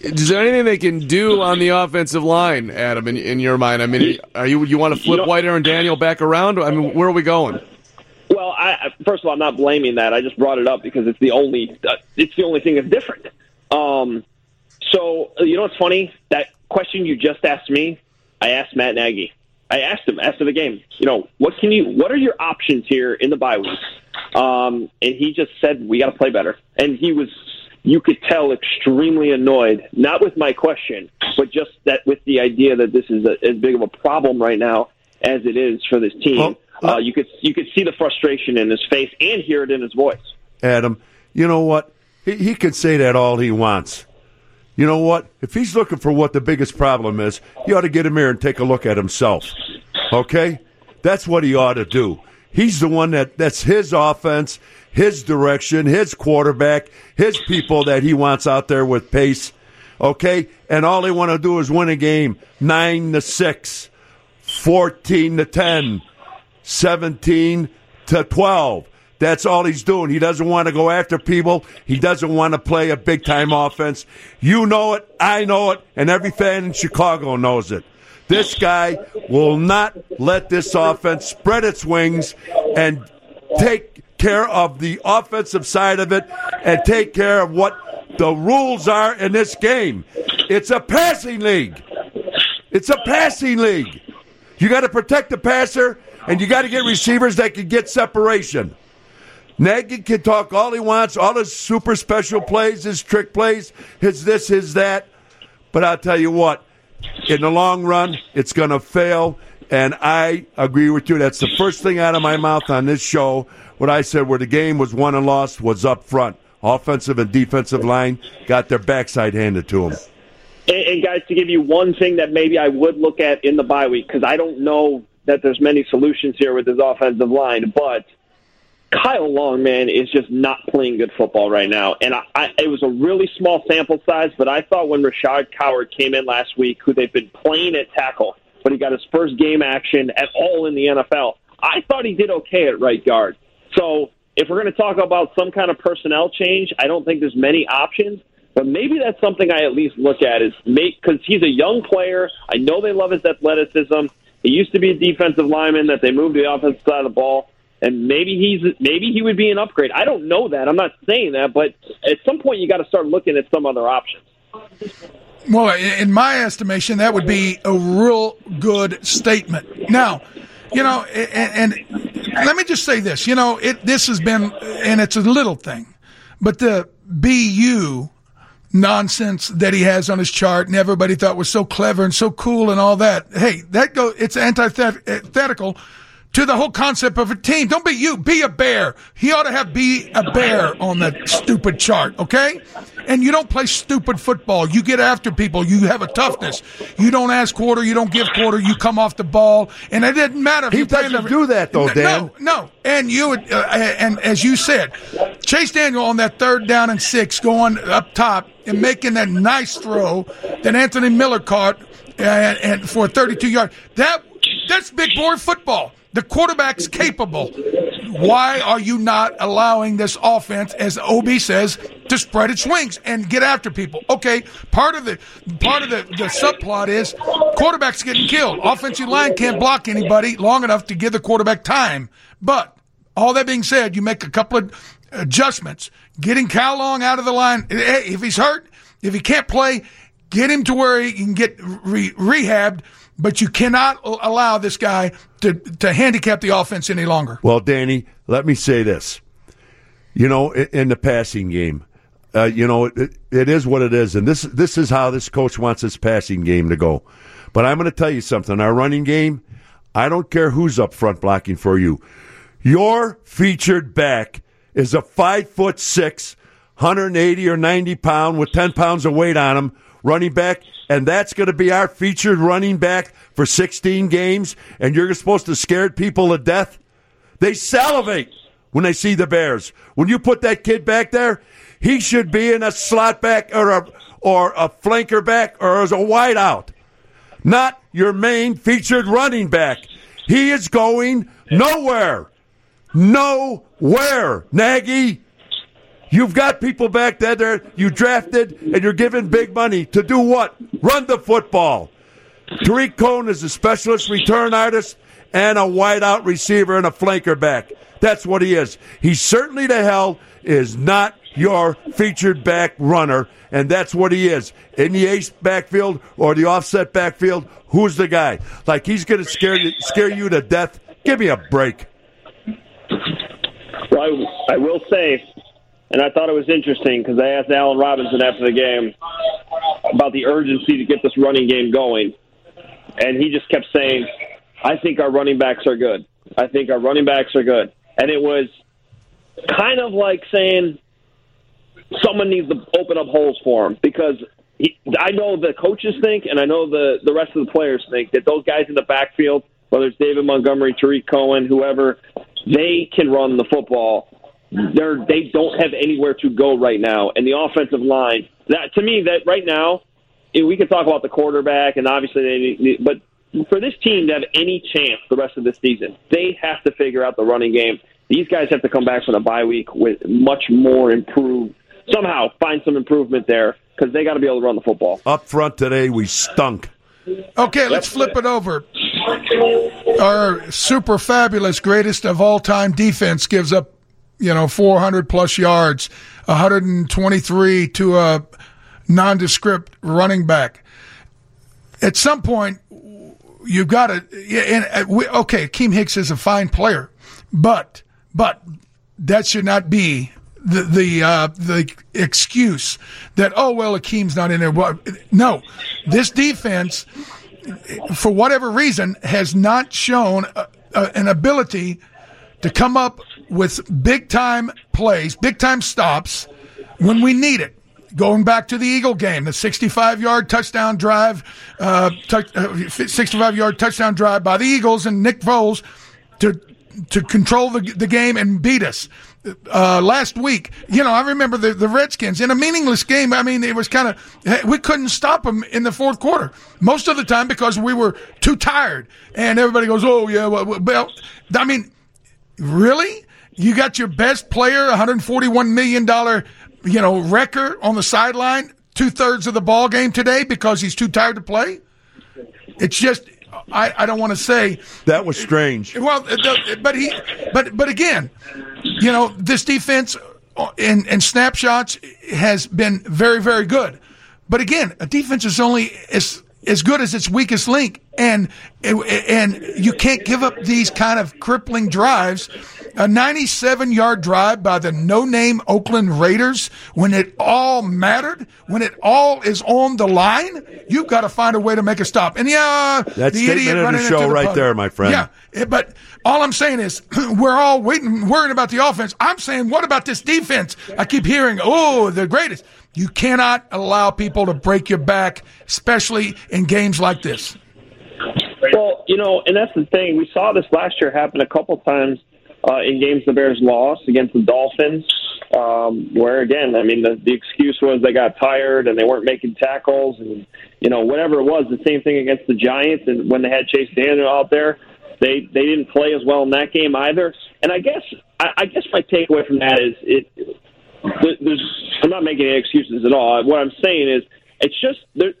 Speaker 3: Is there anything they can do on the offensive line, Adam? In, in your mind, I mean, are you you want to flip
Speaker 14: You know-
Speaker 3: and Daniel back around? I mean, where are we going?
Speaker 14: Well, I, I- first of all, I'm not blaming that. I just brought it up because it's the only uh, it's the only thing that's different. Um, so you know what's funny? That question you just asked me, I asked Matt Nagy. I asked him after the game. You know, what can you? What are your options here in the bye week? Um, and he just said we got to play better. And he was, you could tell, extremely annoyed. Not with my question, but just that with the idea that this is a, as big of a problem right now as it is for this team. uh, you could you could see the frustration in his face and hear it in his voice.
Speaker 4: Adam, you know what? He, he can say that all he wants. You know what? If he's looking for what the biggest problem is, he ought to get him here and take a look at himself. Okay? That's what he ought to do. He's the one that that's his offense, his direction, his quarterback, his people that he wants out there with pace. Okay? And all they want to do is win a game 9 to 6, 14 to 10, 17 to 12. That's all he's doing. He doesn't want to go after people. He doesn't want to play a big time offense. You know it. I know it. And every fan in Chicago knows it. This guy will not let this offense spread its wings and take care of the offensive side of it and take care of what the rules are in this game. It's a passing league. It's a passing league. You got to protect the passer and you got to get receivers that can get separation. Nagy can talk all he wants, all his super special plays, his trick plays, his this, his that. But I'll tell you what, in the long run, it's going to fail. And I agree with you. That's the first thing out of my mouth on this show. What I said, where the game was won and lost, was up front. Offensive and defensive line got their backside handed to them.
Speaker 14: And, and guys, to give you one thing that maybe I would look at in the bye week because I don't know that there's many solutions here with his offensive line, but Kyle Long, man, is just not playing good football right now. And I, I, it was a really small sample size, but I thought when Rashad Coward came in last week, who they've been playing at tackle, but he got his first game action at all in the NFL, I thought he did okay at right guard. So if we're going to talk about some kind of personnel change, I don't think there's many options. But maybe that's something I at least look at is make because he's a young player. I know they love his athleticism. He used to be a defensive lineman that they moved to the offensive side of the ball and maybe he's maybe he would be an upgrade. I don't know that. I'm not saying that, but at some point you got to start looking at some other options.
Speaker 1: Well, in my estimation, that would be a real good statement. Now, you know, and, and let me just say this. You know, it this has been, and it's a little thing, but the BU nonsense that he has on his chart and everybody thought was so clever and so cool and all that. Hey, that go it's antithetical eh, to the whole concept of a team. Don't be you, be a bear. He ought to have be a bear on that stupid chart, okay? And you don't play stupid football. You get after people. You have a toughness. You don't ask quarter. You don't give quarter. You come off the ball, and it doesn't matter if
Speaker 4: He doesn't
Speaker 1: the-
Speaker 4: do that, though, Dan.
Speaker 1: No, no. And you, uh, and as you said, Chase Daniel on that third down and six, going up top and making that nice throw that Anthony Miller caught, and, and for 32 yards. That that's big boy football. The quarterback's capable. why are you not allowing this offense, as OB says, to spread its wings and get after people? Okay, part of the part of the, the subplot is quarterbacks getting killed. Offensive line can't block anybody long enough to give the quarterback time. But all that being said, you make a couple of adjustments, getting Kyle Long out of the line. Eh, if he's hurt, if he can't play, get him to where he can get re- rehabbed. But you cannot allow this guy to, to handicap the offense any longer.
Speaker 4: Well, Danny, let me say this. You know, in, the passing game, uh, you know, it, it is what it is, and this this is how this coach wants his passing game to go. But I'm going to tell you something. Our running game, I don't care who's up front blocking for you. Your featured back is a five foot six, 180 or 90 pound with 10 pounds of weight on him running back, and that's going to be our featured running back for 16 games, and you're supposed to scare people to death? They salivate when they see the Bears. When you put that kid back there, he should be in a slot back or a, or a flanker back or as a wideout, not your main featured running back. He is going nowhere. Nowhere, Nagy. You've got people back there you drafted, and you're giving big money to do what? Run the football. Tarik Cohen is a specialist return artist and a wideout receiver and a flanker back. That's what he is. He certainly to hell is not your featured back runner, and that's what he is. In the ace backfield or the offset backfield, who's the guy? Like he's going to scare you, scare you to death. Give me a break.
Speaker 14: Well, I, I will say and I thought it was interesting because I asked Allen Robinson after the game about the urgency to get this running game going. And he just kept saying, I think our running backs are good. I think our running backs are good. And it was kind of like saying someone needs to open up holes for him because he, I know the coaches think, and I know the, the rest of the players think that those guys in the backfield, whether it's David Montgomery, Tarik Cohen, whoever, they can run the football they're they don't have anywhere to go right now, and the offensive line. That to me, that right now, we can talk about the quarterback, and obviously they need, but for this team to have any chance the rest of the season, they have to figure out the running game. These guys have to come back from the bye week with much more improved. Somehow find some improvement there because they got to be able to run the football.
Speaker 4: Up front today, we stunk.
Speaker 1: Okay, let's flip it over. Our super fabulous, greatest of all time defense gives up you know, 400 plus yards, 123 to a nondescript running back. At some point, you've got to. Uh, okay, Keem Hicks is a fine player, but but that should not be the the uh, the excuse that oh well Akiem's not in there. no, this defense, for whatever reason, has not shown a, a, an ability to come up with big time plays, big time stops when we need it. Going back to the Eagle game, the 65 yard touchdown drive, uh, uh, 65 yard touchdown drive by the Eagles and Nick Foles to to control the, the game and beat us. Uh, last week, you know, I remember the, the Redskins in a meaningless game. I mean, it was kind of, we couldn't stop them in the fourth quarter most of the time because we were too tired. And everybody goes, oh, yeah, well, well I mean, really? You got your best player, 141 million dollar, you know, wrecker on the sideline, two thirds of the ball game today because he's too tired to play. It's just I, I don't want to say
Speaker 4: that was strange.
Speaker 1: Well, but he, but but again, you know, this defense uh, in in snapshots has been very very good. But again, a defense is only as as good as its weakest link, and and you can't give up these kind of crippling drives. A 97 yard drive by the no name Oakland Raiders when it all mattered, when it all is on the line, you've got to find a way to make a stop. And yeah,
Speaker 4: that's
Speaker 1: the idiot
Speaker 4: running the show
Speaker 1: the
Speaker 4: right there, my friend.
Speaker 1: Yeah, eh, but all I'm saying is we're all waiting, worrying about the offense. I'm saying, what about this defense? I keep hearing, oh, the greatest. You cannot allow people to break your back, especially in games like this.
Speaker 14: Well, you know, and that's the thing. We saw this last year happen a couple times uh, in games the Bears lost against the Dolphins, um, where again, I mean, the, the excuse was they got tired and they weren't making tackles, and you know, whatever it was. The same thing against the Giants, and when they had Chase Daniel out there, They they didn't play as well in that game either. And I guess I, I guess my takeaway from that is it. There's, I'm not making any excuses at all. What I'm saying is it's just there,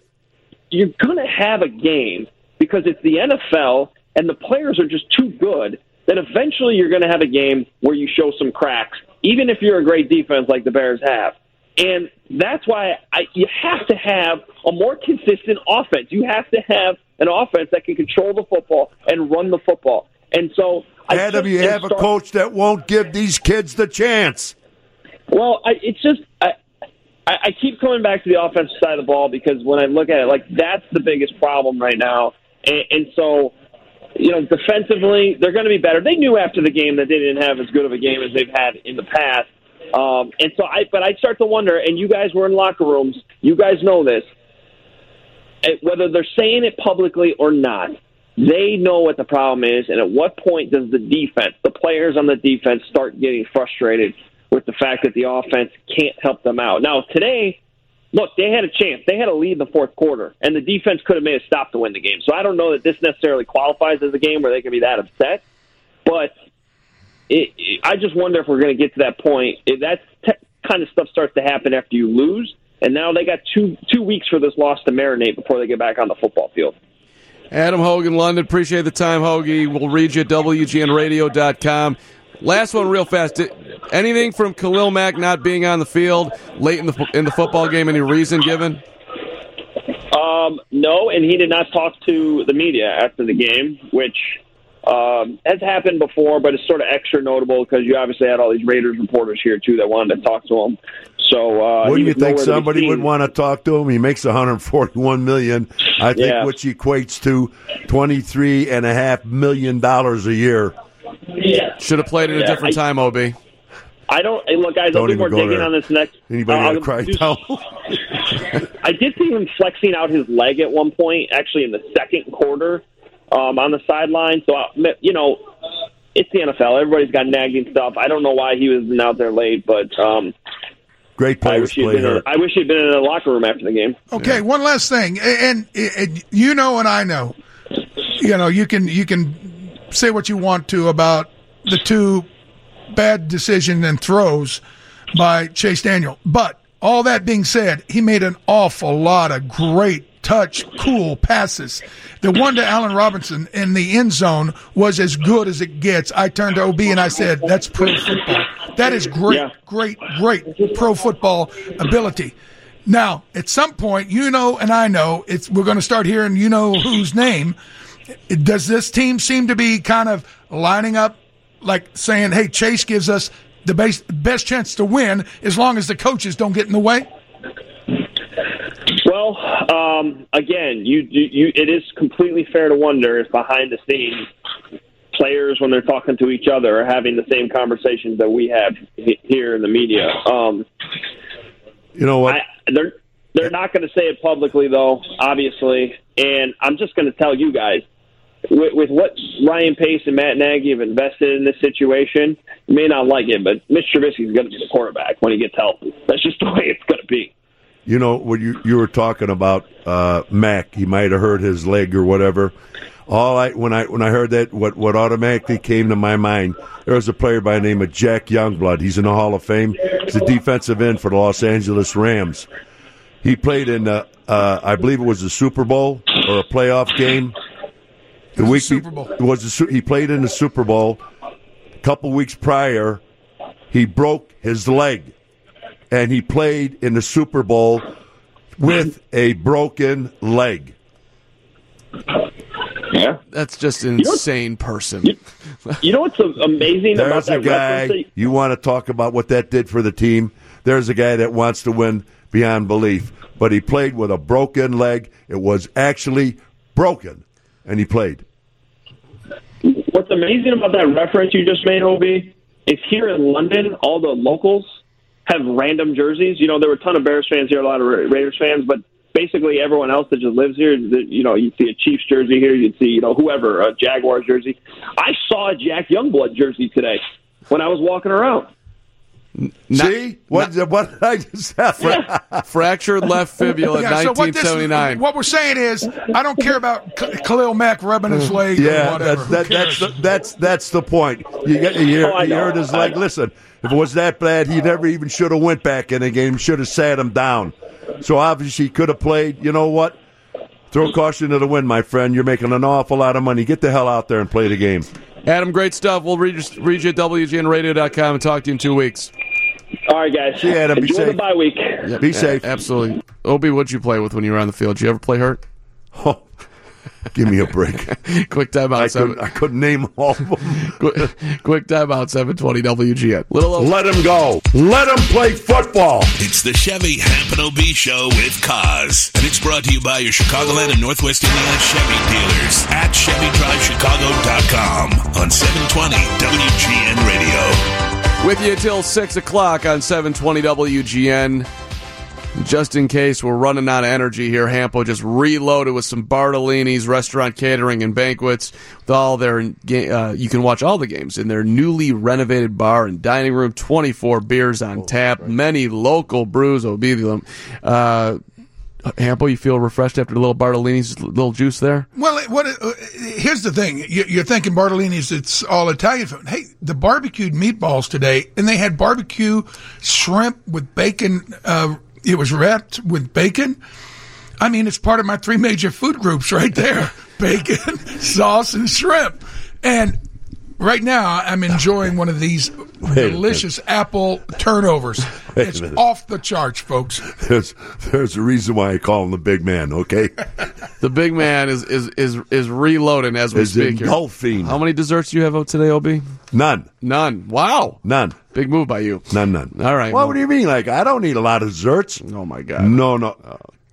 Speaker 14: you're going to have a game because it's the NFL and the players are just too good that eventually you're going to have a game where you show some cracks, even if you're a great defense like the Bears have. And that's why I, you have to have a more consistent offense. You have to have an offense that can control the football and run the football. And so, I
Speaker 4: Adam, you have a coach that won't give these kids the chance.
Speaker 14: Well, I, it's just I I keep coming back to the offensive side of the ball because when I look at it, like that's the biggest problem right now, and, and so you know defensively they're going to be better. They knew after the game that they didn't have as good of a game as they've had in the past, um, and so I but I start to wonder. And you guys were in locker rooms, you guys know this. eh, Whether they're saying it publicly or not, they know what the problem is, and at what point does the defense, the players on the defense, start getting frustrated with the fact that the offense can't help them out? Now, today, look, they had a chance. They had a lead in the fourth quarter, and the defense could have made a stop to win the game. So I don't know that this necessarily qualifies as a game where they can be that upset, but it, it, I just wonder if we're going to get to that point. If that t- kind of stuff starts to happen after you lose, and now they got two two weeks for this loss to marinate before they get back on the football field.
Speaker 3: Adam Hogan, London. Appreciate the time, Hoagie. We'll read you at WGNradio.com. Last one, real fast. Did- Anything from Khalil Mack not being on the field late in the in the football game? Any reason given?
Speaker 14: Um, no, and he did not talk to the media after the game, which um, has happened before, but it's sort of extra notable because you obviously had all these Raiders reporters here too that wanted to talk to him. So uh, he
Speaker 4: Wouldn't you think
Speaker 14: nowhere to be
Speaker 4: somebody would want to talk to him? He makes 141 million, I think,
Speaker 14: Yeah.
Speaker 4: which equates to 23 and a half million dollars a year.
Speaker 3: Should have played at a different
Speaker 14: I-
Speaker 3: time, Ob.
Speaker 14: I don't. Hey, look, guys,
Speaker 4: Don't
Speaker 14: I'll do
Speaker 4: even
Speaker 14: more
Speaker 4: go
Speaker 14: digging
Speaker 4: there.
Speaker 14: on this next.
Speaker 4: Anybody
Speaker 14: I'll
Speaker 4: got to cry
Speaker 14: do- I did see him flexing out his leg at one point, actually in the second quarter, um, on the sideline. So uh, you know, it's the NFL. Everybody's got nagging stuff. I don't know why he was out there late, but um,
Speaker 4: Great
Speaker 14: I
Speaker 4: players
Speaker 14: wish
Speaker 4: play
Speaker 14: been. In,
Speaker 4: hurt.
Speaker 14: I wish he'd been in the locker room after the game.
Speaker 1: Okay, one last thing, and, and, and you know, and I know, you know, you can you can say what you want to about the two bad decision and throws by Chase Daniel, but all that being said, he made an awful lot of great touch, cool passes. The one to Allen Robinson in the end zone was as good as it gets. I turned to OB and I said, "That's pro football. That is great,
Speaker 14: Yeah.
Speaker 1: great, great pro football ability." Now, at some point, you know, and I know, it's we're going to start hearing you know whose name. Does this team seem to be kind of lining up, like saying, "Hey, Chase gives us the base, best chance to win as long as the coaches don't get in the way"?
Speaker 14: Well, um, again, you, you, you, it is completely fair to wonder if behind the scenes, players, when they're talking to each other, are having the same conversations that we have here in the media. Um,
Speaker 4: You know what?
Speaker 14: I, they're they're not going to say it publicly, though, obviously. And I'm just going to tell you guys, with, with what Ryan Pace and Matt Nagy have invested in this situation, you may not like it, but Mitch Trubisky is going to be the quarterback when he gets healthy. That's just the way it's going to be.
Speaker 4: You know when you you were talking about uh, Mack, he might have hurt his leg or whatever. All I when I when I heard that, what what automatically came to my mind, there was a player by the name of Jack Youngblood. He's in the Hall of Fame. He's a defensive end for the Los Angeles Rams. He played in, uh, uh, I believe it was a Super Bowl or a playoff game. The week
Speaker 1: Super Bowl.
Speaker 4: He, was the, he played in the Super Bowl. A couple weeks prior, he broke his leg, and he played in the Super Bowl with a broken leg.
Speaker 14: Yeah.
Speaker 3: That's just an insane person.
Speaker 14: You know what's amazing about
Speaker 4: There's a
Speaker 14: that
Speaker 4: guy.
Speaker 14: reference?
Speaker 4: You want to talk about what that did for the team? There's a guy that wants to win beyond belief, but he played with a broken leg. It was actually broken, and he played.
Speaker 14: What's amazing about that reference you just made, Obi, is here in London, all the locals have random jerseys. You know, there were a ton of Bears fans here, a lot of Raiders fans, but basically everyone else that just lives here, you know, you'd see a Chiefs jersey here, you'd see, you know, whoever, a Jaguars jersey. I saw a Jack Youngblood jersey today when I was walking around.
Speaker 4: See what? What did I just say?
Speaker 3: Fractured left fibula,
Speaker 1: Yeah, so what, this,
Speaker 3: 1979.
Speaker 1: what we're saying is, I don't care about K- Khalil Mack rubbing his mm. leg or
Speaker 4: Yeah,
Speaker 1: whatever.
Speaker 4: that's that, that's the, that's that's the point. You get you, hear,
Speaker 14: Oh, I
Speaker 4: you heard his leg. Listen, if it was that bad, he never even should have went back in the game. Should have sat him down. So obviously, he could have played. You know what? Throw caution to the wind, my friend. You're making an awful lot of money. Get the hell out there and play the game.
Speaker 3: Adam, great stuff. We'll read, read you at WGNradio.com and talk to you in two weeks.
Speaker 14: All right, guys.
Speaker 4: See you, Adam. Be
Speaker 14: Enjoy the bye week.
Speaker 4: Be safe.
Speaker 3: Absolutely. Obi, what'd you play with when you were on the field? Did you ever play hurt?
Speaker 4: Oh, give me a break.
Speaker 3: Quick timeout.
Speaker 4: I
Speaker 3: seven,
Speaker 4: couldn't, I couldn't name all of them.
Speaker 3: quick, quick timeout. Seven twenty WGN. Little over.
Speaker 4: Let him go. Let him play football.
Speaker 2: It's the Chevy Hampton OB Show with Kaz. And it's brought to you by your Chicagoland and Northwest Indiana Chevy dealers at ChevyDriveChicago.com on 720 WGN Radio.
Speaker 3: With you until 6 o'clock on 720 WGN. Just in case we're running out of energy here, Hampo just reloaded with some Bartolini's restaurant catering and banquets. With all their, uh, you can watch all the games in their newly renovated bar and dining room. Twenty four beers on tap, many local brews. Obedium. Uh, Hampo, you feel refreshed after a little Bartolini's little juice there?
Speaker 1: Well, what? Uh, here's the thing: you, you're thinking Bartolini's, it's all Italian food. Hey, the barbecued meatballs today, and they had barbecue shrimp with bacon. Uh, it was wrapped with bacon. I mean, it's part of my three major food groups right there: bacon, sauce, and shrimp. And right now, I'm enjoying one of these delicious apple turnovers. It's off the charts, folks.
Speaker 4: There's there's a reason why I call him the big man. Okay,
Speaker 3: The big man is is is, is reloading as we
Speaker 4: Is
Speaker 3: speak here.
Speaker 4: engulfing.
Speaker 3: How many desserts do you have out today, Ob?
Speaker 4: none,
Speaker 3: None. Wow.
Speaker 4: none,
Speaker 3: Big move by you.
Speaker 4: none, none.
Speaker 3: All right.
Speaker 4: What
Speaker 3: well-
Speaker 4: do you mean? Like I don't need a lot of desserts.
Speaker 3: Oh my God.
Speaker 4: No, no,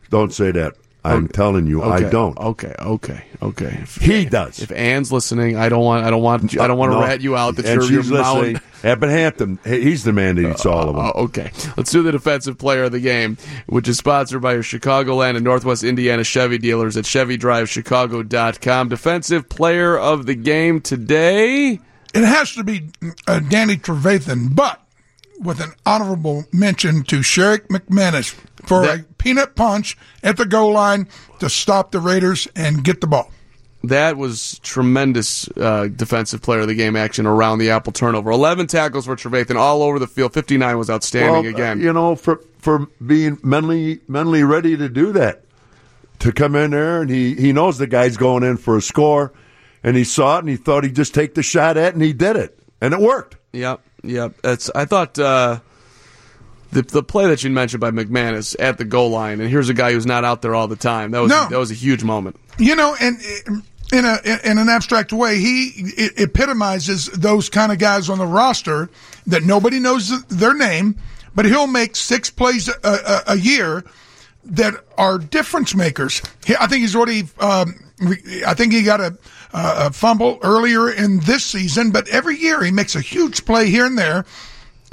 Speaker 4: don't say that. I'm telling you,
Speaker 3: Okay.
Speaker 4: I don't.
Speaker 3: Okay. Okay. Okay. If,
Speaker 4: He does.
Speaker 3: if Anne's listening, I don't want. I don't want. I don't want to
Speaker 4: No.
Speaker 3: rat you out. That
Speaker 4: and
Speaker 3: you're,
Speaker 4: she's
Speaker 3: you're
Speaker 4: listening.
Speaker 3: mounting-
Speaker 4: Hampton, he's the man that eats all of them.
Speaker 3: Oh, okay. Let's do the defensive player of the game, which is sponsored by your Chicagoland and Northwest Indiana Chevy dealers at ChevyDriveChicago.com. Defensive player of the game today.
Speaker 1: It has to be uh, Danny Trevathan, but with an honorable mention to Sherrick McManus for
Speaker 3: That-
Speaker 1: a peanut punch at the goal line to stop the Raiders and get the ball.
Speaker 3: That was tremendous uh, defensive player of the game action around the apple turnover. 11 tackles for Trevathan all over the field. 59 was outstanding
Speaker 4: Well,
Speaker 3: again.
Speaker 4: You know, for for being mentally mentally ready to do that, to come in there and he he knows the guy's going in for a score, and he saw it and he thought he'd just take the shot at it, and he did it, and it worked.
Speaker 3: Yep, yep. That's. I thought uh, the the play that you mentioned by McManus at the goal line, and here's a guy who's not out there all the time. That was
Speaker 1: No.
Speaker 3: that was a huge moment.
Speaker 1: You know, and in a in an abstract way, he epitomizes those kind of guys on the roster that nobody knows their name, but he'll make six plays a, a, a year that are difference makers. I think he's already. Um, I think he got a, a fumble earlier in this season, but every year he makes a huge play here and there.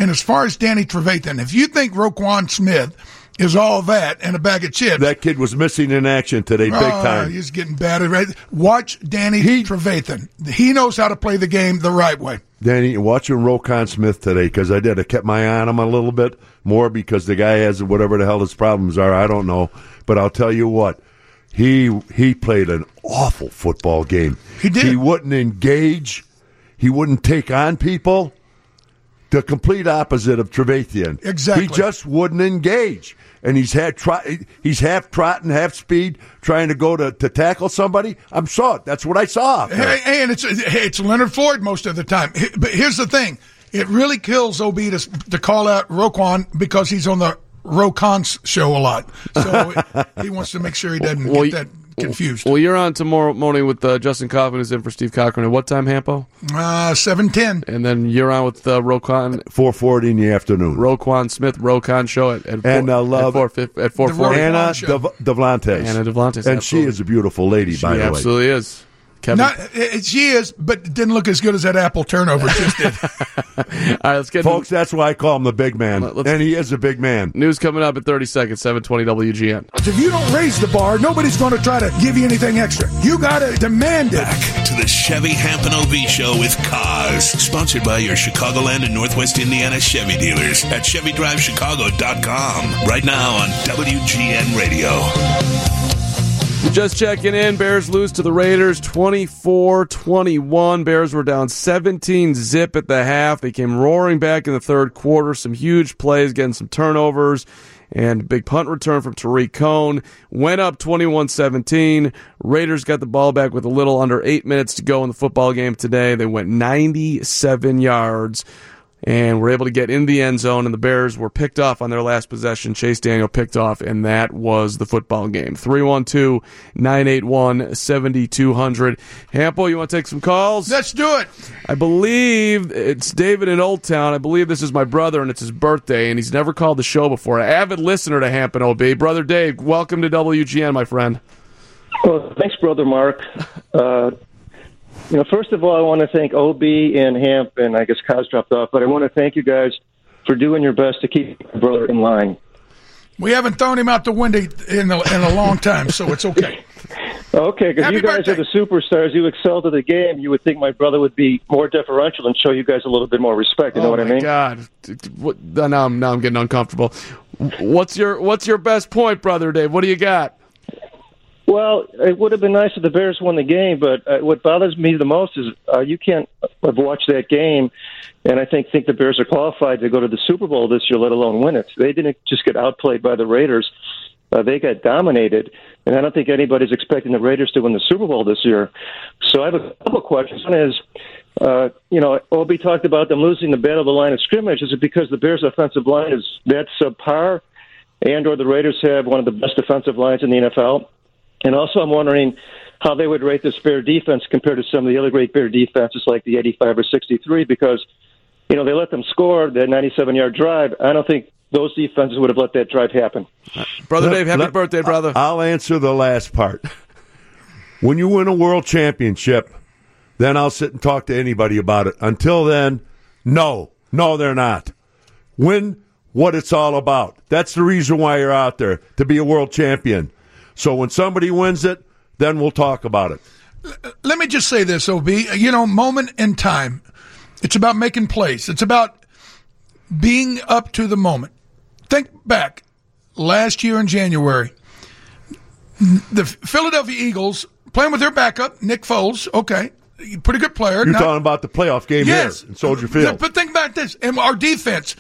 Speaker 1: And as far as Danny Trevathan, if you think Roquan Smith is all that and a bag of chips,
Speaker 4: That kid was missing in action today, big
Speaker 1: Oh,
Speaker 4: time.
Speaker 1: He's getting battered. Right. Watch Danny Trevathan. He knows how to play the game the right way.
Speaker 4: Danny, watching Roquan Smith today because I did. I kept my eye on him a little bit more because the guy has whatever the hell his problems are. I don't know, but I'll tell you what, he he played an awful football game.
Speaker 1: He did.
Speaker 4: He wouldn't engage. He wouldn't take on people. The complete opposite of Trevathan.
Speaker 1: Exactly.
Speaker 4: He just wouldn't engage, and he's had try. He's half trotting, half speed, trying to go to, to tackle somebody. I'm saw it. That's what I saw. out there.
Speaker 1: Hey, and it's it's Leonard Floyd most of the time. But here's the thing: it really kills Ob to, to call out Roquan because he's on the Roquan's show a lot. So he wants to make sure he doesn't
Speaker 3: Well,
Speaker 1: get that confused.
Speaker 3: Well, you're on tomorrow morning with uh, Justin Kaufmann, who's in for Steve Cochran. At what time, Hampo?
Speaker 1: Uh, seven ten.
Speaker 3: And then you're on with uh, Roquan,
Speaker 4: Four forty in the afternoon.
Speaker 3: Roquan Smith, Roquan show at at
Speaker 4: And
Speaker 3: four,
Speaker 4: I love
Speaker 3: at four, at four
Speaker 1: The
Speaker 3: forty.
Speaker 1: Roquan
Speaker 4: Anna
Speaker 1: show.
Speaker 4: Davlantes.
Speaker 3: Anna Davlantes,
Speaker 4: And she is a beautiful lady,
Speaker 3: She
Speaker 4: by the way.
Speaker 3: absolutely is. Kevin.
Speaker 1: Not, it, she is, but didn't look as good as that apple turnover just did.
Speaker 3: All right, let's get
Speaker 4: Folks, that's why I call him the big man. and he is a big man.
Speaker 3: news coming up in 30 seconds, 720 WGN.
Speaker 1: if you don't raise the bar, nobody's going to try to give you anything extra. You got to demand it.
Speaker 2: Back to the Chevy Hampton OB Show with Kaz, sponsored by your Chicagoland and Northwest Indiana Chevy dealers at ChevyDriveChicago.com. Right now on WGN Radio.
Speaker 3: Just checking in. Bears lose to the Raiders 24 21. Bears were down 17 zip at the half. They came roaring back in the third quarter. Some huge plays, getting some turnovers, and big punt return from Tarik Cohen. Went up 21 17. Raiders got the ball back with a little under eight minutes to go in the football game today. They went 97 yards and we were able to get in the end zone, and the Bears were picked off on their last possession. Chase Daniel picked off, and that was the football game. 312 981 7200. Hample, you want to take some calls?
Speaker 1: Let's do it.
Speaker 3: I believe it's David in Old Town. I believe this is my brother, and it's his birthday, and he's never called the show before. An Avid listener to Hampton OB. Brother Dave, welcome to WGN, my friend.
Speaker 15: Well, thanks, brother Mark. Uh, you know, first of all, I want to thank OB and Hamp, and I guess Kaz dropped off, but I want to thank you guys for doing your best to keep my brother in line.
Speaker 1: We haven't thrown him out the window in a, in a long time, so it's okay.
Speaker 15: Okay, because you guys are the superstars. You excelled at the game. You would think my brother would be more deferential and show you guys a little bit more respect. You know
Speaker 3: oh
Speaker 15: what I
Speaker 3: my
Speaker 15: mean?
Speaker 3: God, What- now I'm now I'm getting uncomfortable. What's your What's your best point, brother Dave? What do you got?
Speaker 15: Well, it would have been nice if the Bears won the game, but uh, what bothers me the most is uh, you can't have watched that game, and I think think the Bears are qualified to go to the Super Bowl this year, let alone win it. They didn't just get outplayed by the Raiders; uh, they got dominated, and I don't think anybody's expecting the Raiders to win the Super Bowl this year. So I have a couple questions. One is. Uh, you know, Obi talked about them losing the battle of the line of scrimmage. Is it because the Bears' offensive line is that subpar, and or the Raiders have one of the best defensive lines in the NFL? And also, I'm wondering how they would rate this Bear defense compared to some of the other great Bear defenses like the 85 or 63 because, you know, they let them score that 97 yard drive. I don't think those defenses would have let that drive happen.
Speaker 3: Brother
Speaker 4: Let-
Speaker 3: Dave, happy
Speaker 4: let-
Speaker 3: birthday, brother.
Speaker 4: I'll answer the last part. When you win a world championship, then I'll sit and talk to anybody about it. Until then, no, no, they're not. Win what it's all about. That's the reason why you're out there to be a world champion. So when somebody wins it, then we'll talk about it.
Speaker 1: Let me just say this, OB. You know, moment in time. It's about making plays. It's about being up to the moment. Think back last year in January. The Philadelphia Eagles playing with their backup, Nick Foles. Okay, pretty good player.
Speaker 4: You're
Speaker 1: Not-
Speaker 4: talking about the playoff game
Speaker 1: Yes.
Speaker 4: here in Soldier Field.
Speaker 1: But think about this. And our defense,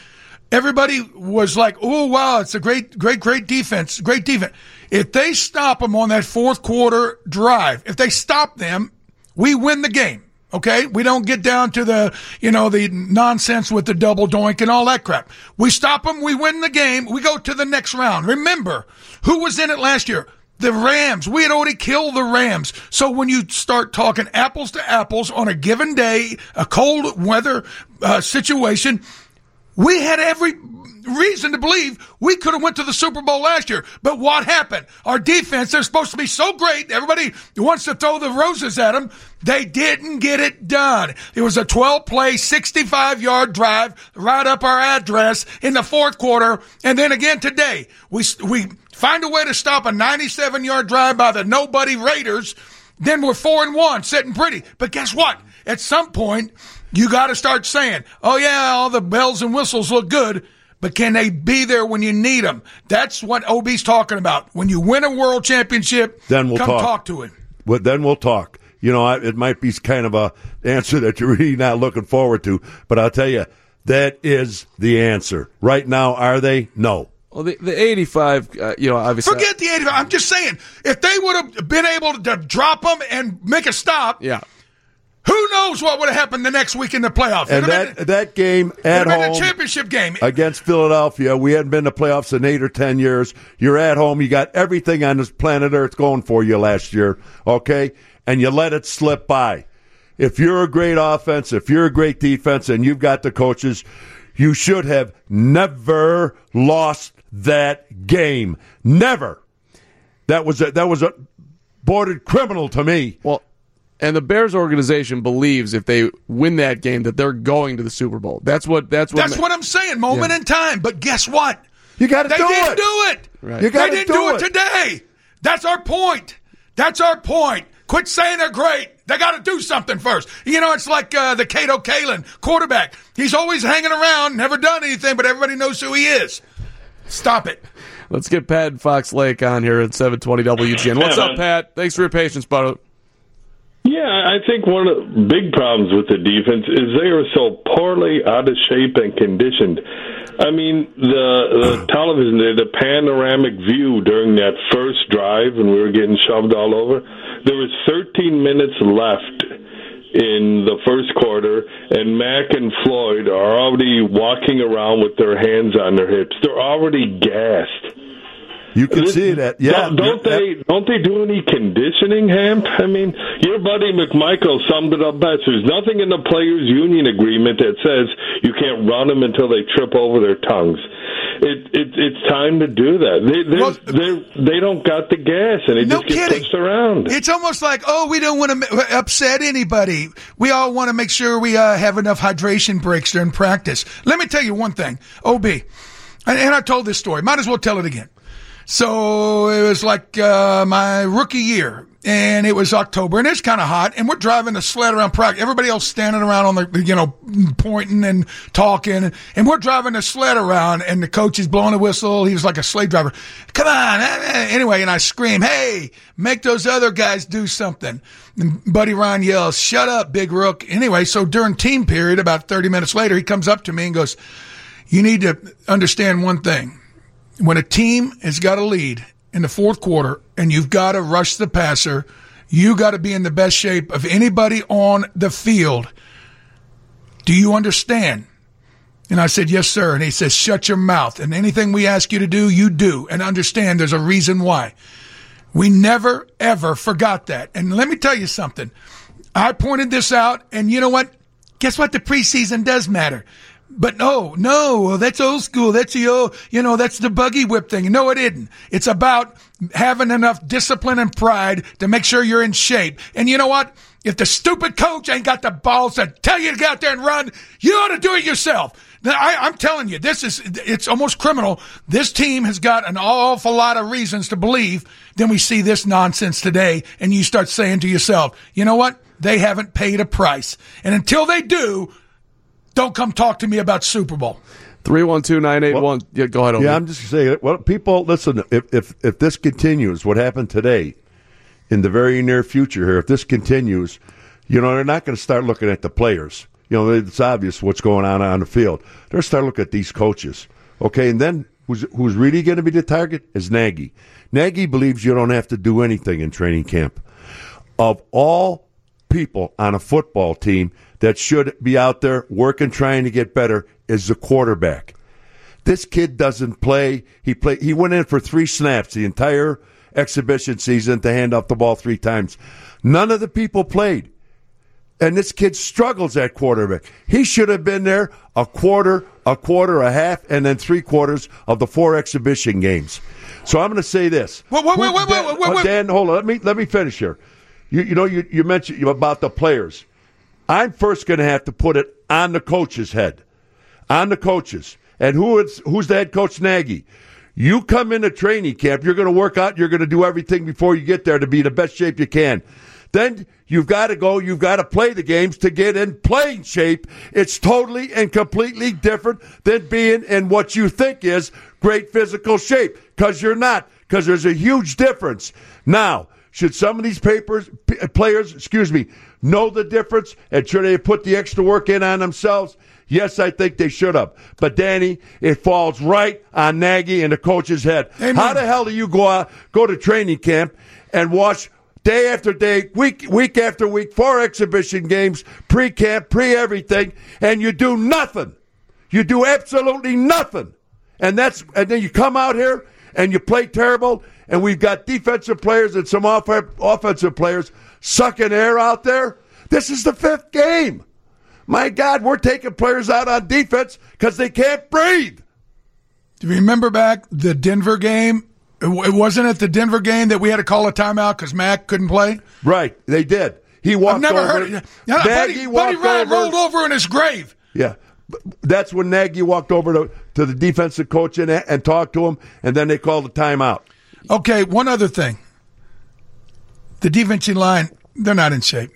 Speaker 1: everybody was like, oh, wow, it's a great, great, great defense. Great defense. If they stop them on that fourth quarter drive, if they stop them, we win the game. Okay. We don't get down to the, you know, the nonsense with the double doink and all that crap. We stop them. We win the game. We go to the next round. Remember who was in it last year? The Rams. We had already killed the Rams. So when you start talking apples to apples on a given day, a cold weather uh, situation, we had every reason to believe we could have went to the Super Bowl last year. But what happened? Our defense, they're supposed to be so great. Everybody wants to throw the roses at them. They didn't get it done. It was a 12 play, 65 yard drive right up our address in the fourth quarter. And then again today, we, we find a way to stop a 97 yard drive by the nobody Raiders. Then we're four and one, sitting pretty. But guess what? At some point, you got to start saying, "Oh yeah, all the bells and whistles look good." But can they be there when you need them? That's what OB's talking about. When you win a world championship,
Speaker 4: Then we'll
Speaker 1: come
Speaker 4: talk.
Speaker 1: talk to him.
Speaker 4: Well, then we'll talk. You know, I, it might be kind of a answer that you're really not looking forward to, but I'll tell you, that is the answer. Right now, are they? No.
Speaker 3: Well, the, the 85, uh, you know, obviously.
Speaker 1: Forget the 85. I'm just saying, if they would have been able to drop them and make a stop,
Speaker 3: yeah.
Speaker 1: Who knows what would have happened the next week in the playoffs?
Speaker 4: And
Speaker 1: It'd have
Speaker 4: that that game at
Speaker 1: it'd been
Speaker 4: home
Speaker 1: a championship game.
Speaker 4: against Philadelphia, we hadn't been to playoffs in eight or ten years. You're at home. You got everything on this planet Earth going for you last year, okay? And you let it slip by. If you're a great offense, if you're a great defense, and you've got the coaches, you should have never lost that game. Never. That was a, that was a bordered criminal to me.
Speaker 3: Well, And the Bears organization believes if they win that game that they're going to the Super Bowl. That's what that's what
Speaker 1: That's what I'm saying. Moment
Speaker 3: Yeah.
Speaker 1: in time. But guess what?
Speaker 4: You got to do it.
Speaker 1: They didn't do it.
Speaker 3: Right.
Speaker 4: You gotta they
Speaker 1: didn't
Speaker 4: do
Speaker 1: do it
Speaker 4: it.
Speaker 1: today. That's our point. That's our point. Quit saying they're great. They got to do something first. You know, it's like uh, the Kato Kaelin quarterback. He's always hanging around, never done anything, but everybody knows who he is. Stop it.
Speaker 3: Let's get Pat and Fox Lake on here at 720 WGN. What's up. Pat? Thanks for your patience, brother.
Speaker 16: Yeah, I think one of the big problems with the defense is they are so poorly out of shape and conditioned. I mean, the the television, the, the panoramic view during that first drive when we were getting shoved all over, there was 13 minutes left in the first quarter, and Mack and Floyd are already walking around with their hands on their hips. They're already gassed.
Speaker 4: You can see that. Yeah.
Speaker 16: Don't, they? Don't they do any conditioning, Hamp? I mean, your buddy McMichael summed it up best. There's nothing in the players' union agreement that says you can't run them until they trip over their tongues. It, it it's time to do that. They they they they don't got the gas, and they
Speaker 1: No
Speaker 16: just get
Speaker 1: kidding.
Speaker 16: pushed around.
Speaker 1: It's almost like, oh, we don't want to upset anybody. We all want to make sure we uh, have enough hydration breaks during practice. Let me tell you one thing, OB, and, and I told this story. Might as well tell it again. So it was like uh, my rookie year, and it was October, and it's kind of hot, and we're driving the sled around practice. Everybody else standing around on the, you know, pointing and talking, and we're driving the sled around, and the coach is blowing a whistle. He was like a slave driver. Come on, eh, eh. anyway, and I scream, "Hey, make those other guys do something!" And Buddy Ryan yells, "Shut up, big rook!" Anyway, so during team period, about thirty minutes later, he comes up to me and goes, "You need to understand one thing." When a team has got a lead in the fourth quarter and you've got to rush the passer, you got to be in the best shape of anybody on the field. Do you understand? And I said, Yes, sir. And he says, Shut your mouth. And anything we ask you to do, you do. And understand there's a reason why. We never, ever forgot that. And let me tell you something. I pointed this out, and you know what? Guess what? The preseason does matter. But no, no, that's old school. That's the old, you know, that's the buggy whip thing. No, it isn't. It's about having enough discipline and pride to make sure you're in shape. And you know what? If the stupid coach ain't got the balls to tell you to get out there and run, you ought to do it yourself. I, I'm telling you, this is, it's almost criminal. This team has got an awful lot of reasons to believe. Then we see this nonsense today and you start saying to yourself, you know what? They haven't paid a price. And until they do, don't come talk to me about Super Bowl.
Speaker 3: Three one two nine eight one. Yeah, go ahead.
Speaker 4: Yeah,
Speaker 3: Obi.
Speaker 4: I'm just saying. Well, people, listen. If if if this continues, what happened today, in the very near future here, if this continues, you know, they're not going to start looking at the players. You know, it's obvious what's going on on the field. They're start looking at these coaches. Okay, and then who's who's really going to be the target is Nagy. Nagy believes you don't have to do anything in training camp. Of all people on a football team that should be out there working, trying to get better, is the quarterback. This kid doesn't play. He play. He went in for three snaps the entire exhibition season to hand off the ball three times. None of the people played, and this kid struggles at quarterback. He should have been there a quarter, a quarter, a half, and then three quarters of the four exhibition games. So I'm going to say this.
Speaker 1: Wait, wait, wait, wait,
Speaker 4: Dan,
Speaker 1: wait, wait, wait.
Speaker 4: Dan, hold on. Let me let me finish here. You, you know, you, you mentioned about the players. I'm first going to have to put it on the coach's head, on the coaches. And who is who's the head coach Nagy? You come into training camp, you're going to work out, you're going to do everything before you get there to be the best shape you can. Then you've got to go, you've got to play the games to get in playing shape. It's totally and completely different than being in what you think is great physical shape because you're not, because there's a huge difference. Now, should some of these papers, p- players, excuse me, know the difference and should they put the extra work in on themselves? Yes, I think they should have. But Danny, it falls right on Nagy and the coach's head. How the hell do you go out, go to training camp and watch day after day, week week after week, four exhibition games, pre-camp, pre-everything, and you do nothing? You do absolutely nothing. And that's and then you come out here and you play terrible, and we've got defensive players and some off- offensive players sucking air out there. This is the fifth game. My God, we're taking players out on defense because they can't breathe.
Speaker 1: Do you remember back the Denver game? It wasn't at the Denver game that we had to call a timeout because Mack couldn't play.
Speaker 4: Right, they did. He walked
Speaker 1: I've never
Speaker 4: over.
Speaker 1: heard it.
Speaker 4: Nagy
Speaker 1: Buddy,
Speaker 4: walked
Speaker 1: Buddy Ryan
Speaker 4: over.
Speaker 1: rolled over in his grave.
Speaker 4: Yeah. That's when Nagy walked over to, to the defensive coach and, and talked to him, and then they call the timeout.
Speaker 1: Okay, one other thing. The defensive line, they're not in shape.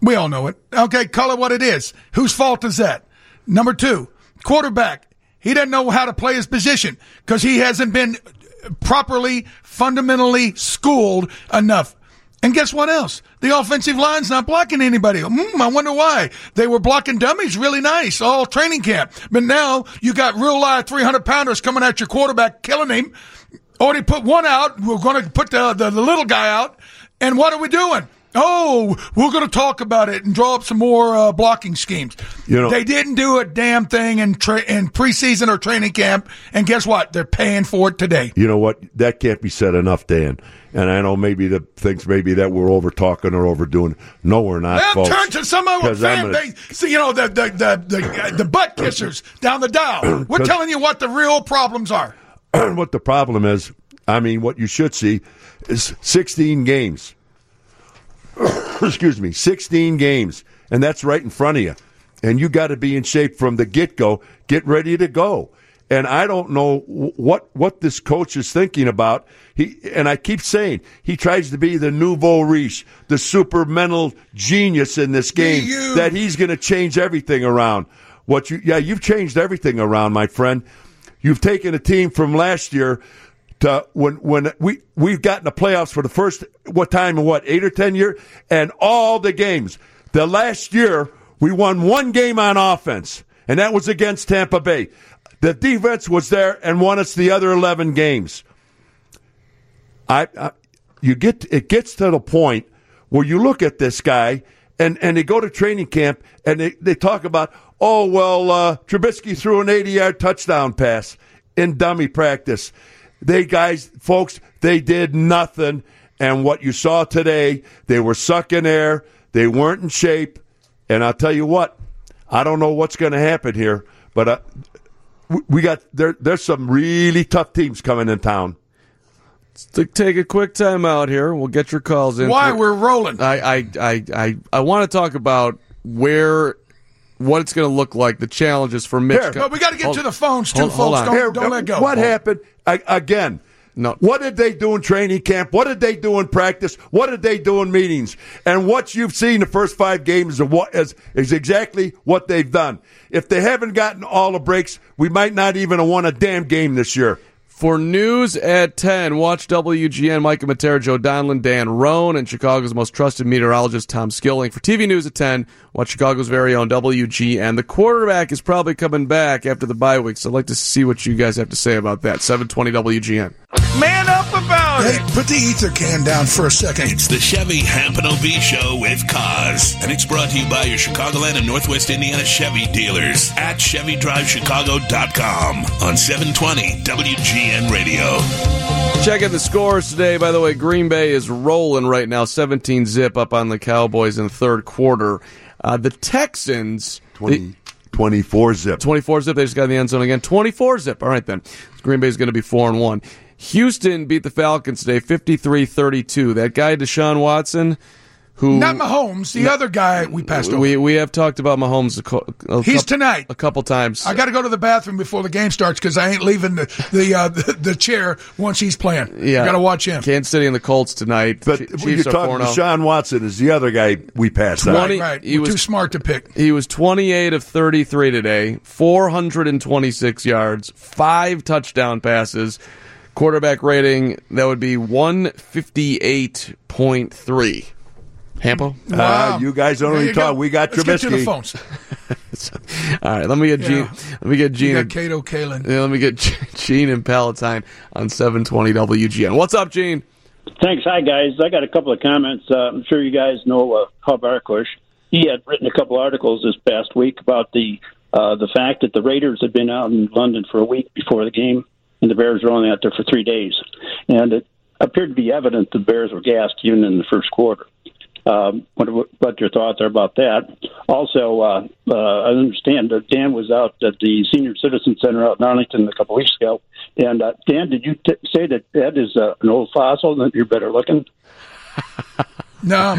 Speaker 1: We all know it. Okay, call it what it is. Whose fault is that? Number two, quarterback. He doesn't know how to play his position because he hasn't been properly, fundamentally schooled enough. And guess what else? The offensive line's not blocking anybody. Mm, I wonder why. They were blocking dummies really nice all training camp. But now you got real live 300 pounders coming at your quarterback, killing him. Already put one out. We're going to put the, the, the little guy out. And what are we doing? Oh, we're going to talk about it and draw up some more uh, blocking schemes.
Speaker 4: You know-
Speaker 1: they didn't do a damn thing in, tra- in preseason or training camp. And guess what? They're paying for it today.
Speaker 4: You know what? That can't be said enough, Dan. And I know maybe the things maybe that we're over talking or overdoing. No, we're not.
Speaker 1: Well,
Speaker 4: folks.
Speaker 1: turn to some of our
Speaker 4: 'Cause I'm
Speaker 1: fan
Speaker 4: gonna-
Speaker 1: base. See, you know, the, the, the, the, the butt kissers down the dial. We're telling you what the real problems are.
Speaker 4: what the problem is, I mean, what you should see is 16 games. Excuse me, 16 games. And that's right in front of you. And you got to be in shape from the get go, get ready to go. And I don't know what what this coach is thinking about. He and I keep saying he tries to be the nouveau riche, the super mental genius in this game. That he's going to change everything around. What you? Yeah, you've changed everything around, my friend. You've taken a team from last year to when when we we've gotten the playoffs for the first what time in what eight or ten year, and all the games. The last year we won one game on offense, and that was against Tampa Bay. The defense was there and won us the other eleven games. I, I you get it gets to the point where you look at this guy and and they go to training camp and they, they talk about oh well uh, Trubisky threw an 80 yard touchdown pass in dummy practice. They guys folks they did nothing and what you saw today they were sucking air they weren't in shape and I'll tell you what I don't know what's going to happen here but uh, we- we got there there's some really tough teams coming in town.
Speaker 3: To take a quick time out here, we'll get your calls in.
Speaker 1: Why we're rolling.
Speaker 3: I I I I, I want to talk about where what it's going to look like, the challenges for Mitch.
Speaker 4: Here.
Speaker 1: But we got to get
Speaker 3: Hold-
Speaker 1: to the phones too,
Speaker 3: hold- hold
Speaker 1: folks.
Speaker 3: on.
Speaker 1: Don't, don't let go.
Speaker 4: What happened I, again?
Speaker 3: No.
Speaker 4: What did they do in training camp? What did they do in practice? What did they do in meetings? And what you've seen the first five games of what is, is exactly what they've done. If they haven't gotten all the breaks, we might not even have won a damn game this year.
Speaker 3: For news at 10, watch WGN, Micah Materre, Joe Donlon, Dan Roan, and Chicago's most trusted meteorologist, Tom Skilling. For TV news at 10, watch Chicago's very own WGN. The quarterback is probably coming back after the bye week, so I'd like to see what you guys have to say about that. 720 WGN.
Speaker 1: About
Speaker 17: Hey, put the ether can down for a second.
Speaker 2: It's the Chevy Hampano B Show with Kaz, and it's brought to you by your Chicagoland and Northwest Indiana Chevy dealers at ChevyDriveChicago.com on 720 WGN Radio.
Speaker 3: Checking the scores today, by the way, Green Bay is rolling right now, 17 zip up on the Cowboys in the third quarter. Uh, the Texans.
Speaker 4: 20, 24 zip.
Speaker 3: 24 zip. They just got in the end zone again. 24 zip. All right, then. Green Bay is going to be 4 and 1. Houston beat the Falcons today 53 32. That guy, Deshaun Watson, who.
Speaker 1: Not Mahomes, the other guy we passed over.
Speaker 3: we, we have talked about Mahomes a, co- a
Speaker 1: He's
Speaker 3: couple-
Speaker 1: tonight.
Speaker 3: a couple times.
Speaker 1: I got to go to the bathroom before the game starts because I ain't leaving the the, uh, the the chair once he's playing.
Speaker 3: yeah,
Speaker 1: got to watch him.
Speaker 3: Kansas City and the Colts tonight.
Speaker 4: But
Speaker 3: Ch- Chiefs
Speaker 4: you're talking
Speaker 3: 4-0.
Speaker 4: Deshaun Watson is the other guy we passed out.
Speaker 3: 20
Speaker 1: right,
Speaker 3: he
Speaker 1: We're
Speaker 3: was-
Speaker 1: too smart to pick.
Speaker 3: He was 28 of 33 today, 426 yards, five touchdown passes. Quarterback rating, that would be 158.3. Hampo?
Speaker 4: Uh, you guys don't
Speaker 1: There
Speaker 4: even talk.
Speaker 1: go.
Speaker 4: We got
Speaker 1: Let's get to the
Speaker 4: Trubisky.
Speaker 1: phones.
Speaker 3: All right, let me get Gene.
Speaker 1: Yeah.
Speaker 3: Let me get
Speaker 1: You
Speaker 3: Gene.
Speaker 1: got Kato Kaelin.
Speaker 3: yeah, let me get Gene and Palatine on 720 WGN. What's up, Gene?
Speaker 18: Thanks. Hi, guys. I got a couple of comments. Uh, I'm sure you guys know uh, Hub Arkush. He had written a couple articles this past week about the uh, the fact that the Raiders had been out in London for a week before the game, and the Bears were only out there for three days. And it appeared to be evident the Bears were gassed even in the first quarter. Um, what, what your thoughts are about that? Also, uh, uh, I understand that Dan was out at the Senior Citizen Center out in Arlington a couple weeks ago. And uh, Dan, did you t- say that that is uh, an old fossil that you're better looking?
Speaker 1: No,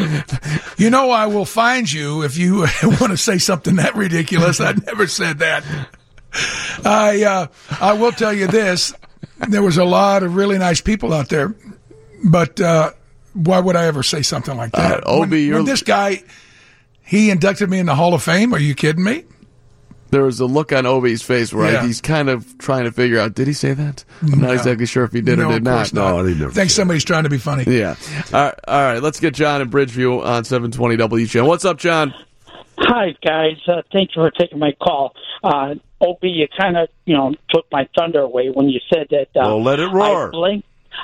Speaker 1: you know I will find you if you want to say something that ridiculous. I never said that. I uh, I will tell you this: there was a lot of really nice people out there, but uh, why would I ever say something like that?
Speaker 3: Uh, Obi, you're-
Speaker 1: when this guy he inducted me in the Hall of Fame. Are you kidding me?
Speaker 3: There was a look on Obi's face where
Speaker 1: Yeah.
Speaker 3: he's kind of trying to figure out, did he say that? I'm not exactly sure if he did
Speaker 1: No,
Speaker 3: or
Speaker 1: of
Speaker 3: did
Speaker 1: course
Speaker 3: not.
Speaker 1: not. Think somebody's trying to be funny.
Speaker 3: Yeah. All right, all right, let's get John in Bridgeview on 720 WGN. What's up, John?
Speaker 19: Hi, guys. Uh, thank you for taking my call. Uh, Opie, you kind of, you know, took my thunder away when you said that. Uh,
Speaker 4: Well, let it roar.
Speaker 19: I blame,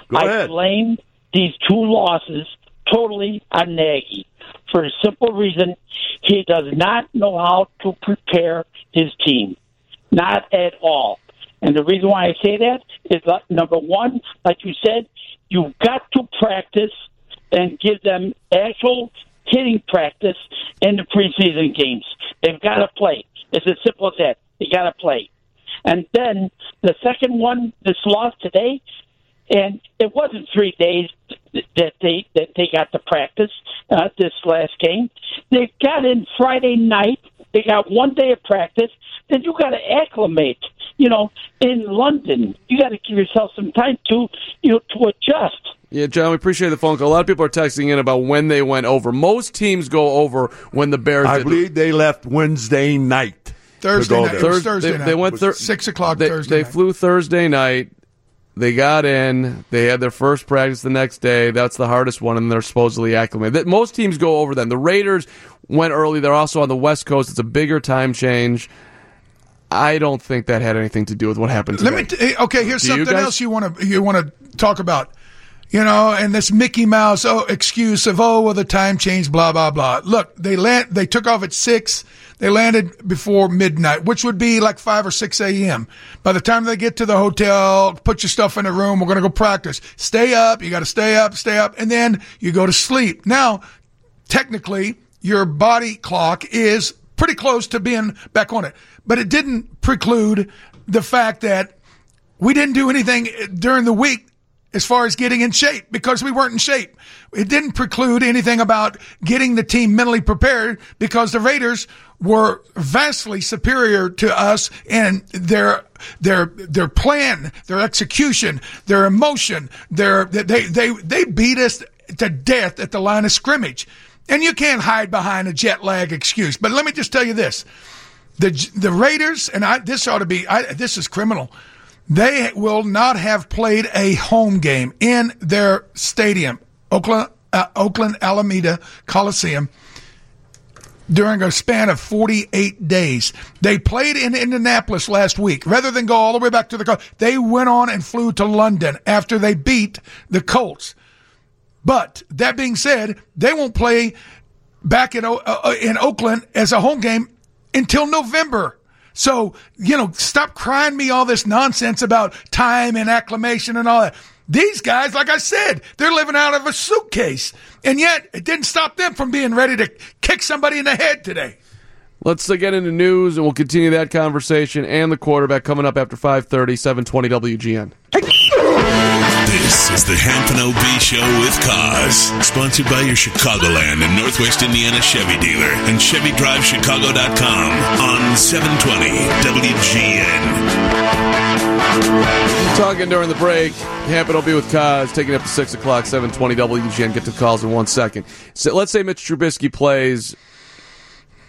Speaker 4: Go
Speaker 19: I
Speaker 4: ahead.
Speaker 19: blame these two losses totally on Nagy for a simple reason: he does not know how to prepare his team, not at all. And the reason why I say that is that number one, like you said, you've got to practice and give them actual hitting practice in the preseason games. They've got to play. It's as simple as that. They got to play. And then the second one, this loss today, and it wasn't three days that they that they got to practice uh, this last game. They got in Friday night. They got one day of practice. Then you got to acclimate. You know, in London, you got to give yourself some time to you know to adjust.
Speaker 3: Yeah, John, we appreciate the phone call. A lot of people are texting in about when they went over. Most teams go over when the Bears
Speaker 4: I believe they left Wednesday night.
Speaker 1: Thursday night.
Speaker 4: there.
Speaker 1: It was Thursday
Speaker 3: they,
Speaker 1: night.
Speaker 3: they went thir-
Speaker 1: six o'clock
Speaker 3: they,
Speaker 1: Thursday.
Speaker 3: They
Speaker 1: night.
Speaker 3: flew Thursday night. They got in. They had their first practice the next day. That's the hardest one, and they're supposedly acclimated. That- Most teams go over then. The Raiders went early. They're also on the West Coast. It's a bigger time change. I don't think that had anything to do with what happened today.
Speaker 1: Let me. T- okay, here's
Speaker 3: Do
Speaker 1: something
Speaker 3: guys?
Speaker 1: else you want to you want to talk about. You know, and this Mickey Mouse oh excuse of oh well the time change blah blah blah. Look, they land they took off at six. They landed before midnight, which would be like five or six a.m. By the time they get to the hotel, put your stuff in a room. We're going to go practice. Stay up. You got to stay up, stay up, and then you go to sleep. Now, technically, your body clock is pretty close to being back on it, but it didn't preclude the fact that we didn't do anything during the week as far as getting in shape because we weren't in shape. It didn't preclude anything about getting the team mentally prepared because the Raiders were vastly superior to us in their their their plan, their execution, their emotion, their they they they beat us to death at the line of scrimmage. And you can't hide behind a jet lag excuse. But let me just tell you this. The the Raiders and I this ought to be I, this is criminal. They will not have played a home game in their stadium, Oakland uh, Oakland Alameda Coliseum during a span of 48 days. They played in Indianapolis last week. Rather than go all the way back to the coast, they went on and flew to London after they beat the Colts. But that being said, they won't play back in uh, in Oakland as a home game until November. So, you know, stop crying me all this nonsense about time and acclimation and all that. These guys, like I said, they're living out of a suitcase. And yet, it didn't stop them from being ready to kick somebody in the head today.
Speaker 3: Let's uh, get into news, and we'll continue that conversation and the quarterback coming up after 5.30, 720 WGN.
Speaker 2: This is the Hampton OB Show with Kaz, sponsored by your Chicagoland and Northwest Indiana Chevy dealer and ChevyDriveChicago.com on 720 WGN.
Speaker 3: Talking during the break, Hampton be with Kaz, taking up to 6 o'clock, 720 WGN. Get to calls in one second. So let's say Mitch Trubisky plays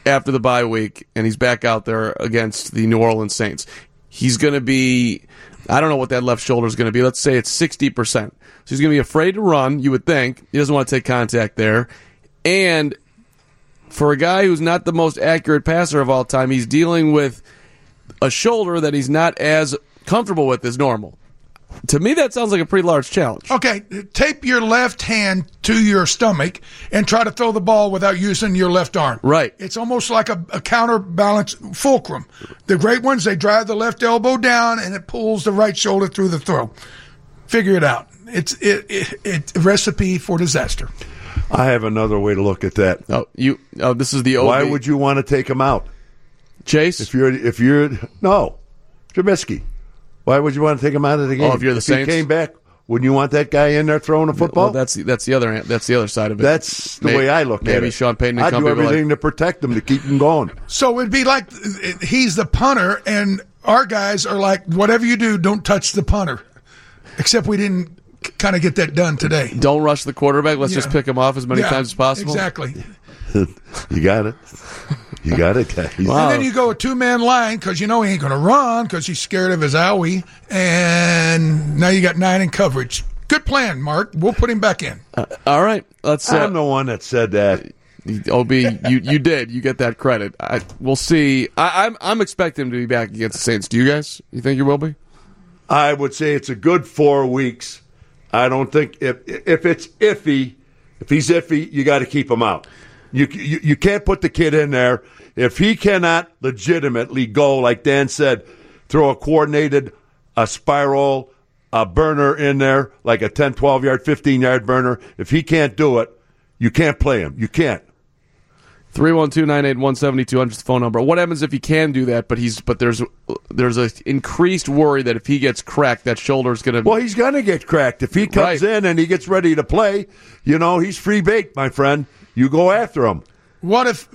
Speaker 3: after the bye week and he's back out there against the New Orleans Saints. He's going to be, I don't know what that left shoulder is going to be. Let's say it's 60%. So he's going to be afraid to run, you would think. He doesn't want to take contact there. And for a guy who's not the most accurate passer of all time, he's dealing with a shoulder that he's not as comfortable with as normal. To me, that sounds like a pretty large challenge.
Speaker 1: Okay, tape your left hand to your stomach and try to throw the ball without using your left arm.
Speaker 3: Right.
Speaker 1: It's almost like a, a counterbalance fulcrum. The great ones, they drive the left elbow down and it pulls the right shoulder through the throw. Figure it out. It's it, it, it recipe for disaster.
Speaker 4: I have another way to look at that.
Speaker 3: Oh, you. Oh, this is the.
Speaker 4: Why would you want to take him out,
Speaker 3: Chase?
Speaker 4: If you're if you're no, Trubisky. Why would you want to take him out of the oh, game?
Speaker 3: Oh, if you're the
Speaker 4: he
Speaker 3: Saints?
Speaker 4: came back, Wouldn't you want that guy in there throwing a football?
Speaker 3: Well, that's the, that's the other that's the other side of it.
Speaker 4: That's the
Speaker 3: May-
Speaker 4: way I look at it.
Speaker 3: Maybe Sean Payton
Speaker 4: I'd do
Speaker 3: company were like,
Speaker 4: everything to protect him to keep him going.
Speaker 1: So it'd be like he's the punter, and our guys are like, whatever you do, don't touch the punter. Except we didn't kind of get that done today.
Speaker 3: Don't rush the quarterback. Let's just pick him off as many
Speaker 1: Yeah,
Speaker 3: times as possible.
Speaker 1: Exactly.
Speaker 4: you got it. You got it, guys.
Speaker 1: And then you go a two man line because you know he ain't going to run because he's scared of his owie. And now you got nine in coverage. Good plan, Mark. We'll put him back in.
Speaker 3: Uh, all right, let's. Uh,
Speaker 4: I'm the one that said that.
Speaker 3: Ob, you you did. You get that credit. I, we'll see. I, I'm I'm expecting him to be back against the Saints. Do you guys? You think he will be?
Speaker 4: I would say it's a good four weeks. I don't think if if it's iffy, if he's iffy, you got to keep him out. You, you you can't put the kid in there if he cannot legitimately go like Dan said, throw a coordinated a spiral a burner in there like a 10 12 yard 15 yard burner if he can't do it you can't play him you can't
Speaker 3: 312-981-7200 is the phone number. What happens if he can do that, but he's but there's there's a increased worry that if he gets cracked, that shoulder's going to.
Speaker 4: Well, he's going to get cracked if he comes in and he gets ready to play. You know, he's free bait, my friend. You go after him.
Speaker 1: What if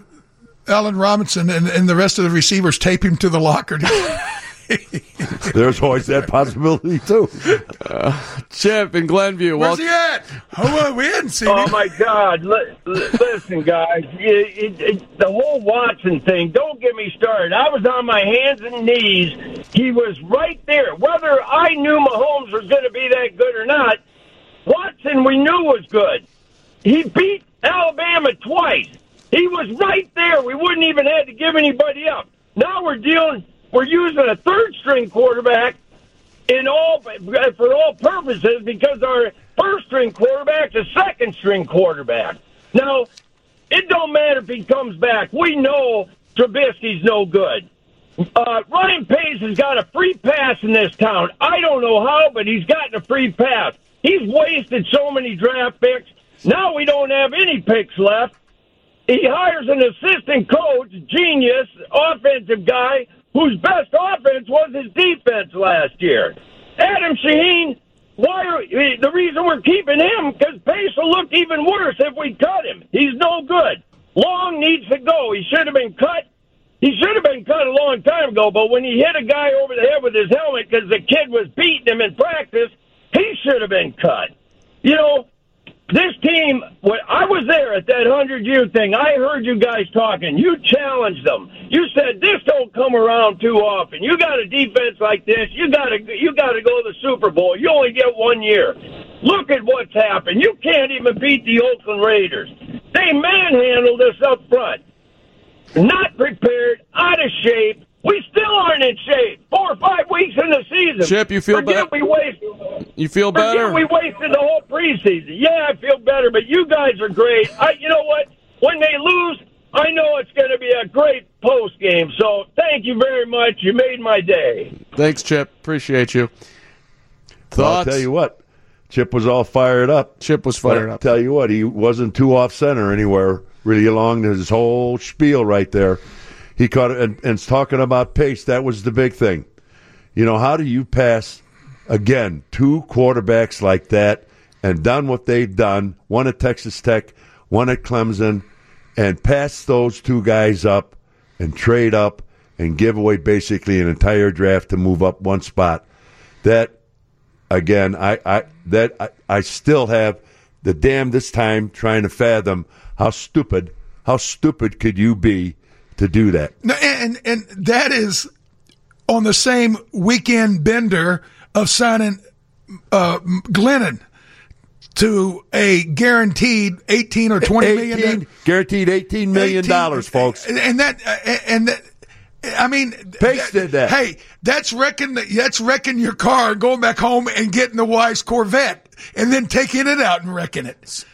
Speaker 1: Allen Robinson and, and the rest of the receivers tape him to the locker?
Speaker 4: There's always that possibility too.
Speaker 3: Uh, Chip in Glenview.
Speaker 1: Where's he at? Oh, we hadn't seen
Speaker 20: Oh
Speaker 1: him.
Speaker 20: my God! Li- li- listen, guys, it, it, it, the whole Watson thing. Don't get me started. I was on my hands and knees. He was right there. Whether I knew Mahomes was going to be that good or not, Watson we knew was good. He beat Alabama twice. He was right there. We wouldn't even have to give anybody up. Now we're dealing. We're using a third string quarterback in all for all purposes because our first string quarterback's a second string quarterback. Now, it don't matter if he comes back. We know Trubisky's no good. Uh, Ryan Pace has got a free pass in this town. I don't know how, but he's gotten a free pass. He's wasted so many draft picks. Now we don't have any picks left. He hires an assistant coach, genius, offensive guy, whose best offense was his defense last year. Adam Shaheen, why are, the reason we're keeping him because Pace will look even worse if we cut him. He's no good. Long needs to go. He should have been cut. He should have been cut a long time ago, but when he hit a guy over the head with his helmet because the kid was beating him in practice, he should have been cut. You know, this team, when I was there at that 100 year thing, I heard you guys talking. You challenged them. You said this don't come around too often. You got a defense like this, you got to you got to go to the Super Bowl. You only get one year. Look at what's happened. You can't even beat the Oakland Raiders. They manhandled us up front. Not prepared, out of shape. We still aren't in shape. Four or five weeks in the season.
Speaker 3: Chip, you feel better?
Speaker 20: We wasted.
Speaker 3: You feel better?
Speaker 20: we wasted the whole preseason. Yeah, I feel better, but you guys are great. I, you know what? When they lose, I know it's going to be a great post game. So thank you very much. You made my day.
Speaker 3: Thanks, Chip. Appreciate you.
Speaker 4: Well, I'll tell you what, Chip was all fired up.
Speaker 3: Chip was fired
Speaker 4: I'll
Speaker 3: up.
Speaker 4: Tell you what, he wasn't too off center anywhere really along his whole spiel right there. He caught it and, and talking about pace. That was the big thing. You know, how do you pass again two quarterbacks like that and done what they've done? One at Texas Tech, one at Clemson, and pass those two guys up and trade up and give away basically an entire draft to move up one spot. That again, I, I that I, I still have the damn this time trying to fathom how stupid how stupid could you be to do that?
Speaker 1: No, and and that is on the same weekend bender of signing uh, Glennon to a guaranteed eighteen or twenty million.
Speaker 4: 18 guaranteed eighteen million dollars, folks.
Speaker 1: and and that and that. I mean,
Speaker 4: Pace did that.
Speaker 1: Hey, that's wrecking. That's wrecking your car, going back home and getting the wife's Corvette, and then taking it out and wrecking it.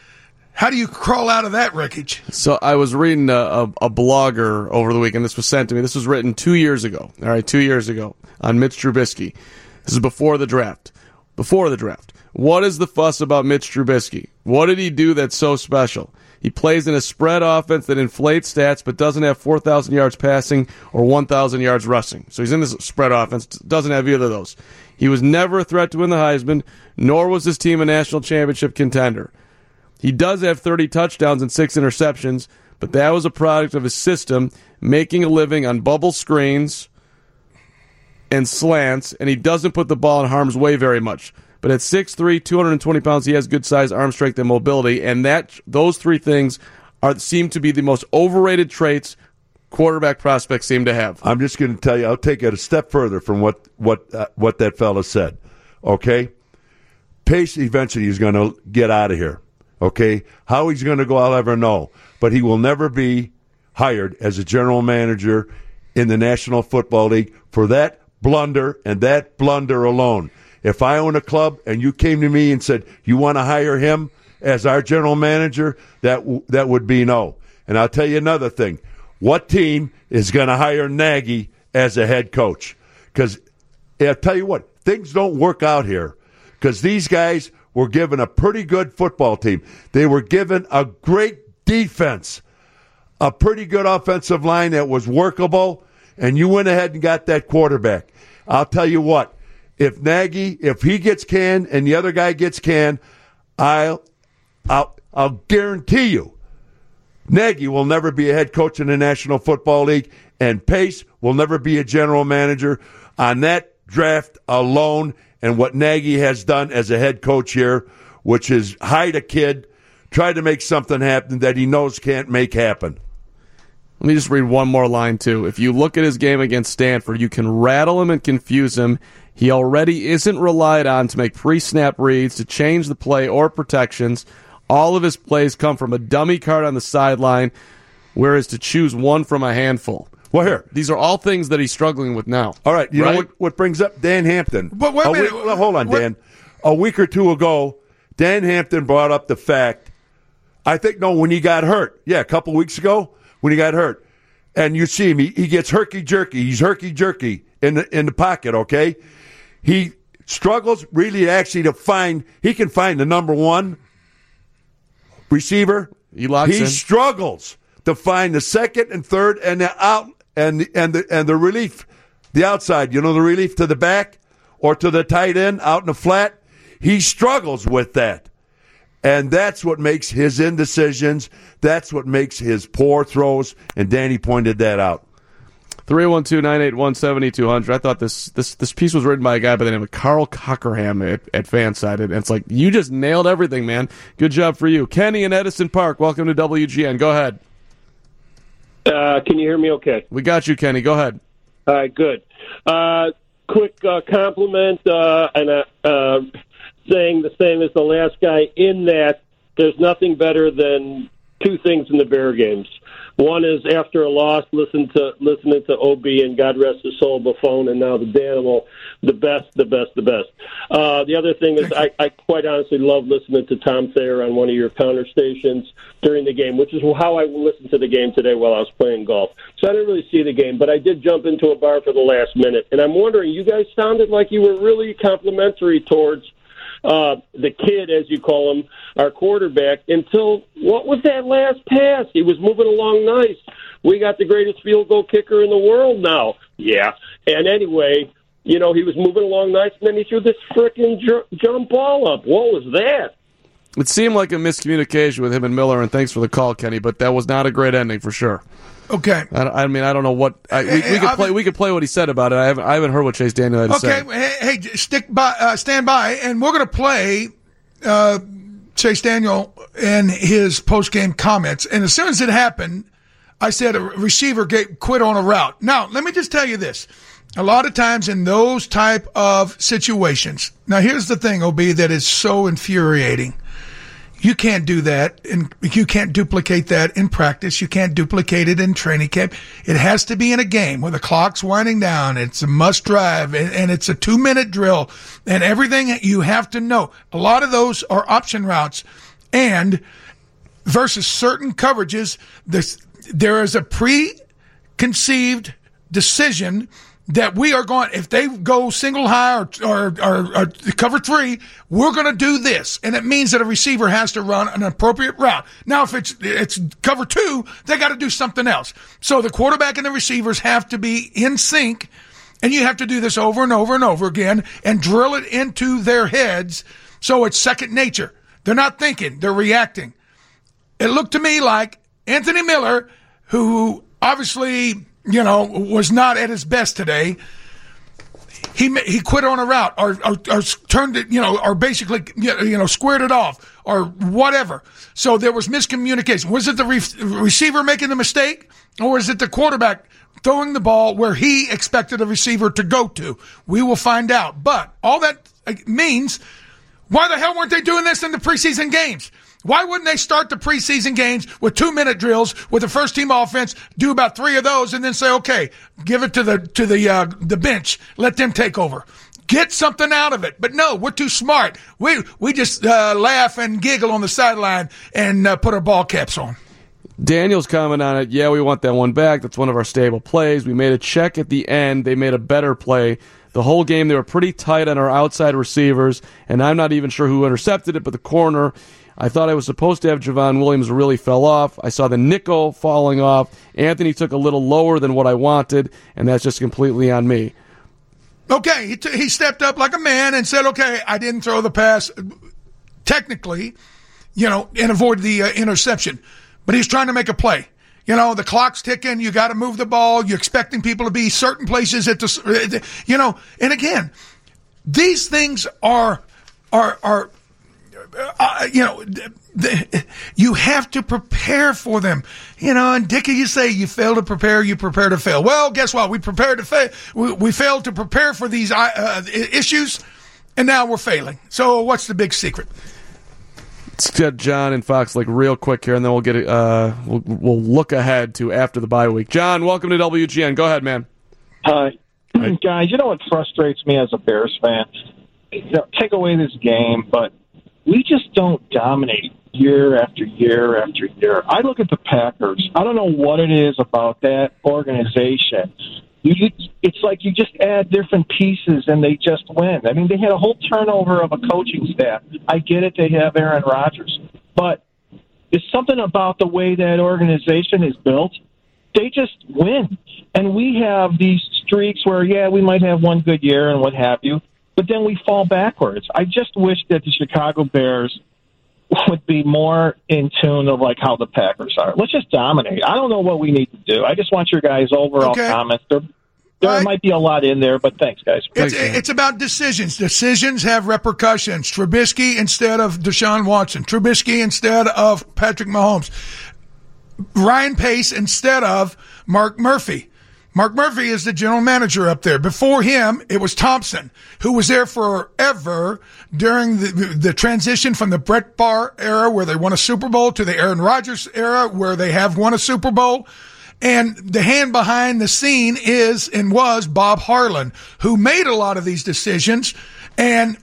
Speaker 1: How do you crawl out of that wreckage?
Speaker 3: So I was reading a, a, a blogger over the weekend. This was sent to me. This was written two years ago. All right, two years ago on Mitch Trubisky. This is before the draft. Before the draft. What is the fuss about Mitch Trubisky? What did he do that's so special? He plays in a spread offense that inflates stats but doesn't have 4,000 yards passing or 1,000 yards rushing. So he's in this spread offense, doesn't have either of those. He was never a threat to win the Heisman, nor was his team a national championship contender. He does have 30 touchdowns and six interceptions, but that was a product of his system, making a living on bubble screens and slants, and he doesn't put the ball in harm's way very much. But at 6'3", 220 pounds, he has good size, arm strength, and mobility, and that those three things are seem to be the most overrated traits quarterback prospects seem to have.
Speaker 4: I'm just going to tell you. I'll take it a step further from what what uh, what that fella said. Okay, Pace eventually is going to get out of here. Okay, how he's going to go, I'll never know. But he will never be hired as a general manager in the National Football League for that blunder and that blunder alone. If I own a club and you came to me and said you want to hire him as our general manager, that w- that would be no. And I'll tell you another thing: what team is going to hire Nagy as a head coach? Because I'll tell you what, things don't work out here. Because these guys were given a pretty good football team. They were given a great defense, a pretty good offensive line that was workable, and you went ahead and got that quarterback. I'll tell you what, if Nagy, if he gets canned and the other guy gets canned, I'll, I'll, I'll guarantee you, Nagy will never be a head coach in the National Football League, and Pace will never be a general manager on that draft alone. And what Nagy has done as a head coach here, which is hide a kid, try to make something happen that he knows can't make happen.
Speaker 3: Let me just read one more line, too. If you look at his game against Stanford, you can rattle him and confuse him. He already isn't relied on to make pre snap reads, to change the play or protections. All of his plays come from a dummy card on the sideline, whereas to choose one from a handful.
Speaker 4: Well, here.
Speaker 3: These are all things that he's struggling with now.
Speaker 4: All right. You
Speaker 3: Right?
Speaker 4: know what, what brings up Dan Hampton?
Speaker 1: But wait a minute.
Speaker 4: week- well, hold on, Dan. A week or two ago, Dan Hampton brought up the fact, I think, no, when he got hurt. Yeah, a couple weeks ago when he got hurt. And you see him, he, he gets herky jerky. He's herky jerky in the, in the pocket, okay? He struggles really actually to find, he can find the number one receiver.
Speaker 3: He locks
Speaker 4: he
Speaker 3: in.
Speaker 4: struggles to find the second and third and the out and and the and the relief, the outside. You know the relief to the back or to the tight end out in the flat. He struggles with that, and that's what makes his indecisions. That's what makes his poor throws. And Danny pointed that out.
Speaker 3: 312-981-7200. I thought this, this this piece was written by a guy by the name of Carl Cockerham at, at Fansided. And it's like, you just nailed everything, man. Good job for you. Kenny in Edison Park, welcome to WGN. Go ahead.
Speaker 20: Uh, can you hear me okay?
Speaker 3: We got you, Kenny. Go ahead.
Speaker 20: All right, good. Uh, quick uh, compliment uh, and uh, uh, saying the same as the last guy in that there's nothing better than two things in the Bear games. One is after a loss, listen to listening to Ob and God rest his soul, Buffone, and now the Danimal. The best, the best, the best. Uh, the other thing is, I, I quite honestly love listening to Tom Thayer on one of your counter stations during the game, which is how I listened to the game today while I was playing golf. So I didn't really see the game, but I did jump into a bar for the last minute, and I'm wondering, you guys sounded like you were really complimentary towards uh, the kid, as you call him, our quarterback, until what was that last pass? He was moving along nice. We got the greatest field goal kicker in the world now. Yeah. And anyway, you know, he was moving along nice, and then he threw this frickin' ju- jump ball up. What was that?
Speaker 3: It seemed like a miscommunication with him and Miller, and thanks for the call, Kenny, but that was not a great ending for sure.
Speaker 1: Okay.
Speaker 3: I, I mean, I don't know what I, we, we could play. We could play what he said about it. I haven't. I haven't heard what Chase Daniel had to
Speaker 1: Okay,
Speaker 3: say.
Speaker 1: hey, hey, stick by, uh, stand by, and we're going to play uh, Chase Daniel and his post game comments. And as soon as it happened, I said a receiver get, quit on a route. Now, let me just tell you this: a lot of times in those type of situations. Now, here's the thing, Ob, that is so infuriating. You can't do that, and you can't duplicate that in practice. You can't duplicate it in training camp. It has to be in a game where the clock's winding down. It's a must drive, and, it's a two minute drill, and everything you have to know. A lot of those are option routes, and versus certain coverages, there is a preconceived decision that we are going, if they go single high or, or, or, or cover three, we're going to do this. And it means that a receiver has to run an appropriate route. Now, if it's, it's cover two, they got to do something else. So the quarterback and the receivers have to be in sync. And you have to do this over and over and over again and drill it into their heads. So it's second nature. They're not thinking, they're reacting. It looked to me like Anthony Miller, who obviously you know, was not at his best today. He he quit on a route or, or, or turned it, you know, or basically you know squared it off or whatever. So there was miscommunication. Was it the re- receiver making the mistake, or was it the quarterback throwing the ball where he expected a receiver to go to? We will find out. But all that uh, means, why the hell weren't they doing this in the preseason games? Why wouldn't they start the preseason games with two minute drills with the first team offense, do about three of those, and then say, okay, give it to the to the uh, the bench, let them take over. Get something out of it. But no, we're too smart. We we just uh, laugh and giggle on the sideline and uh, put our ball caps on.
Speaker 3: Daniel's comment on it. Yeah, we want that one back. That's one of our stable plays. We made a check at the end. They made a better play. The whole game, they were pretty tight on our outside receivers, and I'm not even sure who intercepted it, but the corner I thought I was supposed to have Javon Wims really fell off. I saw the nickel falling off. Anthony took a little lower than what I wanted, and that's just completely on me.
Speaker 1: Okay, he, t- he stepped up like a man and said, okay, I didn't throw the pass technically, you know, and avoid the uh, interception. But he's trying to make a play. You know, the clock's ticking. You got to move the ball. You're expecting people to be certain places at the, you know, and again, these things are, are, are uh, you know, the, you have to prepare for them. You know, and Dickie, you say you fail to prepare, you prepare to fail. Well, guess what? We prepared to fail. We, we failed to prepare for these uh, uh issues, and now we're failing. So, what's the big secret?
Speaker 3: Let's get John and Fox Lake real quick here, and then we'll get. Uh, we'll, we'll look ahead to after the bye week. John, welcome to WGN. Go ahead, man.
Speaker 21: Hi, guys. You know what frustrates me as a Bears fan? You know, take away this game, but we just don't dominate year after year after year. I look at the Packers. I don't know what it is about that organization. You, it's like you just add different pieces and they just win. I mean, they had a whole turnover of a coaching staff. I get it; they have Aaron Rodgers, but it's something about the way that organization is built. They just win, and we have these streaks where, yeah, we might have one good year and what have you, but then we fall backwards. I just wish that the Chicago Bears would be more in tune of like how the Packers are. Let's just dominate. I don't know what we need to do. I just want your guys' overall okay. comments. There, there right. might be a lot in there, but thanks, guys.
Speaker 1: It's, it's, about decisions. Decisions have repercussions. Trubisky instead of Deshaun Watson. Trubisky instead of Patrick Mahomes. Ryan Pace instead of Mark Murphy. Mark Murphy is the general manager up there. Before him, it was Thompson, who was there forever during the, the transition from the Brett Favre era, where they won a Super Bowl, to the Aaron Rodgers era, where they have won a Super Bowl. And the hand behind the scene is and was Bob Harlan, who made a lot of these decisions. And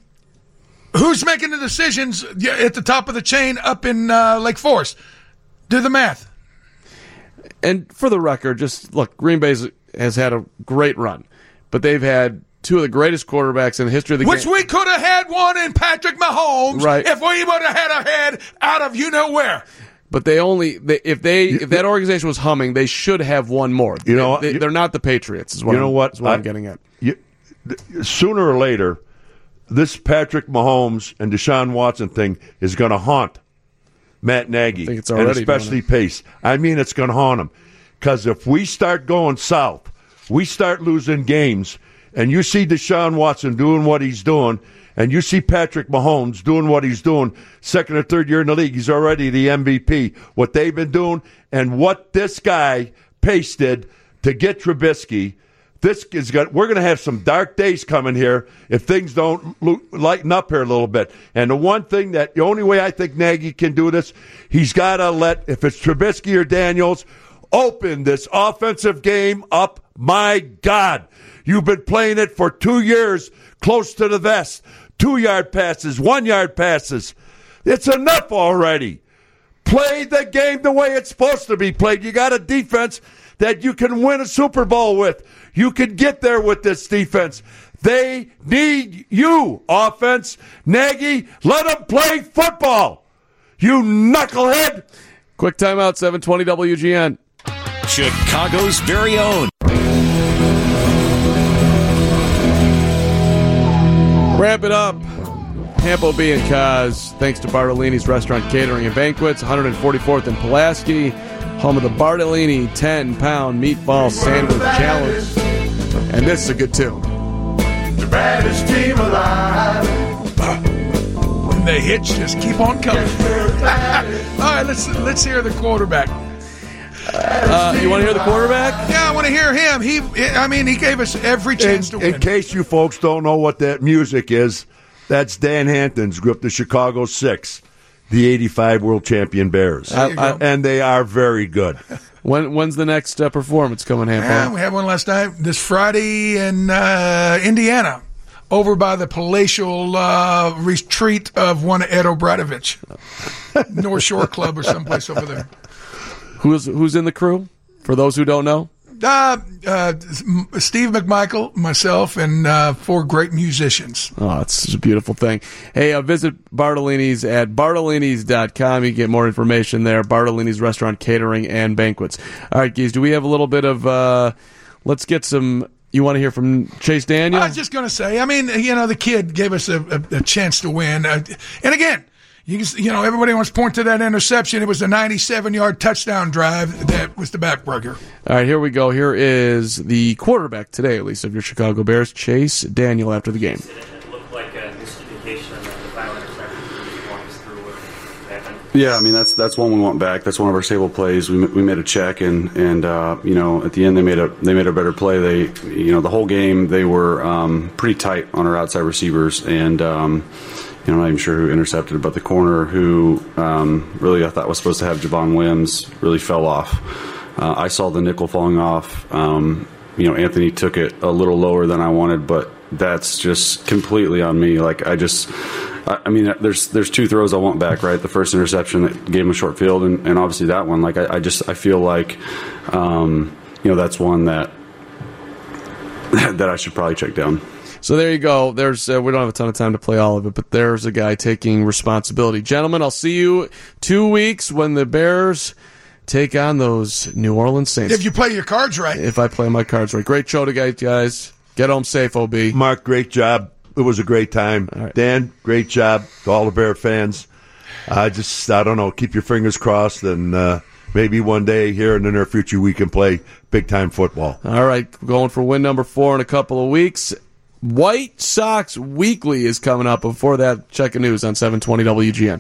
Speaker 1: who's making the decisions at the top of the chain up in uh, Lake Forest? Do the math.
Speaker 3: And for the record, just look, Green Bay has had a great run, but they've had two of the greatest quarterbacks in the history of the
Speaker 1: Which
Speaker 3: game.
Speaker 1: Which we could have had one in Patrick Mahomes
Speaker 3: right.
Speaker 1: if we would have had a head out of you know where.
Speaker 3: But they only they, if they if that organization was humming, they should have one more.
Speaker 4: You know,
Speaker 3: they, are not the Patriots. Is what
Speaker 4: you know
Speaker 3: I'm,
Speaker 4: what?
Speaker 3: Is what I, am getting at.
Speaker 4: You, sooner or later, this Patrick Mahomes and Deshaun Watson thing is going to haunt Matt Nagy,
Speaker 3: and
Speaker 4: especially Pace. I mean, it's going to haunt him because if we start going south we start losing games, and you see Deshaun Watson doing what he's doing, and you see Patrick Mahomes doing what he's doing, second or third year in the league, he's already the MVP. What they've been doing, and what this guy pasted to get Trubisky. This is going. We're going to have some dark days coming here if things don't lighten up here a little bit. And the one thing that the only way I think Nagy can do this, he's got to let if it's Trubisky or Daniels open this offensive game up. My God, you've been playing it for two years close to the vest. Two yard passes, one yard passes. It's enough already. Play the game the way it's supposed to be played. You got a defense that you can win a Super Bowl with. You can get there with this defense. They need you, offense. Nagy, let them play football. You knucklehead.
Speaker 3: Quick timeout, 720 WGN.
Speaker 2: Chicago's very own.
Speaker 3: Wrap it up. Campo B and Kaz, thanks to Bartolini's Restaurant Catering and Banquets, 144th and Pulaski, home of the Bartolini 10 pound meatball sandwich challenge. And this is a good tune.
Speaker 17: The baddest team alive.
Speaker 1: When the hits just keep on coming. All right, let's let's hear the quarterback.
Speaker 3: Uh, you want to hear the quarterback?
Speaker 1: Yeah, I want to hear him. He, I mean, he gave us every chance
Speaker 4: in,
Speaker 1: to win.
Speaker 4: in case you folks don't know what that music is, that's Dan Hampton's group, the Chicago Six, the '85 World Champion Bears,
Speaker 3: There you go.
Speaker 4: and they are very good.
Speaker 3: When when's the next uh, performance coming,
Speaker 1: Yeah, we had one last night. This Friday in uh, Indiana, over by the palatial uh, retreat of one Ed O'Bradovich, North Shore Club or someplace over there.
Speaker 3: Who's who's in the crew? For those who don't know,
Speaker 1: Uh, uh, Steve McMichael, myself, and uh, four great musicians.
Speaker 3: Oh, it's a beautiful thing. Hey, uh, visit Bartolini's at bartolinis.com. You can get more information there. Bartolini's Restaurant Catering and Banquets. All right, Geese, do we have a little bit of, uh, let's get some, you want to hear from Chase Daniel?
Speaker 1: I was just going to say, I mean, you know, the kid gave us a, a, a chance to win. Uh, and again, you, can, you know, everybody wants to point to that interception. It was a 97 yard touchdown drive that was the backbreaker.
Speaker 3: All right, here we go. Here is the quarterback today, at least, of your Chicago Bears, Chase Daniel, after the game.
Speaker 22: Yeah, I mean that's that's one we want back. That's one of our stable plays. We, we made a check and and uh, you know at the end they made a they made a better play. They you know the whole game they were um, pretty tight on our outside receivers and um, you know I'm not even sure who intercepted, but the corner who um, really I thought was supposed to have Javon Wims really fell off. Uh, I saw the nickel falling off. Um, you know Anthony took it a little lower than I wanted, but that's just completely on me. Like I just. I I mean, there's there's two throws I want back, right? The first interception that gave him a short field, and, and obviously that one. Like I, I just I feel like, um, you know, that's one that that I should probably check down.
Speaker 3: So there you go. There's uh, we don't have a ton of time to play all of it, but there's a guy taking responsibility. Gentlemen, I'll see you two weeks when the Bears take on those New Orleans Saints.
Speaker 1: If you play your cards right.
Speaker 3: If I play my cards right. Great show today, guys. Get home safe, OB.
Speaker 4: Mark, great job. It was a great time. Dan, great job to all the Bear fans. I just, I don't know, keep your fingers crossed, and uh, maybe one day here in the near future we can play big time football.
Speaker 3: All right, going for win number four in a couple of weeks. White Sox Weekly is coming up. Before that, check the news on 720 WGN.